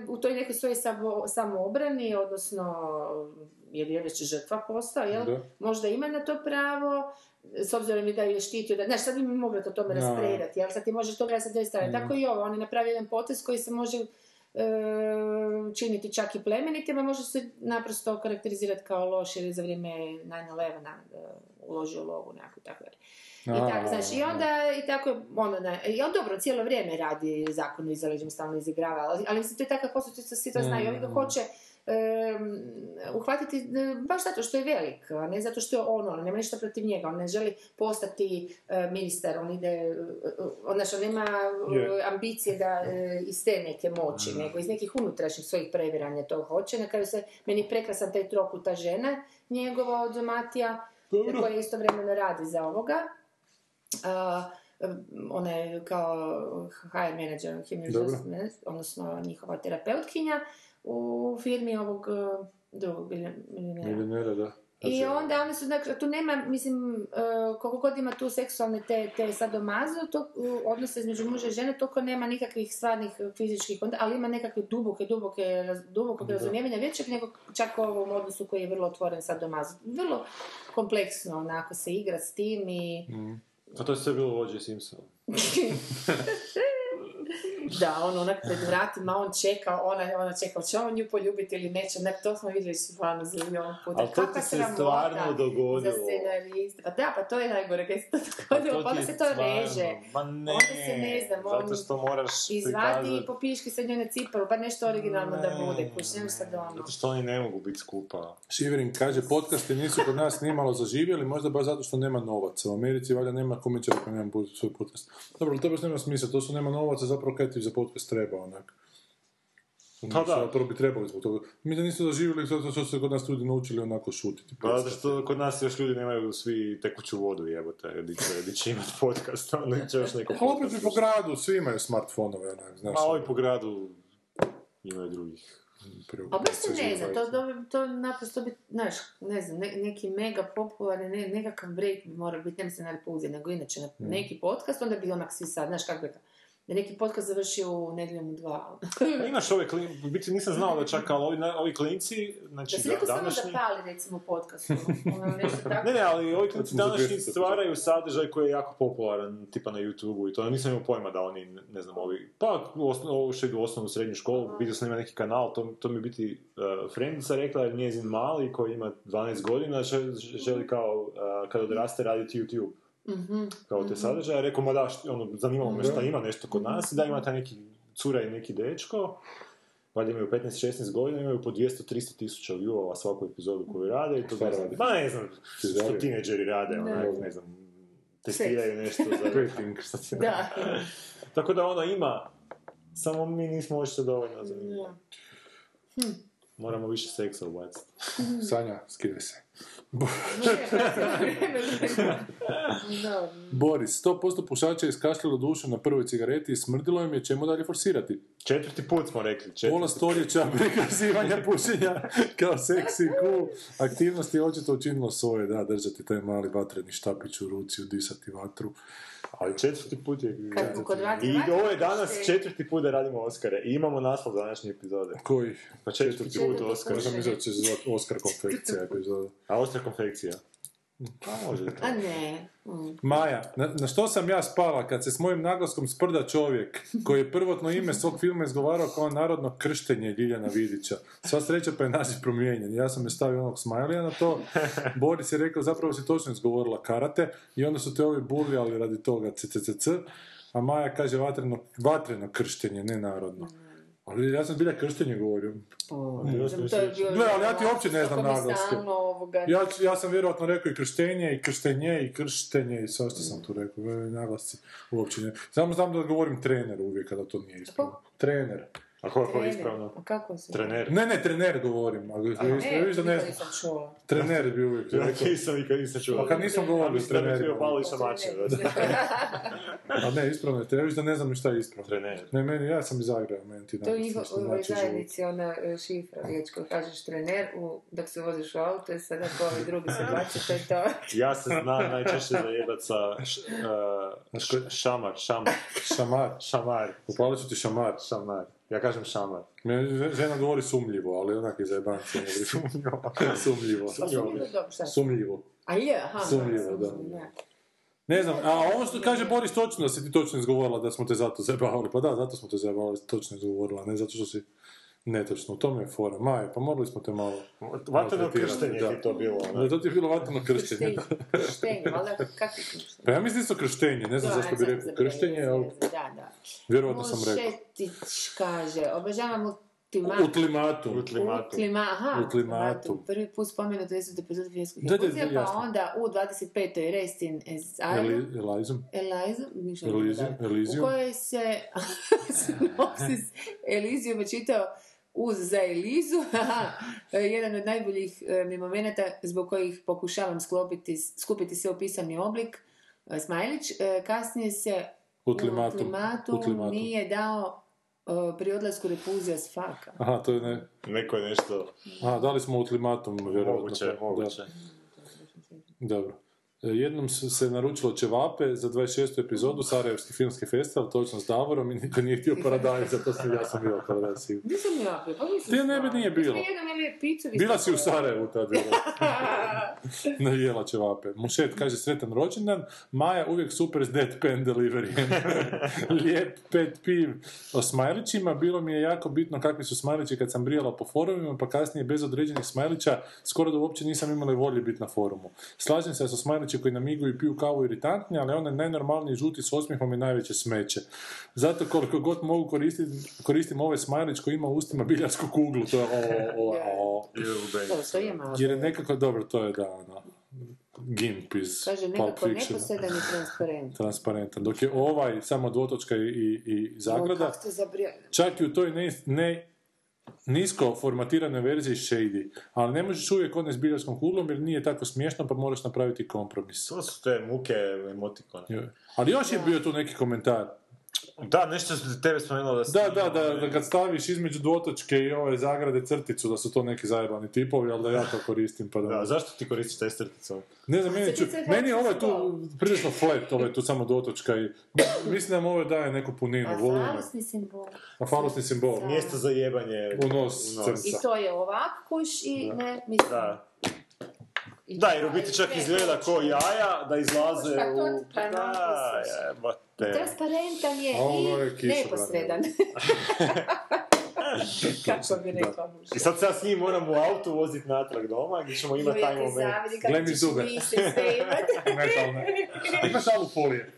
u toj nekoj svojoj samo, samoobrani, odnosno jer je već žrtva postao, jel? Da. Možda ima na to pravo, s obzirom i da ju je štitio, da, znaš, sad bi mi mogli o tome Da. raspredati, jel? Sad ti možeš to gledati sa dvije strane. Tako i ovo, on je napravio jedan potez koji se može e, činiti čak i plemenitima, može se naprosto karakterizirati kao loš jer je za vrijeme 9-11 e, uložio lovu nekakvu tako dalje. I tako, znaš, i onda, i tako, ono, ne, i on dobro, cijelo vrijeme radi zakon o izaleđem, stalno izigrava, ali, ali mislim, to je takav posao, to svi to znaju, ovi ga Mm. hoće em, uhvatiti baš zato što je velik, a ne zato što je on, on nema ništa protiv njega, on ne želi postati e, ministar, on ide, e, on, on nema Je. ambicije da iz te neke moći, Mm. nego iz nekih unutrašnjih svojih previranja to hoće, na kraju se, meni je prekrasan taj trokut, ta žena njegova od Matija, koja istovremeno radi za ovoga, ona je kao HR manager, odnosno njihova terapeutkinja u firmi ovog uh, drugog milionera. Milionera, da. I onda oni su, dakle, tu nema, mislim, uh, koliko god ima tu seksualne te, te sadomazo, to uh, odnose između muža i žene, toliko nema nikakvih stvarnih uh, fizičkih, ali ima nekakve duboke, duboke, dubokog Da. razumijevanja većeg nego čak u ovom odnosu koji je vrlo otvoren sadomazo. Vrlo kompleksno, onako, se igra s tim i... A to je sve bilo u *laughs* O.J. *laughs* Da, on onak pred vratima, on čeka, ona, ona čeka, će on nju poljubiti ili neće, ne, to smo vidjeli stvarno za milion puta. Ali to ti se stvarno dogodilo. Za scenariste. Pa da, pa to je najgore, kad se to Pa dogodilo, pa onda se to stvarno- reže. Ma ne, Onda se ne znam, on zato što moraš Izvadi i prikazat- po piški sa njene ciparu, pa nešto originalno da Ne, bude, kuć, nema šta da ono. Zato što oni ne mogu biti skupa. Šiverin kaže, podcasti nisu kod nas nimalo zaživjeli, možda baš zato što nema novaca. U Americi valjda nema komičara koji nema svoj podcast. Dobro, ali to baš nema smisla, to što nema novaca, zapravo kaj ti za podcast treba, onak. Pa da. Zapravo bi trebali zbog toga. Mi da nisu zaživjeli zato što su kod nas ljudi naučili onako šutiti. Pa zato što kod nas još ljudi nemaju svi tekuću vodu jebote, di će, di će imat podcast, onda će još neko opet podcast i po gradu, svi imaju smartfonove, onak, znaš. Ma ovi po gradu imaju drugih. A baš se ne zna, to, to, to naprosto bi, znaš, ne znam, ne- neki mega popularni, ne, nekakav break bi morao biti, ne mislim na repulzije, nego inače na Mm. neki podcast, onda bi onak svi sad, znaš kako rekao, da neki podcast završio u nedjeljom u dva. *laughs* Imaš ove klinci, u biti nisam znao da čak, ali ovi, ovi klinci, znači Da si rekao samo današnji... da pali, recimo, podcast, ono, nešto tako. *laughs* Ne, ne, ali ovi za današnji 200 stvaraju sadržaj koji je jako popularan, tipa na YouTube-u i to nisam imao pojma da oni, ne znam, ovi, pa ovo što idu u osnovnu srednju školu, vidio sam ima neki kanal, to, to mi biti uh, frendica rekla, jer njezin mali koji ima 12 godina želi, želi kao, uh, kad odraste raditi YouTube Mhm. kao te sadržaje, rekao, ma da, št- ono, zanimalo me šta ima nešto kod nas, i da ima taj neki cura i neki dečko, valjda imaju 15-16 godina, imaju po 200-300 tisuća viewova svaku epizodu koju rade i to znam, rade? ma ne znam, što tineđeri rade, Da. onak, ne znam, testiraju nešto za... *laughs* Dating. šta ti- Da. Tako da ono ima, samo mi nismo očito dovoljno zanimljivi. Hm. Moramo više seksa ubaciti. Sanja, skidaj se. *laughs* Boris, 100% pušača je iskašljalo dušu na prvoj cigareti i smrdilo im je čemu dalje forsirati. Četvrti put smo rekli. Četvrti. Pola stoljeća prikazivanja *laughs* pušenja kao seksi cool aktivnosti je očito učinilo svoje, da, držati taj mali vatreni štapić u ruci, udisati vatru. Ali četvrti put je... Kad kod I ovo je danas četvrti put da radimo Oscare. I imamo naslov današnje epizode. Koji? Pa četvrti put Oscar. Možda mi će se zvati Oscar konfekcija *laughs* epizoda. A Oscar konfekcija? Pa može. A ne. Mm. Maja, na, na što sam ja spala kad se s mojim naglaskom sprda čovjek koji je prvotno ime svog filma izgovarao kao narodno krštenje Ljiljana Vidića. Sva sreća pa je naziv promijenjen. Ja sam je stavio onog smajlija na to. Boris je rekao zapravo si točno izgovorila karate i onda su te ovi bulijali radi toga ccc. A Maja kaže vatreno, vatreno krštenje, ne narodno. Ali ja sam bilja krštenje govorio. Gle, ali ja ti uopće ne znam naglaske. Ja, ja sam vjerojatno rekao i krštenje, i krštenje, i krštenje, i sve što sam tu rekao, naglasci uopće ne. Samo znam da govorim trener uvijek kada to nije ispravno. Trener. A kako je ispravno? A kako se... Trener. Ne, ne, trener govorim. Ali, A ne, viš da ne nisam čula. Trener bi uvijek Ja rekao. nisam nikad nisam čuo. Pa kad nisam govorio mislim da bi trenerima. bio Pavliša Mačev. *laughs* A ne, ispravno je trener, viš da ne znam šta je ispravno. Trener. Ne, meni, ja sam iz Zagreba, meni ti To je u ovoj znači zajednici ona e, šifra, riječ koju kažeš trener, u, dok se voziš u auto i sada ko ovi drugi se baci, to je to. *laughs* Ja se znam najčešće zajebat sa *laughs* š, uh, š- šamar, šamar, Šamar. šamar, Upalit ću ti šamar. šamar. Ja kažem šamar. Meni žena govori sumljivo, ali onak iz zajebanci. *laughs* Sumljivo. Sumljivo. Su mi dobro, šta? Sumljivo. A je, aha. Sumnjivo, da. sumnjivo, Ne znam, a ovo što kaže Boris točno, da si ti točno izgovorila da smo te zato zajebavali. Pa da, zato smo te zajebavali, točno izgovorila, ne zato što si netočno. U tome je fora. Maje, pa morali smo te malo... Maltretirati, krštenje da. ti to bilo. ono. Da, to ti je bilo vatreno krštenje. Krštenje, krštenje, valjda krštenje? Pa ja mislim isto krštenje, ne znam Da, zašto bi rekao krštenje, ali Da, da. vjerovatno sam rekao. Mušetić kaže, obožavam ultimatum. Ultimatum. Ultimatum. Utlima, aha, Ultimatum. Prvi put spomenut u 10. epizodi Vjerskog Da, da, da, pa jasno. onda u 25. Restin Ezajlu. Eli, Elizum. Ne znam. Elysium. u kojoj se *laughs* sinopsis Elysium čitao uz za Elizu, *laughs* jedan od najboljih e, mi momenata zbog kojih pokušavam sklopiti, skupiti sve u pisani oblik, e, Smajlić, e, kasnije se u Ultimatum. nije dao pri odlasku repuzija s faka. Aha, to je ne... Neko je nešto Aha, dali smo ultimatum, vjerojatno. moguće, Da. moguće. Dobro. E, Jednom su se naručilo ćevape za 26. epizodu Sarajevski filmski festival, točno s Davorom i niko nije htio paradajz, zato sam ja sam bio paradajz. sigurno. Nisam ja pa mislim Ti ne bi nije bilo. Bila si u. Sarajevu tad, *laughs* ne jela ćevape. Mušet kaže sretan rođendan, Maja uvijek super s deadpan delivery. *laughs* Lijep pet piv o smajlićima, bilo mi je jako bitno kakvi su smajlići kad sam brijala po forumima, pa kasnije bez određenih smajlića skoro da uopće nisam imala volje biti na forumu. Slažem se da su smajlići koji namiguju i piju kavu iritantni, ali onaj najnormalniji žuti s osmijehom je najveće smeće. Zato koliko god mogu koristim, koristim ovaj smajlić koji ima u ustima biljarsku kuglu, to je o, o, o, *laughs* je malo. jer je nekako, dobro, to je da, ono, Gimp iz Kaže, nekako neposredan i transparent. *laughs* Transparentan. Dok je ovaj samo dvotočka i, i, i zagrada, Kako ste zabrijali? čak i u toj ne, ne nisko formatirane verziji shady, ali ne možeš uvijek one s biljarskom kuglom jer nije tako smiješno pa moraš napraviti kompromis. To su te muke emotikone. Ali još je bio tu neki komentar. Da, nešto se tebe spomenulo da... Da, da, da, da kad staviš između dvotočke i ove zagrade crticu, da su to neki zajebani tipovi, ali da ja to koristim, pa da... Da, zašto ti koristiš taj crticom? Ne znam, meni, ti sad meni je hoćeš ovaj tu to? prilično flat, ovaj tu samo dotočka i mislim da mu ovo daje neku puninu, A volumen. falosni simbol. A falosni simbol. Mjesto za jebanje U nos crnca. I to je ovak kuš i ne, mislim... Da. i Da, jer u biti čak izgleda ko jaja, da izlaze Pa u... pa Da. Jebate. Transparentan je je i neposredan. *laughs* Kako bi rekao muž. I sad se ja s njim moram u autu voziti natrag doma gdje ćemo imati taj moment. Gle mi zube. *laughs* Metalne. Imaš alu folije.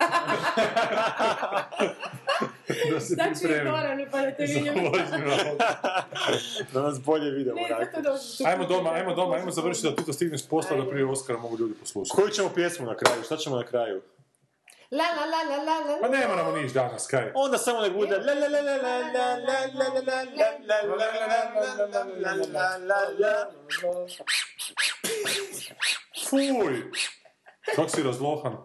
*laughs* da se Znači, pripremim. Goranu, pa da te Za vidim. vožnju auta. Da nas bolje vidimo. Ne, zato dođu. Ajmo doma, ajmo doma, ajmo završiti da ti to stigneš posla da prije Oscara mogu ljudi poslušati. Koju ćemo pjesmu na kraju? Šta ćemo na kraju? La la la la la la Pa ne moramo niš danas, kaj. Onda samo nek bude la la la la la la la la la la la la la la la la la Fuj! Kak si razlohan?